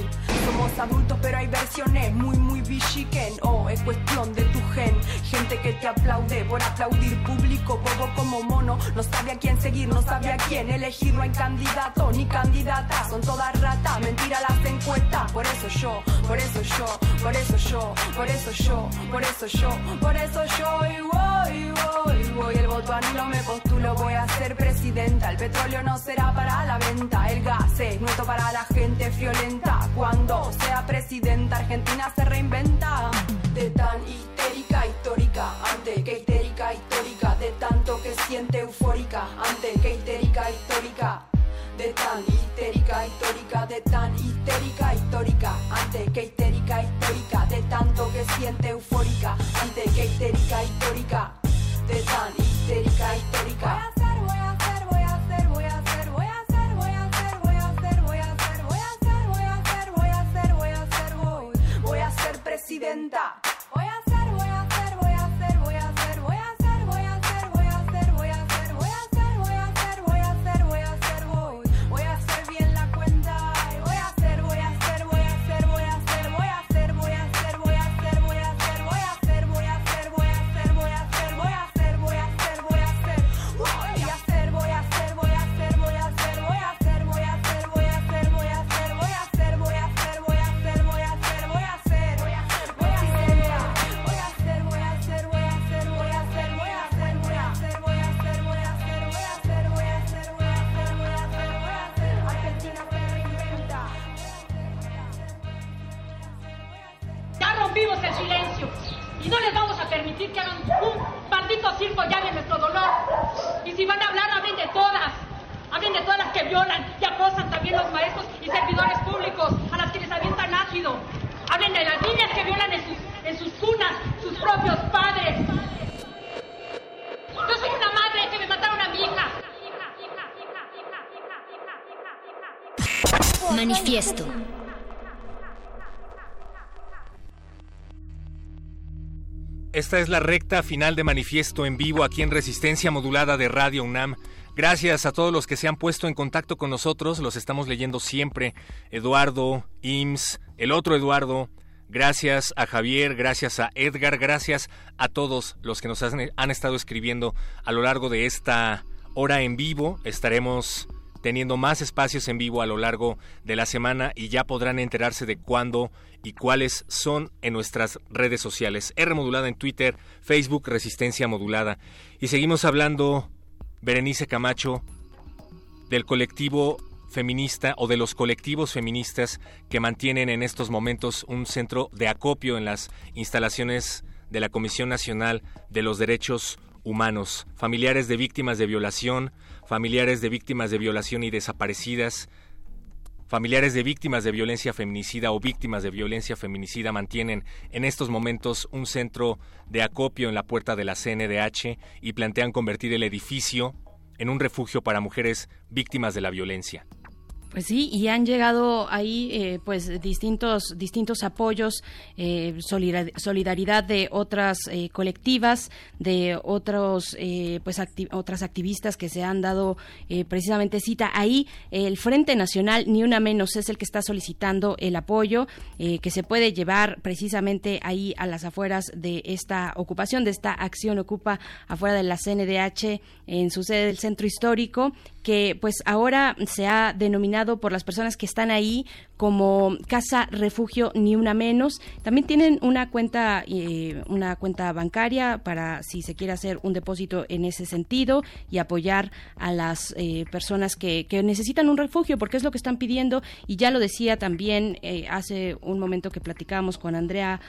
somos adultos pero hay versiones muy muy bichiquen, oh es cuestión de tu gen, gente que te aplaude por aplaudir público, bobo como mono, no sabe a quién seguir, no sabe a quién elegir, no hay candidato ni candidata, son todas ratas, mentira las encuestas, por eso yo, por eso yo, por eso yo, por eso yo, por eso yo, por eso yo, y voy, voy, voy, el voto anulo me postulo, voy a ser presidenta, el petróleo no será para la venta, el gas es nuestro para la gente friolenta, cuando sea presidenta Argentina se reinventa, de tan histérica histórica, antes que histérica histórica, de tanto que siente eufórica, antes que histérica histórica de tan histérica histórica, de tan histérica histórica, antes que histérica histórica, de tanto que siente eufórica, antes que histérica histórica, de tan histérica histórica. Voy violan y acosan también los maestros y servidores públicos, a las que les avientan ácido. Hablen de las niñas que violan en sus, en sus cunas, sus propios padres. Yo soy una madre que me mataron a mi hija. Manifiesto. Esta es la recta final de manifiesto en vivo aquí en Resistencia Modulada de Radio UNAM. Gracias a todos los que se han puesto en contacto con nosotros, los estamos leyendo siempre. Eduardo, Ims, el otro Eduardo, gracias a Javier, gracias a Edgar, gracias a todos los que nos han, han estado escribiendo a lo largo de esta hora en vivo. Estaremos teniendo más espacios en vivo a lo largo de la semana y ya podrán enterarse de cuándo y cuáles son en nuestras redes sociales. R modulada en Twitter, Facebook Resistencia Modulada. Y seguimos hablando, Berenice Camacho, del colectivo feminista o de los colectivos feministas que mantienen en estos momentos un centro de acopio en las instalaciones de la Comisión Nacional de los Derechos Humanos, familiares de víctimas de violación, familiares de víctimas de violación y desaparecidas, familiares de víctimas de violencia feminicida o víctimas de violencia feminicida mantienen en estos momentos un centro de acopio en la puerta de la CNDH y plantean convertir el edificio en un refugio para mujeres víctimas de la violencia. Pues sí, y han llegado ahí eh, pues distintos distintos apoyos, eh, solidaridad de otras eh, colectivas, de otros pues otras activistas que se han dado precisamente cita ahí. El Frente Nacional ni una menos es el que está solicitando el apoyo que se puede llevar precisamente ahí a las afueras de esta ocupación, de esta acción ocupa afuera de la CNDH en su sede del centro histórico que pues ahora se ha denominado por las personas que están ahí como casa refugio ni una menos. También tienen una cuenta eh, una cuenta bancaria para si se quiere hacer un depósito en ese sentido y apoyar a las eh, personas que, que, necesitan un refugio porque es lo que están pidiendo y ya lo decía también eh, hace un momento que platicábamos con Andrea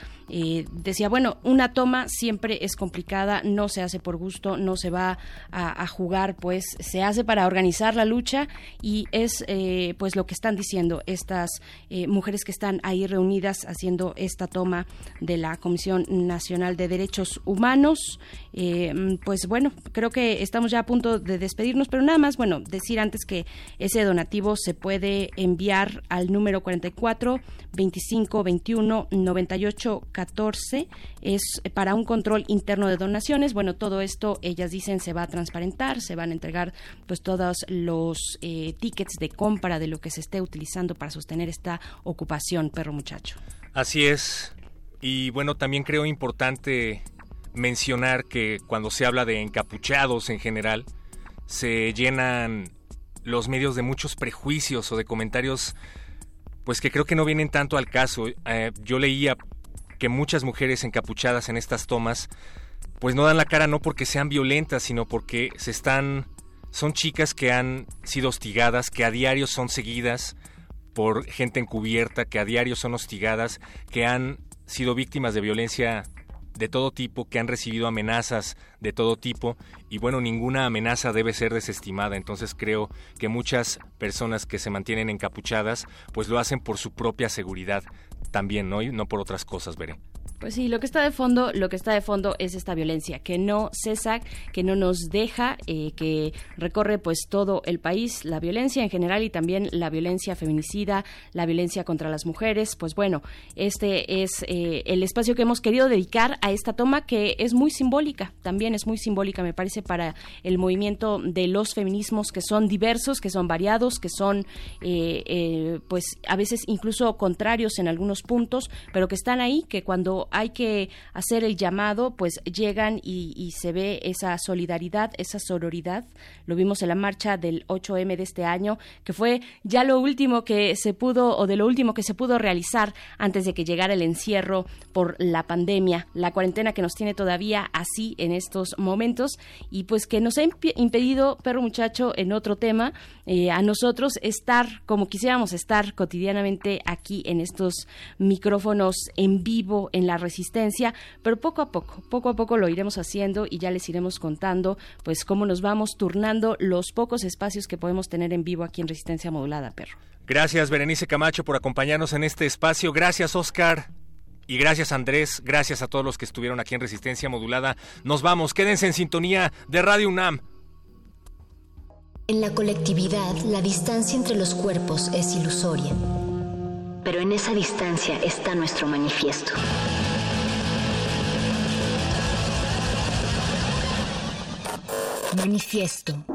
decía bueno una toma siempre es complicada no se hace por gusto no se va a jugar pues se hace para organizar la lucha y es pues lo que están diciendo estas eh, mujeres que están ahí reunidas haciendo esta toma de la Comisión Nacional de Derechos Humanos. Eh, pues bueno, creo que estamos ya a punto de despedirnos, pero nada más, bueno, decir antes que ese donativo se puede enviar al número 44 25 21 98 14 es para un control interno de donaciones. Bueno, todo esto ellas dicen se va a transparentar, se van a entregar pues los eh, tickets de compra de lo que se esté utilizando para sostener esta ocupación, perro muchacho. Así es. Y bueno, también creo importante mencionar que cuando se habla de encapuchados en general, se llenan los medios de muchos prejuicios o de comentarios pues que creo que no vienen tanto al caso. Eh, yo leía que muchas mujeres encapuchadas en estas tomas pues no dan la cara no porque sean violentas, sino porque se están son chicas que han sido hostigadas, que a diario son seguidas por gente encubierta, que a diario son hostigadas, que han sido víctimas de violencia de todo tipo, que han recibido amenazas de todo tipo y bueno, ninguna amenaza debe ser desestimada. Entonces creo que muchas personas que se mantienen encapuchadas pues lo hacen por su propia seguridad también, ¿no? Y no por otras cosas, veré. Pues sí, lo que está de fondo, lo que está de fondo es esta violencia que no cesa, que no nos deja, eh, que recorre pues todo el país, la violencia en general y también la violencia feminicida, la violencia contra las mujeres. Pues bueno, este es eh, el espacio que hemos querido dedicar a esta toma que es muy simbólica, también es muy simbólica, me parece, para el movimiento de los feminismos que son diversos, que son variados, que son eh, pues a veces incluso contrarios en algunos puntos, pero que están ahí, que cuando hay que hacer el llamado, pues llegan y, se ve esa solidaridad, esa sororidad. Lo vimos en la marcha del 8M de este año, que fue ya lo último que se pudo, o de lo último que se pudo realizar antes de que llegara el encierro por la pandemia, la cuarentena que nos tiene todavía así en estos momentos y pues que nos ha impedido, perro muchacho, en otro tema, eh, a nosotros estar como quisiéramos estar cotidianamente aquí en estos micrófonos en vivo en la resistencia, pero poco a poco, poco a poco lo iremos haciendo y ya les iremos contando pues cómo nos vamos turnando los pocos espacios que podemos tener en vivo aquí en Resistencia Modulada, perro. Gracias Berenice Camacho por acompañarnos en este espacio. Gracias Oscar. Y gracias Andrés, gracias a todos los que estuvieron aquí en Resistencia Modulada. Nos vamos, quédense en sintonía de Radio UNAM. En la colectividad, la distancia entre los cuerpos es ilusoria. Pero en esa distancia está nuestro manifiesto. Manifiesto.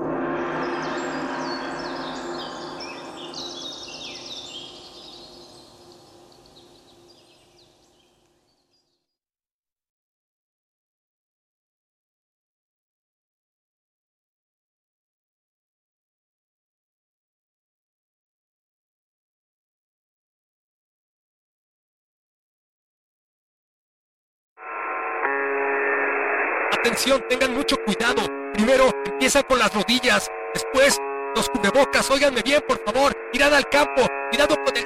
Tengan mucho cuidado. Primero empieza con las rodillas, después Los cubrebocas, óiganme bien, por favor. Mirad al campo. Con el...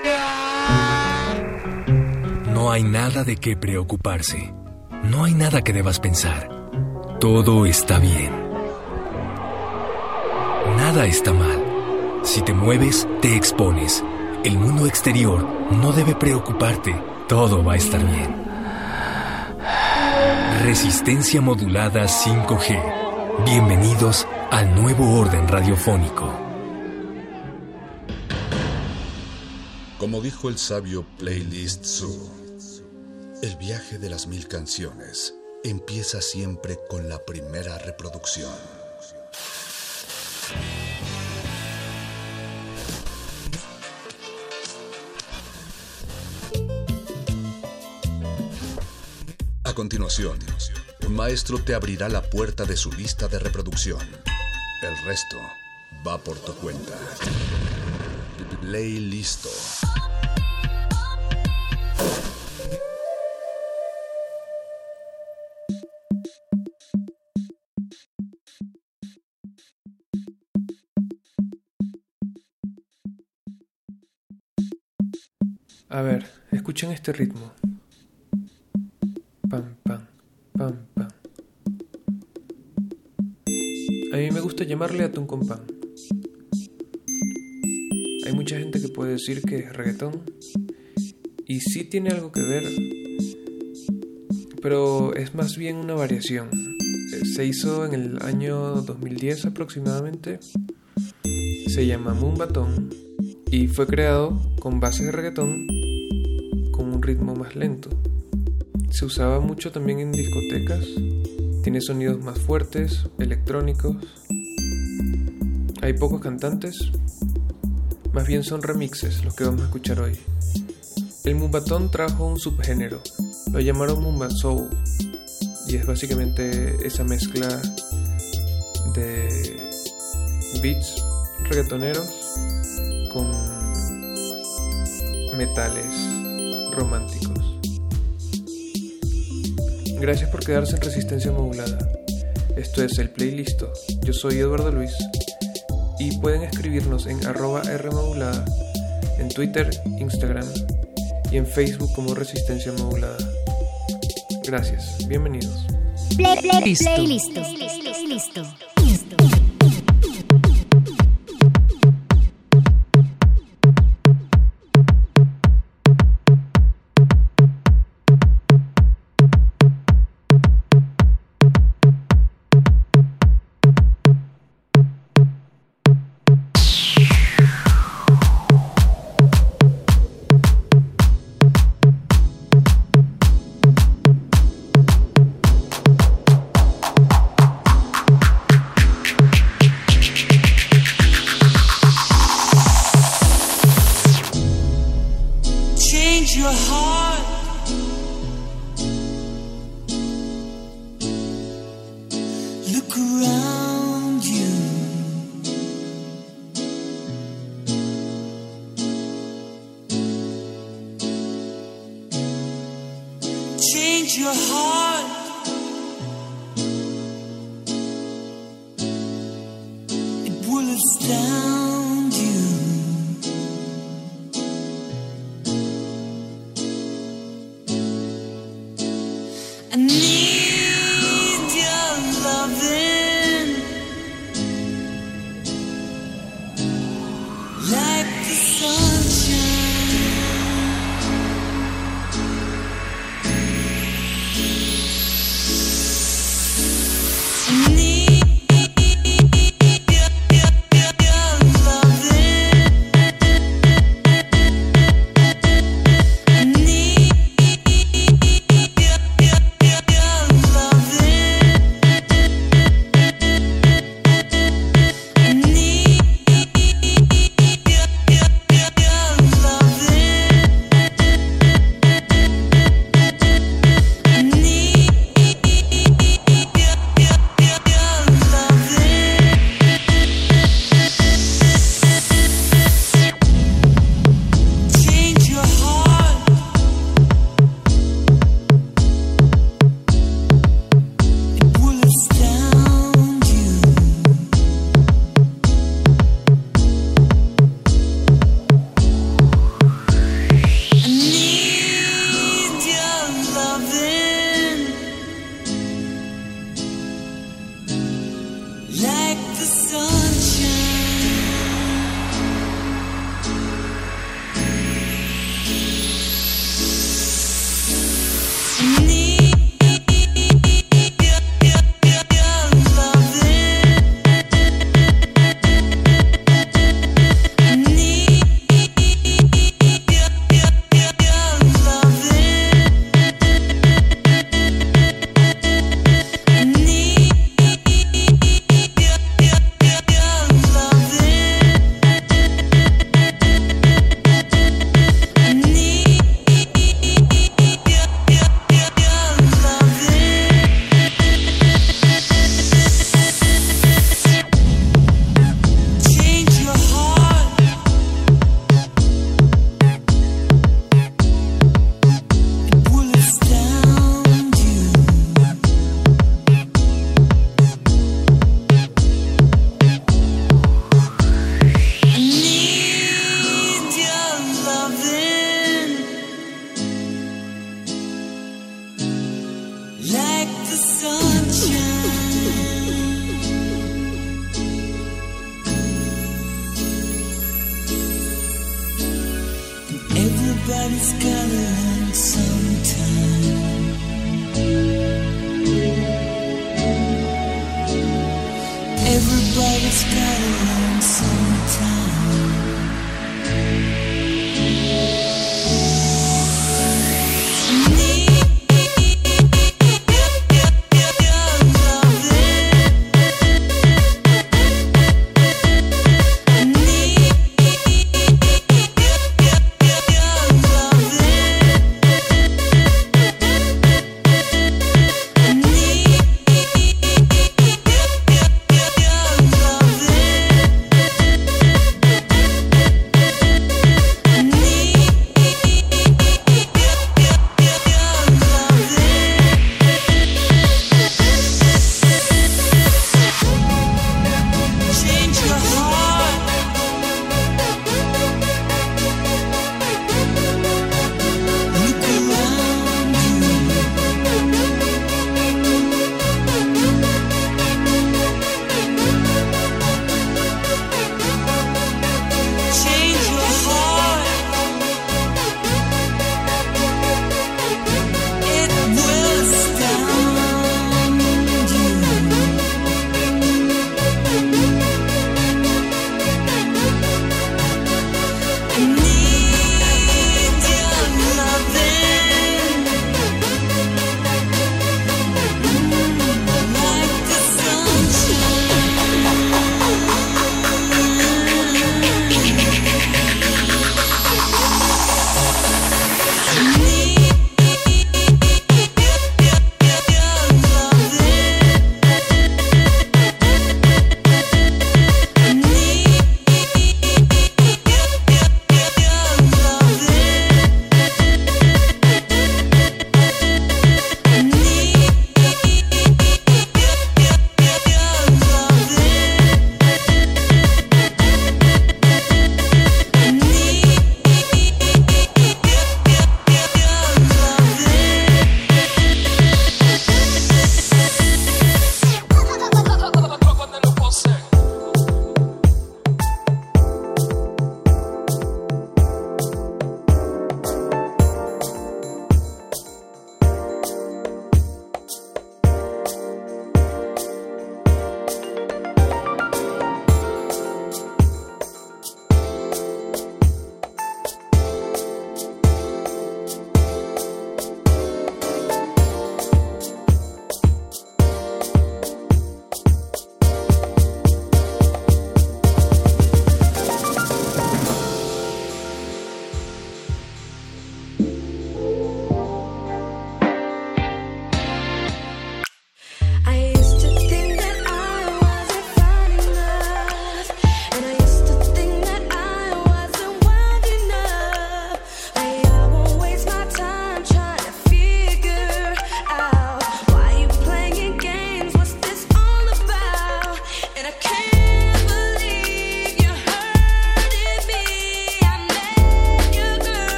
No hay nada de qué preocuparse. No hay nada que debas pensar. Todo está bien. Nada está mal. Si te mueves, te expones. El mundo exterior no debe preocuparte. Todo va a estar bien. Resistencia modulada 5G. Bienvenidos al nuevo orden radiofónico. Como dijo el sabio Playlist Zoo, el viaje de las mil canciones empieza siempre con la primera reproducción. A continuación, un maestro te abrirá la puerta de su lista de reproducción. El resto va por tu cuenta. Ley listo. A ver, escuchen este ritmo. A mí me gusta llamarle atún con pan. Hay mucha gente que puede decir que es reggaetón. Y sí tiene algo que ver. Pero es más bien una variación. Se hizo en el año 2010 aproximadamente. Se llama Moonbaton. Y fue creado con bases de reggaetón con un ritmo más lento. Se usaba mucho también en discotecas. Tiene sonidos más fuertes, electrónicos. Hay pocos cantantes. Más bien son remixes los que vamos a escuchar hoy. El Mumbatón trajo un subgénero. Lo llamaron Mumba Soul. Y es básicamente esa mezcla de beats reggaetoneros con metales románticos. Gracias por quedarse en Resistencia Modulada. Esto es el playlist. Yo soy Eduardo Luis y pueden escribirnos en arroba Rmodulada, en Twitter, Instagram y en Facebook como Resistencia Modulada. Gracias, bienvenidos. Play.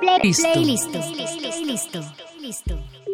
Playlist. Playlist. Listo. know?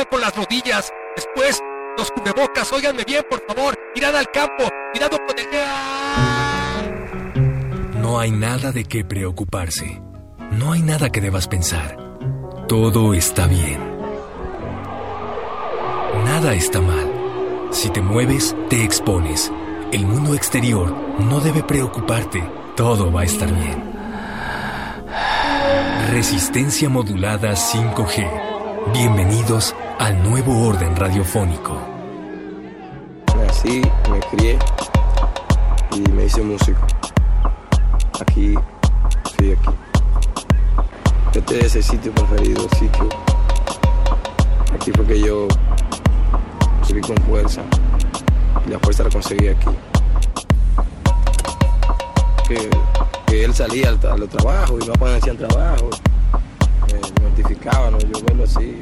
Empiezan con las rodillas, después los cubrebocas. Óiganme bien, por favor. Mirad al campo, cuidado con el... No hay nada de qué preocuparse. No hay nada que debas pensar. Todo está bien. Nada está mal. Si te mueves, te expones. El mundo exterior no debe preocuparte. Todo va a estar bien. Resistencia modulada 5G. Bienvenidos al nuevo orden radiofónico. Nací, me crié y me hice músico. Aquí, estoy aquí. Este es el sitio preferido, el sitio. Aquí fue que yo subí con fuerza y la fuerza la conseguí aquí. Que, él salía al, al trabajo y no aparecía al trabajo. Me, identificaba, ¿no? yo verlo así.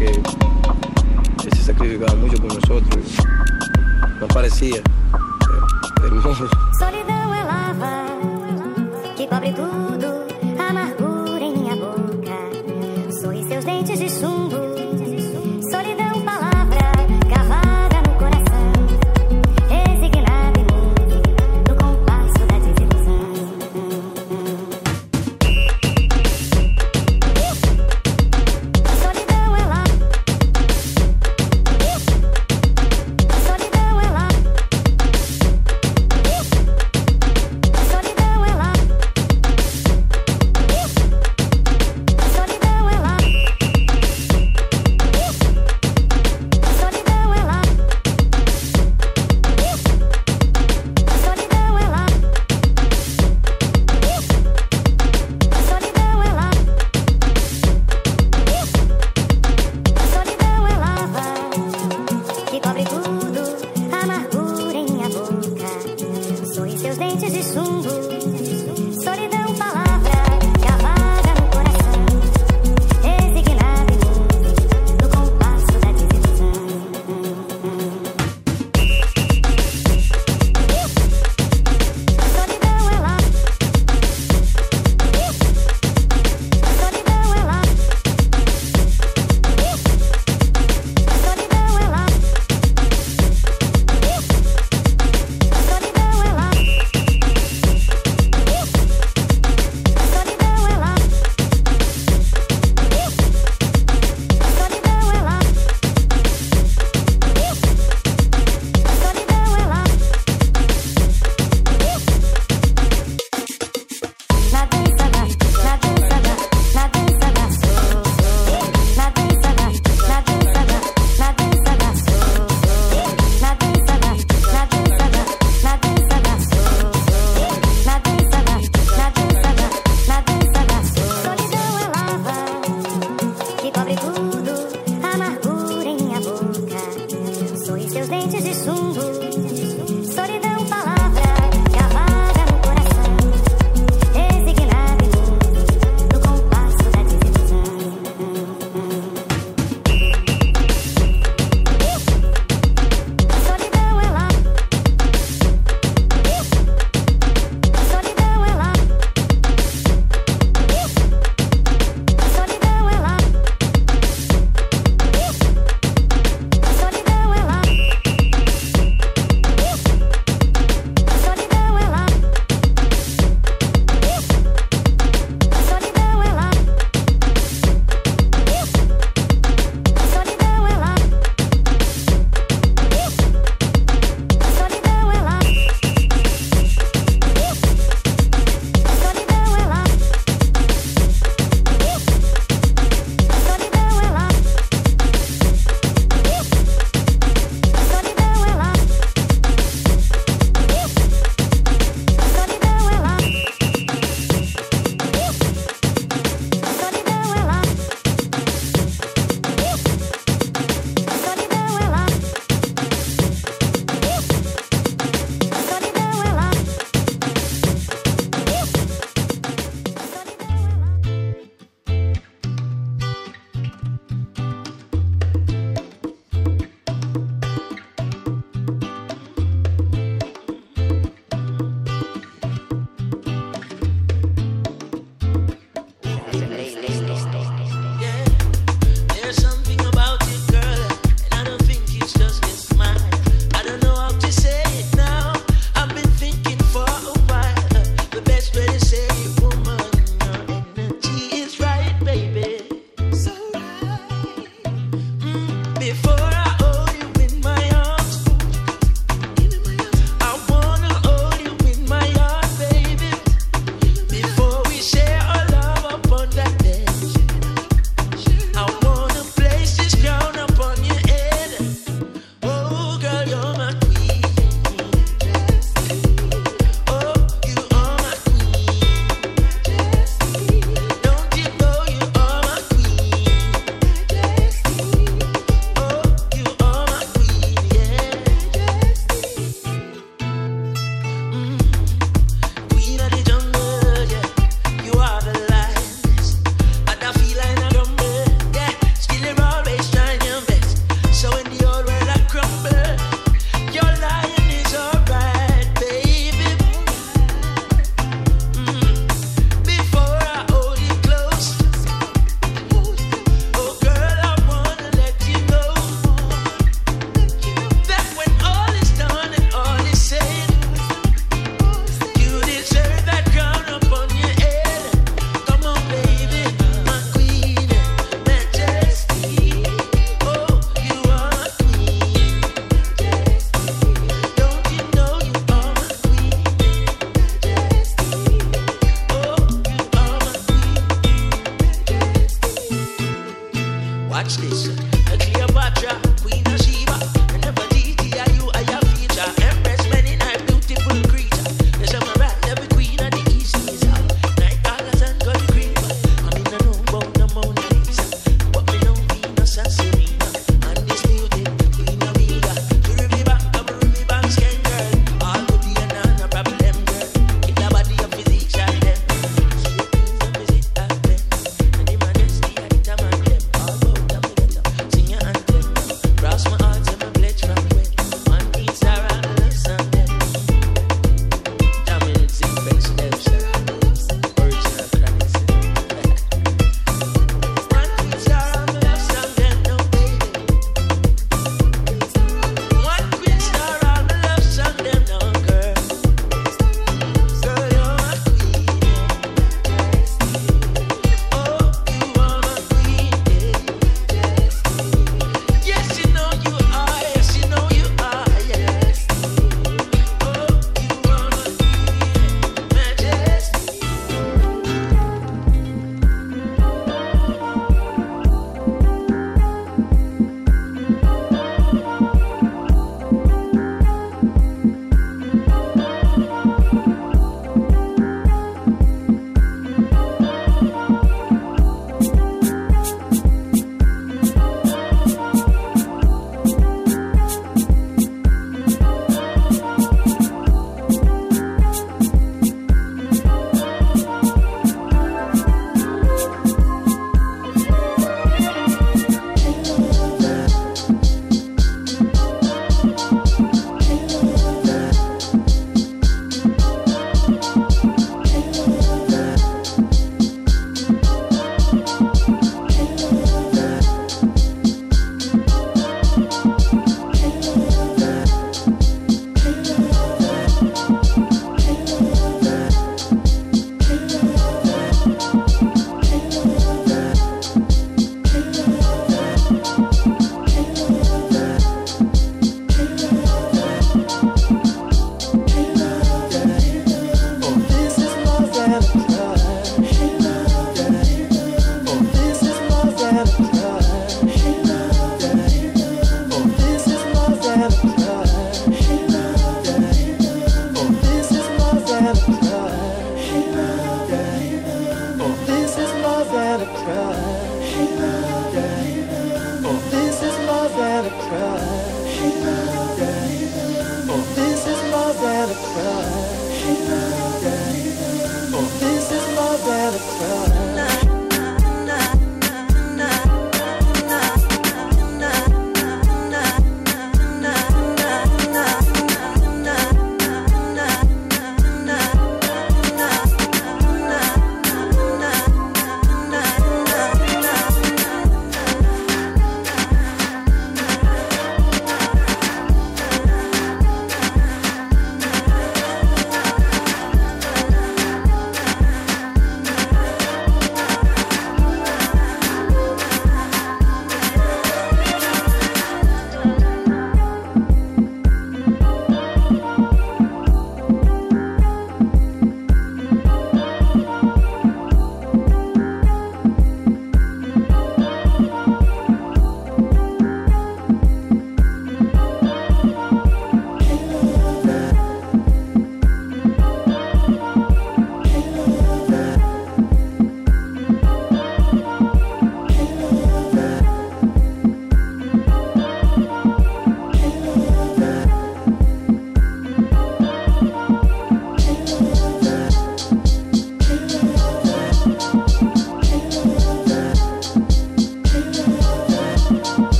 Que él se sacrificaba mucho por nosotros. y No parecía. eh, hermoso. Solidão é lava que tudo,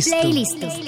Play, play,